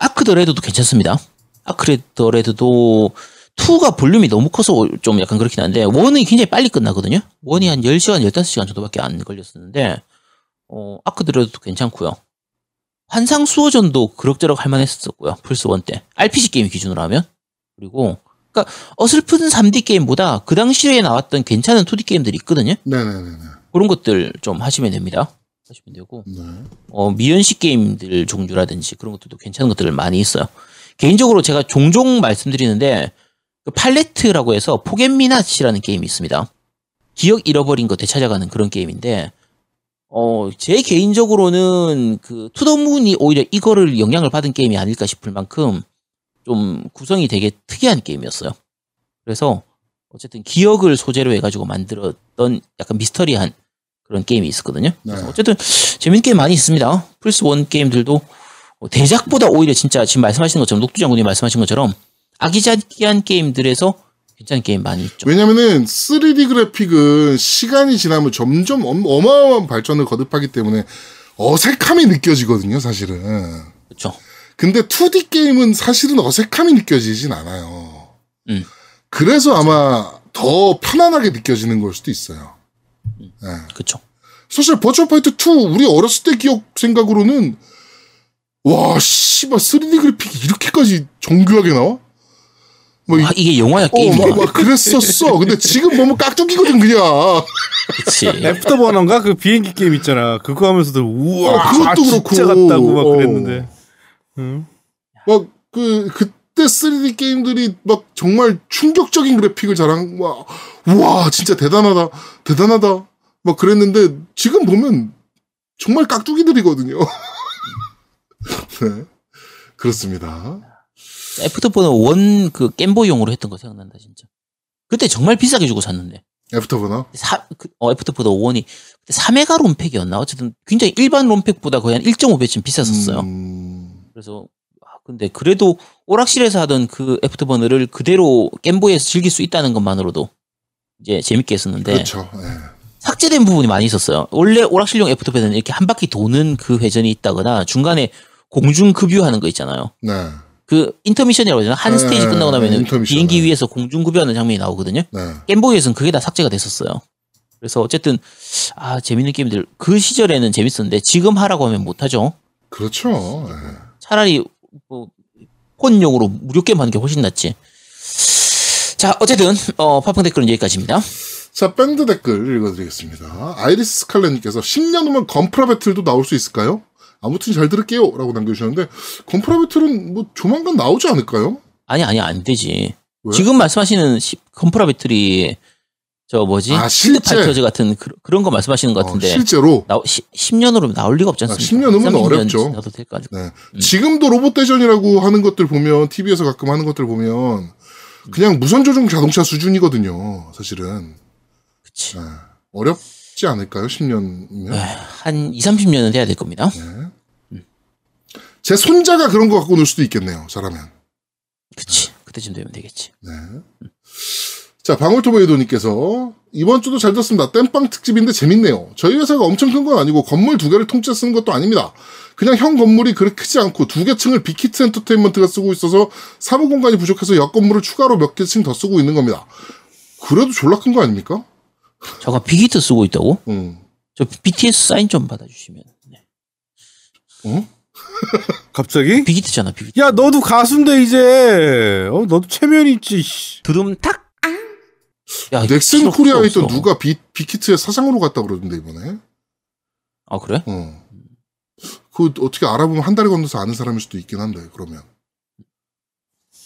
Speaker 4: 아크 더 래드도 괜찮습니다. 아크 더 래드도 2가 볼륨이 너무 커서 좀 약간 그렇긴 한데 1은 굉장히 빨리 끝나거든요. 1이 한 10시간, 15시간 정도밖에 안 걸렸었는데 어, 아크 더 래드도 괜찮고요. 환상 수호전도 그럭저럭 할만했었고요. 플스 1 때. RPG 게임 기준으로 하면. 그리고 그러니까 어설픈 3D 게임보다 그 당시에 나왔던 괜찮은 2D 게임들이 있거든요.
Speaker 3: 네네네네.
Speaker 4: 그런 것들 좀 하시면 됩니다. 하시면 되고
Speaker 3: 네.
Speaker 4: 어, 미연식 게임들 종류라든지 그런 것들도 괜찮은 것들 많이 있어요. 개인적으로 제가 종종 말씀드리는데 그 팔레트라고 해서 포겟미낫이라는 게임이 있습니다. 기억 잃어버린 거 되찾아가는 그런 게임인데 어, 제 개인적으로는 그 투더문이 오히려 이거를 영향을 받은 게임이 아닐까 싶을 만큼 좀 구성이 되게 특이한 게임이었어요. 그래서 어쨌든 기억을 소재로 해가지고 만들었던 약간 미스터리한 그런 게임이 있었거든요.
Speaker 3: 네.
Speaker 4: 어쨌든 재밌는 게임 많이 있습니다. 플스 원 게임들도 어, 대작보다 오히려 진짜 지금 말씀하신 것처럼 녹두 장군이 말씀하신 것처럼 아기자기한 게임들에서 괜찮은 게임 많이 있죠.
Speaker 3: 왜냐면은 3D 그래픽은 시간이 지나면 점점 엄- 어마어마한 발전을 거듭하기 때문에 어색함이 느껴지거든요, 사실은.
Speaker 4: 그렇죠.
Speaker 3: 근데 2D 게임은 사실은 어색함이 느껴지진 않아요.
Speaker 4: 음.
Speaker 3: 그래서 아마 더 편안하게 느껴지는 걸 수도 있어요. 예.
Speaker 4: 그렇죠.
Speaker 3: 사실 버추얼 파이터 2 우리 어렸을 때 기억 생각으로는 와 씨발 3D 그래픽이 이렇게까지 정교하게 나와? 뭐 이-
Speaker 4: 아, 이게 영화야
Speaker 3: 어,
Speaker 4: 게임이야.
Speaker 3: 막, 막 그랬었어. 근데 지금 보면 깍두기거든 그냥.
Speaker 4: 그렇지.
Speaker 5: 애프터 버너인가 그 비행기 게임 있잖아. 그거 하면서도 우와
Speaker 3: 어, 그것도 그렇고.
Speaker 5: 진짜 같다고 막
Speaker 3: 어.
Speaker 5: 그랬는데. 응?
Speaker 3: 막그 그때 3D 게임들이 막 정말 충격적인 그래픽을 자랑 와, 와 진짜 대단하다 대단하다 막 그랬는데 지금 보면 정말 깍두기들이거든요. 네 그렇습니다.
Speaker 4: 애프터버너 원그 겜보이용으로 했던 거 생각난다 진짜. 그때 정말 비싸게 주고 샀는데.
Speaker 3: 애프터버너
Speaker 4: 사, 그, 어, 애프터버너 5원이 그때 3메가 롬팩이었나? 어쨌든 굉장히 일반 롬팩보다 거의 한 1.5배쯤 비쌌었어요.
Speaker 3: 음,
Speaker 4: 그래서 아, 근데 그래도 오락실에서 하던 그 애프터버너를 그대로 겜보이에서 즐길 수 있다는 것만으로도 이제 재밌게 했었는데
Speaker 3: 그렇죠. 예.
Speaker 4: 삭제된 부분이 많이 있었어요. 원래 오락실용 애프터버너는 이렇게 한 바퀴 도는 그 회전이 있다거나 중간에 공중 급유하는 거 있잖아요.
Speaker 3: 네.
Speaker 4: 그 인터미션이라고 하잖아. 한
Speaker 3: 네,
Speaker 4: 스테이지 끝나고
Speaker 3: 네,
Speaker 4: 나면 비행기
Speaker 3: 네.
Speaker 4: 위에서 공중 급유하는 장면이 나오거든요.
Speaker 3: 네.
Speaker 4: 겜보이에서는 그게 다 삭제가 됐었어요. 그래서 어쨌든 아 재밌는 게임들 그 시절에는 재밌었는데 지금 하라고 하면 못하죠.
Speaker 3: 그렇죠. 예.
Speaker 4: 차라리 뭐 폰용으로 무료 게임 하는 게 훨씬 낫지. 자, 어쨌든 어, 팟빵 댓글은 여기까지입니다.
Speaker 3: 자, 밴드 댓글 읽어드리겠습니다. 아이리스 스칼렛님께서 10년 후면 건프라 배틀도 나올 수 있을까요? 아무튼 잘 들을게요. 라고 남겨주셨는데, 건프라 배틀은 뭐 조만간 나오지 않을까요?
Speaker 4: 아니 아니 안 되지.
Speaker 3: 왜?
Speaker 4: 지금 말씀하시는 시- 건프라 배틀이 저 뭐지?
Speaker 3: 아,
Speaker 4: 빌드? 파이터즈 같은 그, 런거 말씀하시는 것
Speaker 3: 어,
Speaker 4: 같은데
Speaker 3: 실제로.
Speaker 4: 나, 시, 10년으로 나올 리가 없지 않습니까?
Speaker 3: 10년 후면
Speaker 4: 3, 2년
Speaker 3: 어렵죠.
Speaker 4: 나도 아니고.
Speaker 3: 네. 지금도 로봇 대전이라고 하는 것들 보면, TV에서 가끔 하는 것들 보면, 그냥 무선 조종 자동차 수준이거든요. 사실은.
Speaker 4: 그치.
Speaker 3: 네. 어렵지 않을까요? 10년이면.
Speaker 4: 에휴, 한 2, 30년은 돼야 될 겁니다.
Speaker 3: 제 손자가 그런 거 갖고 놀 수도 있겠네요. 잘하면.
Speaker 4: 그치. 그때쯤 되면 되겠지.
Speaker 3: 네. 자, 방울토마토님께서 이번 주도 잘 들었습니다. 땜빵 특집인데 재밌네요. 저희 회사가 엄청 큰 건 아니고 건물 두 개를 통째 쓰는 것도 아닙니다. 그냥 형 건물이 그렇게 크지 않고 두 개 층을 빅히트 엔터테인먼트가 쓰고 있어서 사무 공간이 부족해서 옆 건물을 추가로 몇 개 층 더 쓰고 있는 겁니다. 그래도 졸라 큰 거 아닙니까?
Speaker 4: 잠깐 빅히트 쓰고 있다고?
Speaker 3: 응.
Speaker 4: 저 BTS 사인 좀 받아주시면. 네.
Speaker 3: 어?
Speaker 5: 갑자기?
Speaker 4: 빅히트잖아, 빅히트.
Speaker 5: 야 너도 가수인데 이제 어 너도 체면 있지. 씨.
Speaker 2: 두둠탁
Speaker 4: 야,
Speaker 3: 넥슨 코리아에. 있던 누가 빅, 빅히트의 사장으로 갔다 그러던데, 이번에.
Speaker 4: 아, 그래?
Speaker 3: 어. 그 어떻게 알아보면 한 달에 건너서 아는 사람일 수도 있긴 한데 그러면.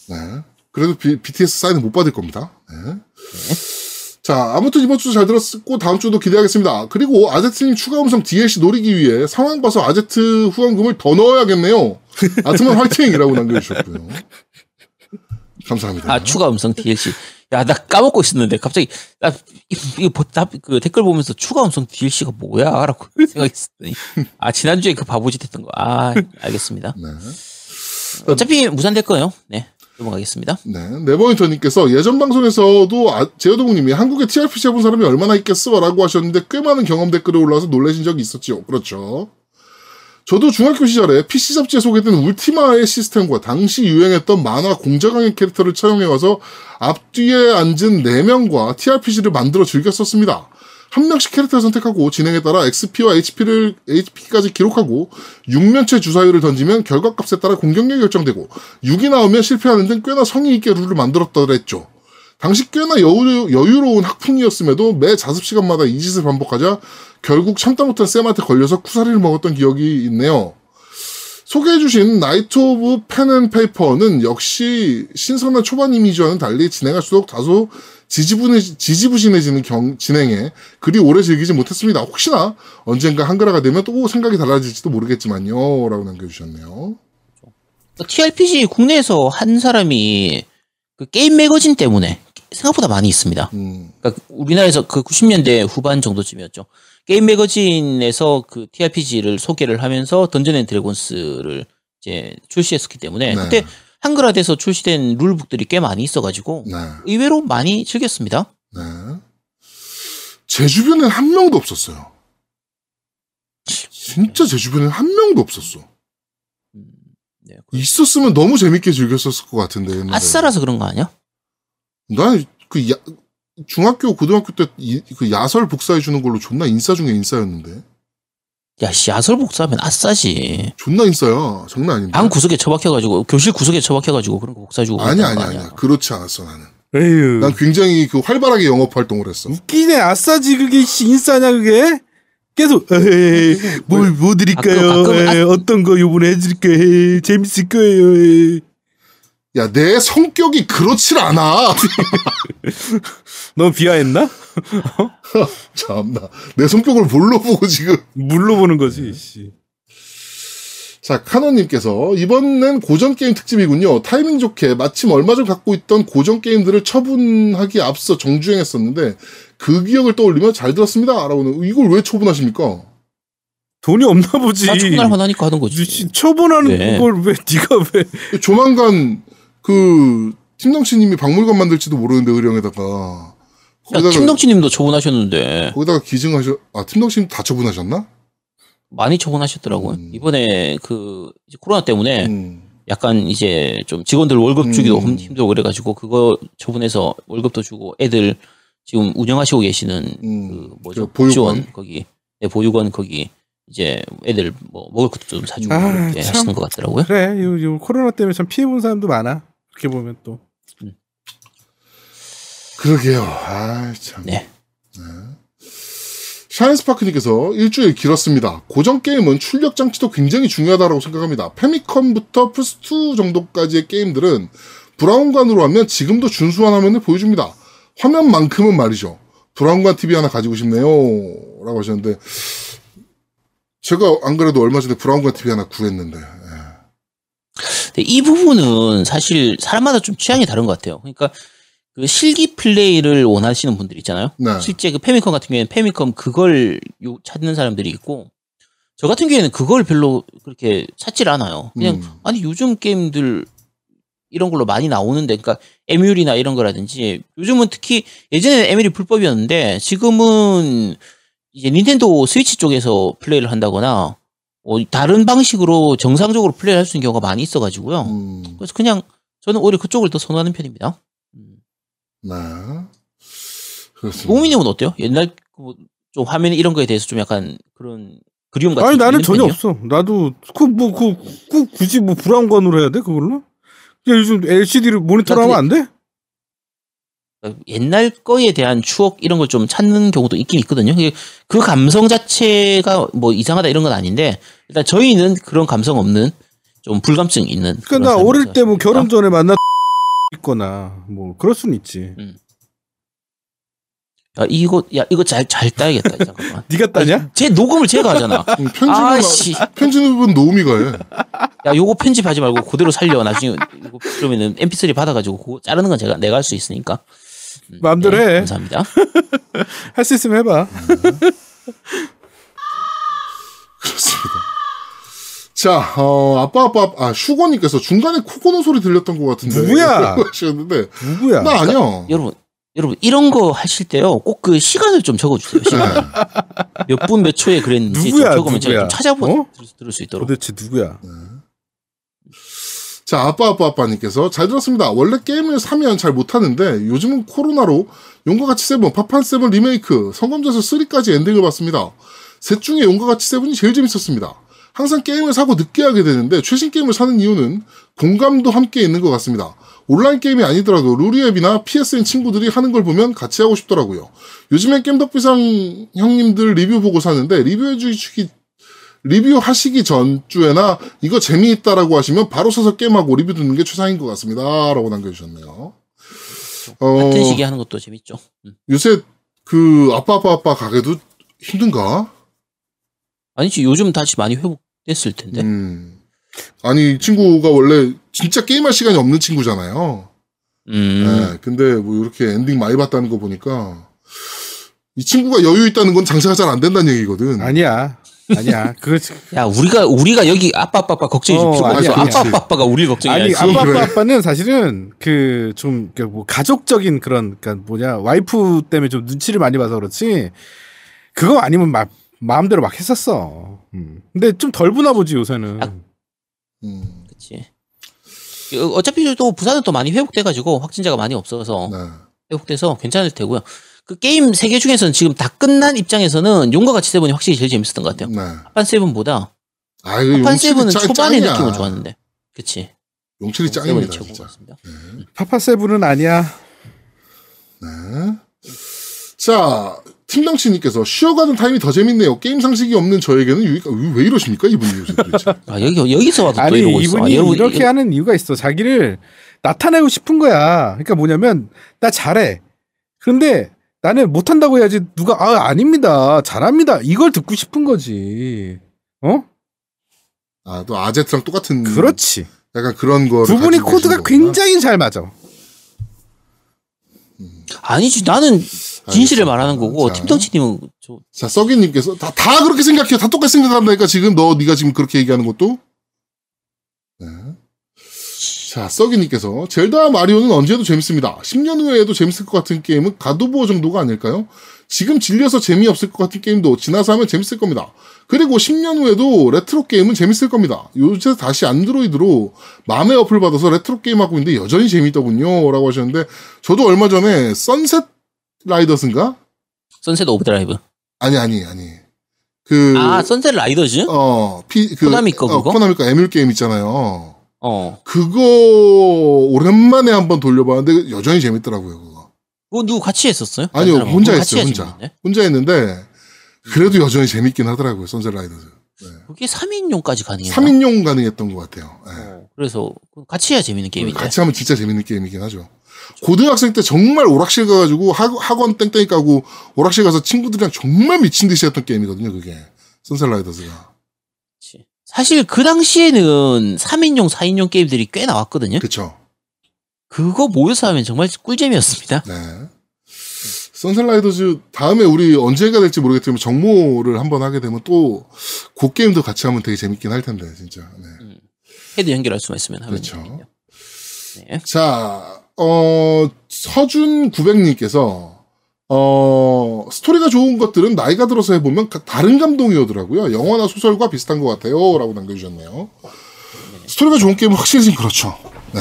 Speaker 3: 네. 그래도 비, BTS 사인은 못 받을 겁니다. 네. 자, 아무튼 이번 주도 잘 들었고 다음 주도 기대하겠습니다. 그리고 아제트님 추가 음성 DLC 노리기 위해 상황 봐서 아제트 후원금을 더 넣어야겠네요. 아트만 화이팅이라고 남겨주셨고요. 감사합니다.
Speaker 4: 아, 추가 음성 DLC. 야, 나 까먹고 있었는데, 갑자기, 나, 이- 이거, 보- 나, 그 댓글 보면서 추가 음성 DLC가 뭐야? 라고 생각했더니, 아, 지난주에 그 바보짓 했던 거. 아, 알겠습니다.
Speaker 3: 네.
Speaker 4: 어차피 무산될 거예요. 네. 넘어가겠습니다.
Speaker 3: 네, 네버윈터님께서 예전 방송에서도 아, 제어동님이 한국에 TRPG 해본 사람이 얼마나 있겠어 라고 하셨는데 꽤 많은 경험 댓글이 올라와서 놀라신 적이 있었지요. 그렇죠. 저도 중학교 시절에 PC 잡지에 소개된 울티마의 시스템과 당시 유행했던 만화 공자강의 캐릭터를 차용해와서 앞뒤에 앉은 4명과 TRPG를 만들어 즐겼었습니다. 한 명씩 캐릭터를 선택하고 진행에 따라 XP와 HP를, HP까지 기록하고 6면체 주사위를 던지면 결과값에 따라 공격력이 결정되고 6이 나오면 실패하는 등 꽤나 성의 있게 룰을 만들었더랬죠. 당시 꽤나 여유, 여유로운 학풍이었음에도 매 자습 시간마다 이 짓을 반복하자 결국 참다 못한 쌤한테 걸려서 쿠사리를 먹었던 기억이 있네요. 소개해주신 나이트 오브 펜앤페이퍼는 역시 신선한 초반 이미지와는 달리 진행할수록 다소 지지부해, 지지부진해지는 경, 진행에 그리 오래 즐기지 못했습니다. 혹시나 언젠가 한글화가 되면 또 생각이 달라질지도 모르겠지만요. 라고 남겨주셨네요.
Speaker 4: TRPG 국내에서 한 사람이 그 게임 매거진 때문에 생각보다 많이 있습니다.
Speaker 3: 음,
Speaker 4: 그러니까 우리나라에서 그 90년대 후반 정도쯤이었죠. 게임 매거진에서 그 TRPG를 소개를 하면서 Dungeons & Dragons를 이제 출시했었기 때문에
Speaker 3: 네.
Speaker 4: 그때 한글화돼서 출시된 룰북들이 꽤 많이 있어가지고
Speaker 3: 네.
Speaker 4: 의외로 많이 즐겼습니다.
Speaker 3: 네. 제 주변엔 한 명도 없었어요. 진짜 제 주변엔 한 명도 없었어.
Speaker 4: 네.
Speaker 3: 있었으면 너무 재밌게 즐겼었을 것 같은데. 옛날에.
Speaker 4: 아싸라서 그런 거 아니야?
Speaker 3: 난그 야, 중학교 고등학교 때 그 야설 복사해 주는 걸로 존나 인싸 중에 인싸였는데.
Speaker 4: 야, 씨, 야설 복사하면 아싸지.
Speaker 3: 존나 인싸야. 장난 아닌데.
Speaker 4: 방 구석에 처박혀가지고 교실 구석에 처박혀가지고 그런 거 복사해주고
Speaker 3: 아니 아니
Speaker 4: 거
Speaker 3: 아니야. 그렇지 않았어 나는.
Speaker 5: 에휴.
Speaker 3: 난 굉장히 그 활발하게 영업 활동을 했어.
Speaker 5: 웃기네 아싸지 그게 씨, 인싸냐 그게? 계속 에이, 뭘, 뭐 드릴까요?
Speaker 4: 가끔- 가끔은
Speaker 5: 에이, 어떤 거 요번에 해드릴까요? 에이, 재밌을 거예요. 에이.
Speaker 3: 야, 내 성격이 그렇질 않아.
Speaker 5: 너 비하했나?
Speaker 3: 참나. 내 성격을 뭘로 보고 지금.
Speaker 5: 물로 보는 거지. 씨.
Speaker 3: 자, 카노님께서 이번엔 고전 게임 특집이군요. 타이밍 좋게 마침 얼마 전 갖고 있던 고전 게임들을 처분하기 앞서 정주행했었는데 그 기억을 떠올리며 잘 들었습니다. 라고는 이걸 왜 처분하십니까?
Speaker 5: 돈이 없나 보지.
Speaker 4: 나 초분할 만하니까 하는 거지.
Speaker 5: 씨, 처분하는
Speaker 4: 네.
Speaker 5: 걸왜 네가 왜?
Speaker 3: 조만간 그 팀덩치님이 박물관 만들지도 모르는데 의령에다가
Speaker 4: 야,
Speaker 3: 거기다가
Speaker 4: 팀덩치님도 처분하셨는데
Speaker 3: 거기다가 기증하셔. 아 팀덩치님 다 처분하셨나?
Speaker 4: 많이 처분하셨더라고요.
Speaker 3: 음.
Speaker 4: 이번에 그 이제 코로나 때문에
Speaker 3: 음.
Speaker 4: 약간 이제 좀 직원들 월급 주기도
Speaker 3: 음.
Speaker 4: 힘들고 그래가지고 그거 처분해서 월급도 주고 애들 지금 운영하시고 계시는
Speaker 3: 음.
Speaker 4: 그 뭐죠
Speaker 3: 그 보육원.
Speaker 4: 지원 거기 네, 보육원 거기 이제 애들 뭐 먹을 것도 좀 사주고
Speaker 5: 아,
Speaker 4: 이렇게
Speaker 5: 참.
Speaker 4: 하시는 것 같더라고요.
Speaker 5: 그래, 요, 요 코로나 때문에 참 피해 본 사람도 많아. 이렇게 보면 또.
Speaker 3: 그러게요. 아, 참.
Speaker 4: 네.
Speaker 3: 샤인스파크님께서 일주일 길었습니다. 고전 게임은 출력 장치도 굉장히 중요하다고 생각합니다. 페미컴부터 플스2 정도까지의 게임들은 브라운관으로 하면 지금도 준수한 화면을 보여줍니다. 화면만큼은 말이죠. 브라운관 TV 하나 가지고 싶네요. 라고 하셨는데, 제가 안 그래도 얼마 전에 브라운관 TV 하나 구했는데,
Speaker 4: 근데 이 부분은 사실 사람마다 좀 취향이 다른 것 같아요. 그러니까 그 실기 플레이를 원하시는 분들 있잖아요.
Speaker 3: 네.
Speaker 4: 실제 그 페미컴 같은 경우에는 페미컴 그걸 요- 찾는 사람들이 있고 저 같은 경우에는 그걸 별로 그렇게 찾질 않아요. 그냥
Speaker 3: 음.
Speaker 4: 아니 요즘 게임들 이런 걸로 많이 나오는데 그러니까 에뮬이나 이런 거라든지 요즘은 특히 예전에는 에뮬이 불법이었는데 지금은 이제 닌텐도 스위치 쪽에서 플레이를 한다거나 어, 다른 방식으로 정상적으로 플레이를 할수 있는 경우가 많이 있어가지고요.
Speaker 3: 음,
Speaker 4: 그래서 그냥 저는 오히려 그쪽을 더 선호하는 편입니다. 음.
Speaker 3: 네. 그렇습니다.
Speaker 4: 노미님은 어때요? 옛날 그좀 화면 이런 거에 대해서 좀 약간 그런 그리움 같은
Speaker 5: 아니
Speaker 4: 게
Speaker 5: 나는 전혀
Speaker 4: 편이에요?
Speaker 5: 없어. 나도 그뭐그 그, 굳이 뭐 브라운관으로 해야 돼 그걸로? 그냥 요즘 LCD를 모니터로
Speaker 4: 나
Speaker 5: 하면 안 돼?
Speaker 4: 옛날 거에 대한 추억 이런 걸 좀 찾는 경우도 있긴 있거든요. 그 감성 자체가 뭐 이상하다 이런 건 아닌데 일단 저희는 그런 감성 없는 좀 불감증 있는.
Speaker 5: 그러니까 나 어릴 때 뭐? 결혼 전에 만나 있거나 뭐 그럴 수는 있지.
Speaker 4: 야 이거 야 이거 잘 잘 따야겠다 잠깐만.
Speaker 5: 네가 따냐?
Speaker 4: 제 녹음을 제가 하잖아.
Speaker 3: 음, 편집은,
Speaker 4: 아씨,
Speaker 3: 편집은 노우미가 해.
Speaker 4: 야 요거 편집하지 말고 그대로 살려. 나중에 그러면은 MP3 받아가지고 그거 자르는 건 제가 내가 할 수 있으니까. 음,
Speaker 5: 마음대로
Speaker 4: 네,
Speaker 5: 해.
Speaker 4: 감사합니다.
Speaker 5: 할 수 있으면 해봐.
Speaker 3: 그렇습니다. 자, 어, 아빠, 아빠, 아, 슈거님께서 중간에 코 고는 소리 들렸던 것 같은데.
Speaker 5: 누구야?
Speaker 3: 하셨는데,
Speaker 5: 누구야?
Speaker 3: 나 아니야.
Speaker 4: 여러분, 여러분 이런 거 하실 때요 꼭 그 시간을 좀 적어주세요. 시간 몇 분 몇 초에 그랬는지
Speaker 5: 누구야,
Speaker 4: 좀 적으면 제가
Speaker 5: 누구야?
Speaker 4: 좀 찾아보
Speaker 5: 어?
Speaker 4: 들, 들을 수 있도록.
Speaker 5: 도대체 누구야?
Speaker 3: 자, 아빠, 아빠, 아빠님께서 잘 들었습니다. 원래 게임을 사면 잘 못하는데, 요즘은 코로나로 용과 같이 seven, 파판 seven 리메이크, 성검전설 3까지 엔딩을 봤습니다. 셋 중에 용과 같이 seven이 제일 재밌었습니다. 항상 게임을 사고 늦게 하게 되는데, 최신 게임을 사는 이유는 공감도 함께 있는 것 같습니다. 온라인 게임이 아니더라도 루리웹이나 PSN 친구들이 하는 걸 보면 같이 하고 싶더라고요. 요즘엔 겜덕비상 형님들 리뷰 보고 사는데, 리뷰해 주시기 리뷰하시기 전주에나 이거 재미있다라고 하시면 바로 사서 게임하고 리뷰 듣는 게 최상인 것 같습니다. 라고 남겨주셨네요. 어,
Speaker 4: 같은 시기에 하는 것도 재밌죠. 음.
Speaker 3: 요새 그 아빠 아빠 아빠 가게도 힘든가?
Speaker 4: 아니지 요즘 다시 많이 회복 됐을 텐데.
Speaker 3: 음. 아니 이 친구가 원래 진짜 게임할 시간이 없는 친구잖아요.
Speaker 4: 음.
Speaker 3: 네, 근데 뭐 이렇게 엔딩 많이 봤다는 거 보니까 이 친구가 여유 있다는 건 장사가 잘 안 된다는 얘기거든.
Speaker 5: 아니야. 아니야. 그거
Speaker 4: 야 우리가 우리가 여기 아빠 아빠 아빠 걱정해 줄
Speaker 5: 어,
Speaker 4: 필요가
Speaker 3: 아니야,
Speaker 4: 없어. 아빠
Speaker 3: 그렇지.
Speaker 4: 아빠 아빠가 우리를 걱정해야지.
Speaker 5: 아니 아빠
Speaker 3: 그래.
Speaker 5: 아빠 아빠는 사실은 그 좀 뭐 가족적인 그런 그러니까 뭐냐 와이프 때문에 좀 눈치를 많이 봐서 그렇지 그거 아니면 막 마음대로 막 했었어. 음. 근데 좀 덜 부나 보지 요새는.
Speaker 4: 아,
Speaker 3: 음,
Speaker 4: 그치. 어, 어차피 또 부산은 또 많이 회복돼가지고 확진자가 많이 없어서
Speaker 3: 네.
Speaker 4: 회복돼서 괜찮을 테고요. 그 게임 세계 중에서는 지금 다 끝난 입장에서는 용과 같이 세븐이 확실히 제일 재밌었던 것 같아요.
Speaker 3: 네.
Speaker 4: 판 세븐보다
Speaker 3: 아, 이거
Speaker 4: 판
Speaker 3: 용칠이
Speaker 4: 세븐은
Speaker 3: 짱-
Speaker 4: 초반의
Speaker 3: 짱이야.
Speaker 4: 느낌은 좋았는데, 그치.
Speaker 3: 용칠이 짱입니다, 진짜.
Speaker 4: 같습니다.
Speaker 5: 파파 세븐은 아니야.
Speaker 3: 네. 자, 팀덩치님께서 쉬어가는 타임이 더 재밌네요. 게임 상식이 없는 저에게는 유익, 왜 이러십니까, 이분이 요새 도대체.
Speaker 4: 아 여기 여기서 또
Speaker 5: 아니
Speaker 4: 이러고 있어.
Speaker 5: 이분이
Speaker 4: 아, 여러분,
Speaker 5: 이렇게
Speaker 4: 이거-
Speaker 5: 하는 이유가 있어. 자기를 나타내고 싶은 거야. 그러니까 뭐냐면 나 잘해. 그런데 나는 못한다고 해야지 누가 아 아닙니다. 잘합니다. 이걸 듣고 싶은 거지. 어?
Speaker 3: 아, 또 아제트랑 똑같은.
Speaker 5: 그렇지.
Speaker 3: 약간 그런 거.
Speaker 5: 두 분이 코드가 굉장히 잘 맞아.
Speaker 4: 아니지 나는 진실을
Speaker 3: 알겠습니다.
Speaker 4: 말하는 거고
Speaker 3: 자.
Speaker 4: 팀덩치님은 저
Speaker 3: 자, 썩이님께서 다, 다 그렇게 생각해요. 다 똑같이 생각한다니까 지금 너, 네가 지금 그렇게 얘기하는 것도. 네. 자, 썩이님께서 젤다 마리오는 언제 해도 재밌습니다. 10년 후에도 재밌을 것 같은 게임은 가도보어 정도가 아닐까요? 지금 질려서 재미없을 것 같은 게임도 지나서 하면 재밌을 겁니다. 그리고 10년 후에도 레트로 게임은 재밌을 겁니다. 요새 다시 안드로이드로 MAME 어플 받아서 레트로 게임 하고 있는데 여전히 재밌더군요. 라고 하셨는데, 저도 얼마 전에 Sunset Riders인가?
Speaker 4: Sunset Overdrive.
Speaker 3: 아니, 아니, 아니. 그,
Speaker 4: 아 Sunset Riders?
Speaker 3: 어, 피, 그,
Speaker 4: 코나미 거
Speaker 3: 어,
Speaker 4: 그거?
Speaker 3: 코나미 거 에뮬 게임 있잖아요.
Speaker 4: 어.
Speaker 3: 그거 오랜만에 한번 돌려봤는데 여전히 재밌더라고요, 그거.
Speaker 4: 그거 누구 같이 했었어요?
Speaker 3: 아니요? 혼자 했어요, 혼자.
Speaker 4: 건데?
Speaker 3: 혼자 했는데, 그래도 여전히 재밌긴 하더라고요, 선셋 라이더즈.
Speaker 4: 그게 3인용까지 가능해요.
Speaker 3: 3인용 가능했던 것 같아요. 예.
Speaker 4: 그래서 같이 해야 재밌는 게임인데.
Speaker 3: 같이 하면 진짜 재밌는 게임이긴 하죠. 고등학생 때 정말 오락실 가가지고 학, 학원 땡땡이 까고 오락실 가서 친구들이랑 정말 미친 듯이 했던 게임이거든요, 그게.
Speaker 4: 그치. 사실 그 당시에는 3인용, 4인용 게임들이 꽤 나왔거든요.
Speaker 3: 그쵸.
Speaker 4: 그거 모여서 하면 정말 꿀잼이었습니다.
Speaker 3: 네. Sunset Riders 다음에 우리 언제가 될지 모르겠지만 정모를 한번 하게 되면 또 그 게임도 같이 하면 되게 재밌긴 할 텐데 진짜. 네.
Speaker 4: 패드 연결할 수만 있으면 하면
Speaker 3: 그렇죠.
Speaker 4: 네.
Speaker 3: 자, 어 서준 900님께서 어 스토리가 좋은 것들은 나이가 들어서 해보면 가- 다른 감동이 오더라고요. 영화나 소설과 비슷한 것 같아요 라고 남겨주셨네요. 스토리가 좋은 게임은 확실히 좀 그렇죠. 네.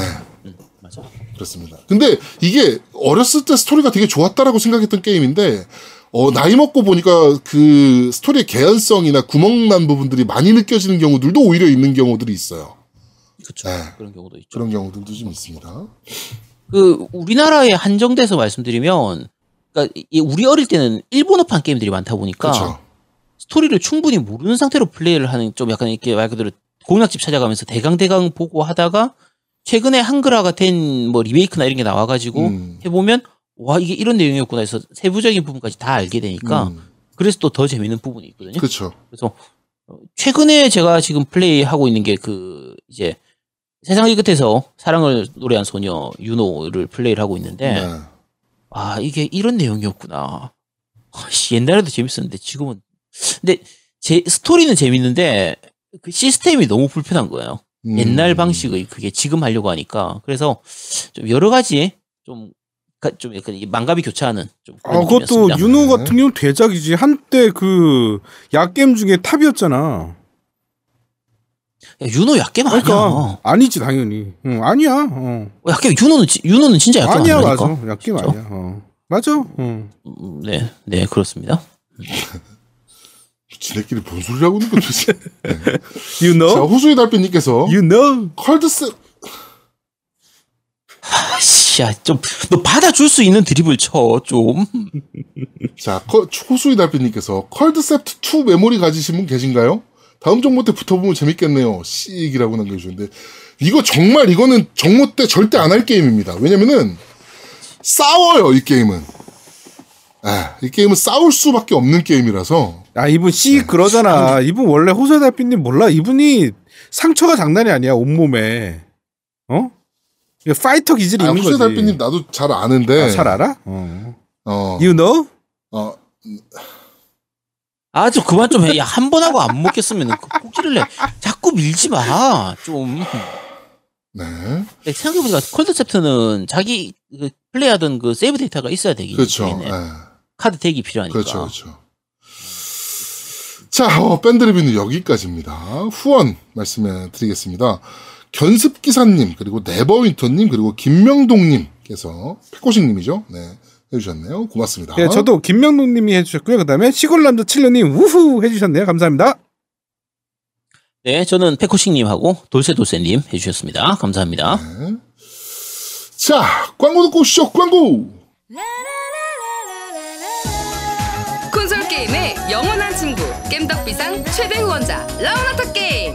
Speaker 4: 맞아.
Speaker 3: 그렇습니다. 근데 이게 어렸을 때 스토리가 되게 좋았다라고 생각했던 게임인데 어, 나이 먹고 보니까 그 스토리의 개연성이나 구멍난 부분들이 많이 느껴지는 경우들도 오히려 있는 경우들이 있어요.
Speaker 4: 그렇죠.
Speaker 3: 네.
Speaker 4: 그런 경우도 있죠.
Speaker 3: 그런 경우들도 좀 있습니다.
Speaker 4: 그 우리나라에 한정돼서 말씀드리면 그러니까 이- 우리 어릴 때는 일본어판 게임들이 많다 보니까
Speaker 3: 그렇죠.
Speaker 4: 스토리를 충분히 모르는 상태로 플레이를 하는 좀 약간 이렇게 말 그대로 공략집 찾아가면서 대강 대강 보고 하다가 최근에 한글화가 된 뭐 리메이크나 이런 게 나와가지고
Speaker 3: 음.
Speaker 4: 해보면 와 이게 이런 내용이었구나 해서 세부적인 부분까지 다 알게 되니까
Speaker 3: 음,
Speaker 4: 그래서 또 더 재밌는 부분이 있거든요.
Speaker 3: 그렇죠.
Speaker 4: 그래서 어, 최근에 제가 지금 플레이하고 있는 게 그 이제 세상의 끝에서 사랑을 노래한 소녀 윤호를 플레이를 하고 있는데
Speaker 3: 네.
Speaker 4: 아 이게 이런 내용이었구나. 아, 씨, 옛날에도 재밌었는데 지금은 근데 제 스토리는 재밌는데 그 시스템이 너무 불편한 거예요.
Speaker 3: 음.
Speaker 4: 옛날 방식의 그게 지금 하려고 하니까 그래서 좀 여러 가지 좀. 가- 좀 약간 이 망감이 교차하는 좀
Speaker 5: 아, 그것도. 윤호 같은 경우 대작이지. 한때 그 약겜 중에 탑이었잖아.
Speaker 4: 야, 윤호 약겜 아니야.
Speaker 5: 그러니까 아니지 당연히. 응, 아니야. 어.
Speaker 4: 어, 약겜 윤호는 지- 윤호는 진짜 약겜
Speaker 5: 아니야
Speaker 4: 아니라니까.
Speaker 5: 맞아. 약겜
Speaker 4: 진짜?
Speaker 5: 아니야. 어. 맞아. 응.
Speaker 4: 음, 네, 네 그렇습니다.
Speaker 3: 지네끼리 뭔 소리를 하고 있는 거지?
Speaker 5: You
Speaker 3: 자,
Speaker 5: know?
Speaker 3: 호수의 달빛님께서
Speaker 5: You know?
Speaker 3: 컬드스
Speaker 4: 아씨야, 좀너 받아줄 수 있는 드립을 쳐 좀.
Speaker 3: 자, 커, 호수의 달빛님께서 컬드셉트 2 메모리 가지신 분 계신가요? 다음 정모 때 붙어보면 재밌겠네요. 씩이라고 남겨주셨는데 이거 정말 이거는 정모 때 절대 안 할 게임입니다. 왜냐면은 싸워요 이 게임은. 아, 이 게임은 싸울 수밖에 없는 게임이라서
Speaker 5: 아 이분 씨 그러잖아. 이분 원래 호세 달빛님 몰라. 이분이 상처가 장난이 아니야 온 몸에. 어? 이거 파이터 기질이
Speaker 3: 아,
Speaker 5: 있는
Speaker 3: 호수의
Speaker 5: 거지.
Speaker 3: 달빛님 나도 잘 아는데
Speaker 5: 아, 잘 알아? 어.
Speaker 3: 어,
Speaker 5: You know?
Speaker 3: 어,
Speaker 4: 아, 좀 그만 좀 해. 야, 한 번 하고 안 먹겠으면 그 꼭지를 내. 자꾸 밀지 마. 좀.
Speaker 3: 네,
Speaker 4: 네, 생각해보니까 콜드셉트는 자기 그 플레이하던 그 세이브 데이터가 있어야 되기
Speaker 3: 그렇죠.
Speaker 4: 때문에
Speaker 3: 예.
Speaker 4: 카드 덱이 필요하니까.
Speaker 3: 그렇죠, 그렇죠. 자, 어, 밴드 리뷰는 여기까지입니다. 후원 말씀해 드리겠습니다. 견습 기사님, 그리고 네버윈터님, 그리고 김명동님께서 패코식님이죠. 네, 해주셨네요. 고맙습니다.
Speaker 5: 예, 저도 김명동님이 해주셨고요. 그다음에 시골남자 칠러님 우후 해주셨네요. 감사합니다.
Speaker 4: 네, 저는 페코식님하고 돌쇠돌쇠님 해주셨습니다. 감사합니다.
Speaker 3: 네. 자, 광고 듣고 오시죠. 광고.
Speaker 6: 콘솔 게임의 영원한 친구 겜덕비상 최대 후원자 라운하터 게임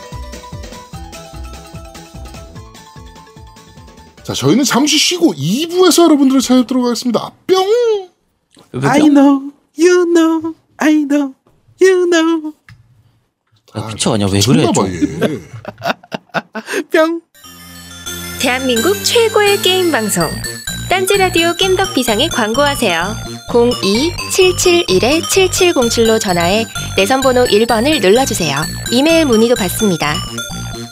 Speaker 3: 자, 저희는 잠시 쉬고 2부에서 여러분들을 찾아뵙도록 하겠습니다. 뿅!
Speaker 5: I know.
Speaker 2: You know, I know, you know.
Speaker 4: 아, 그쵸 아니야 왜 그래.
Speaker 5: 뿅.
Speaker 7: 대한민국 최고의 게임 방송 딴지 라디오 겜덕 비상에 광고하세요. 02-771-7707로 전화해 내선 번호 1번을 눌러주세요. 이메일 문의도 받습니다.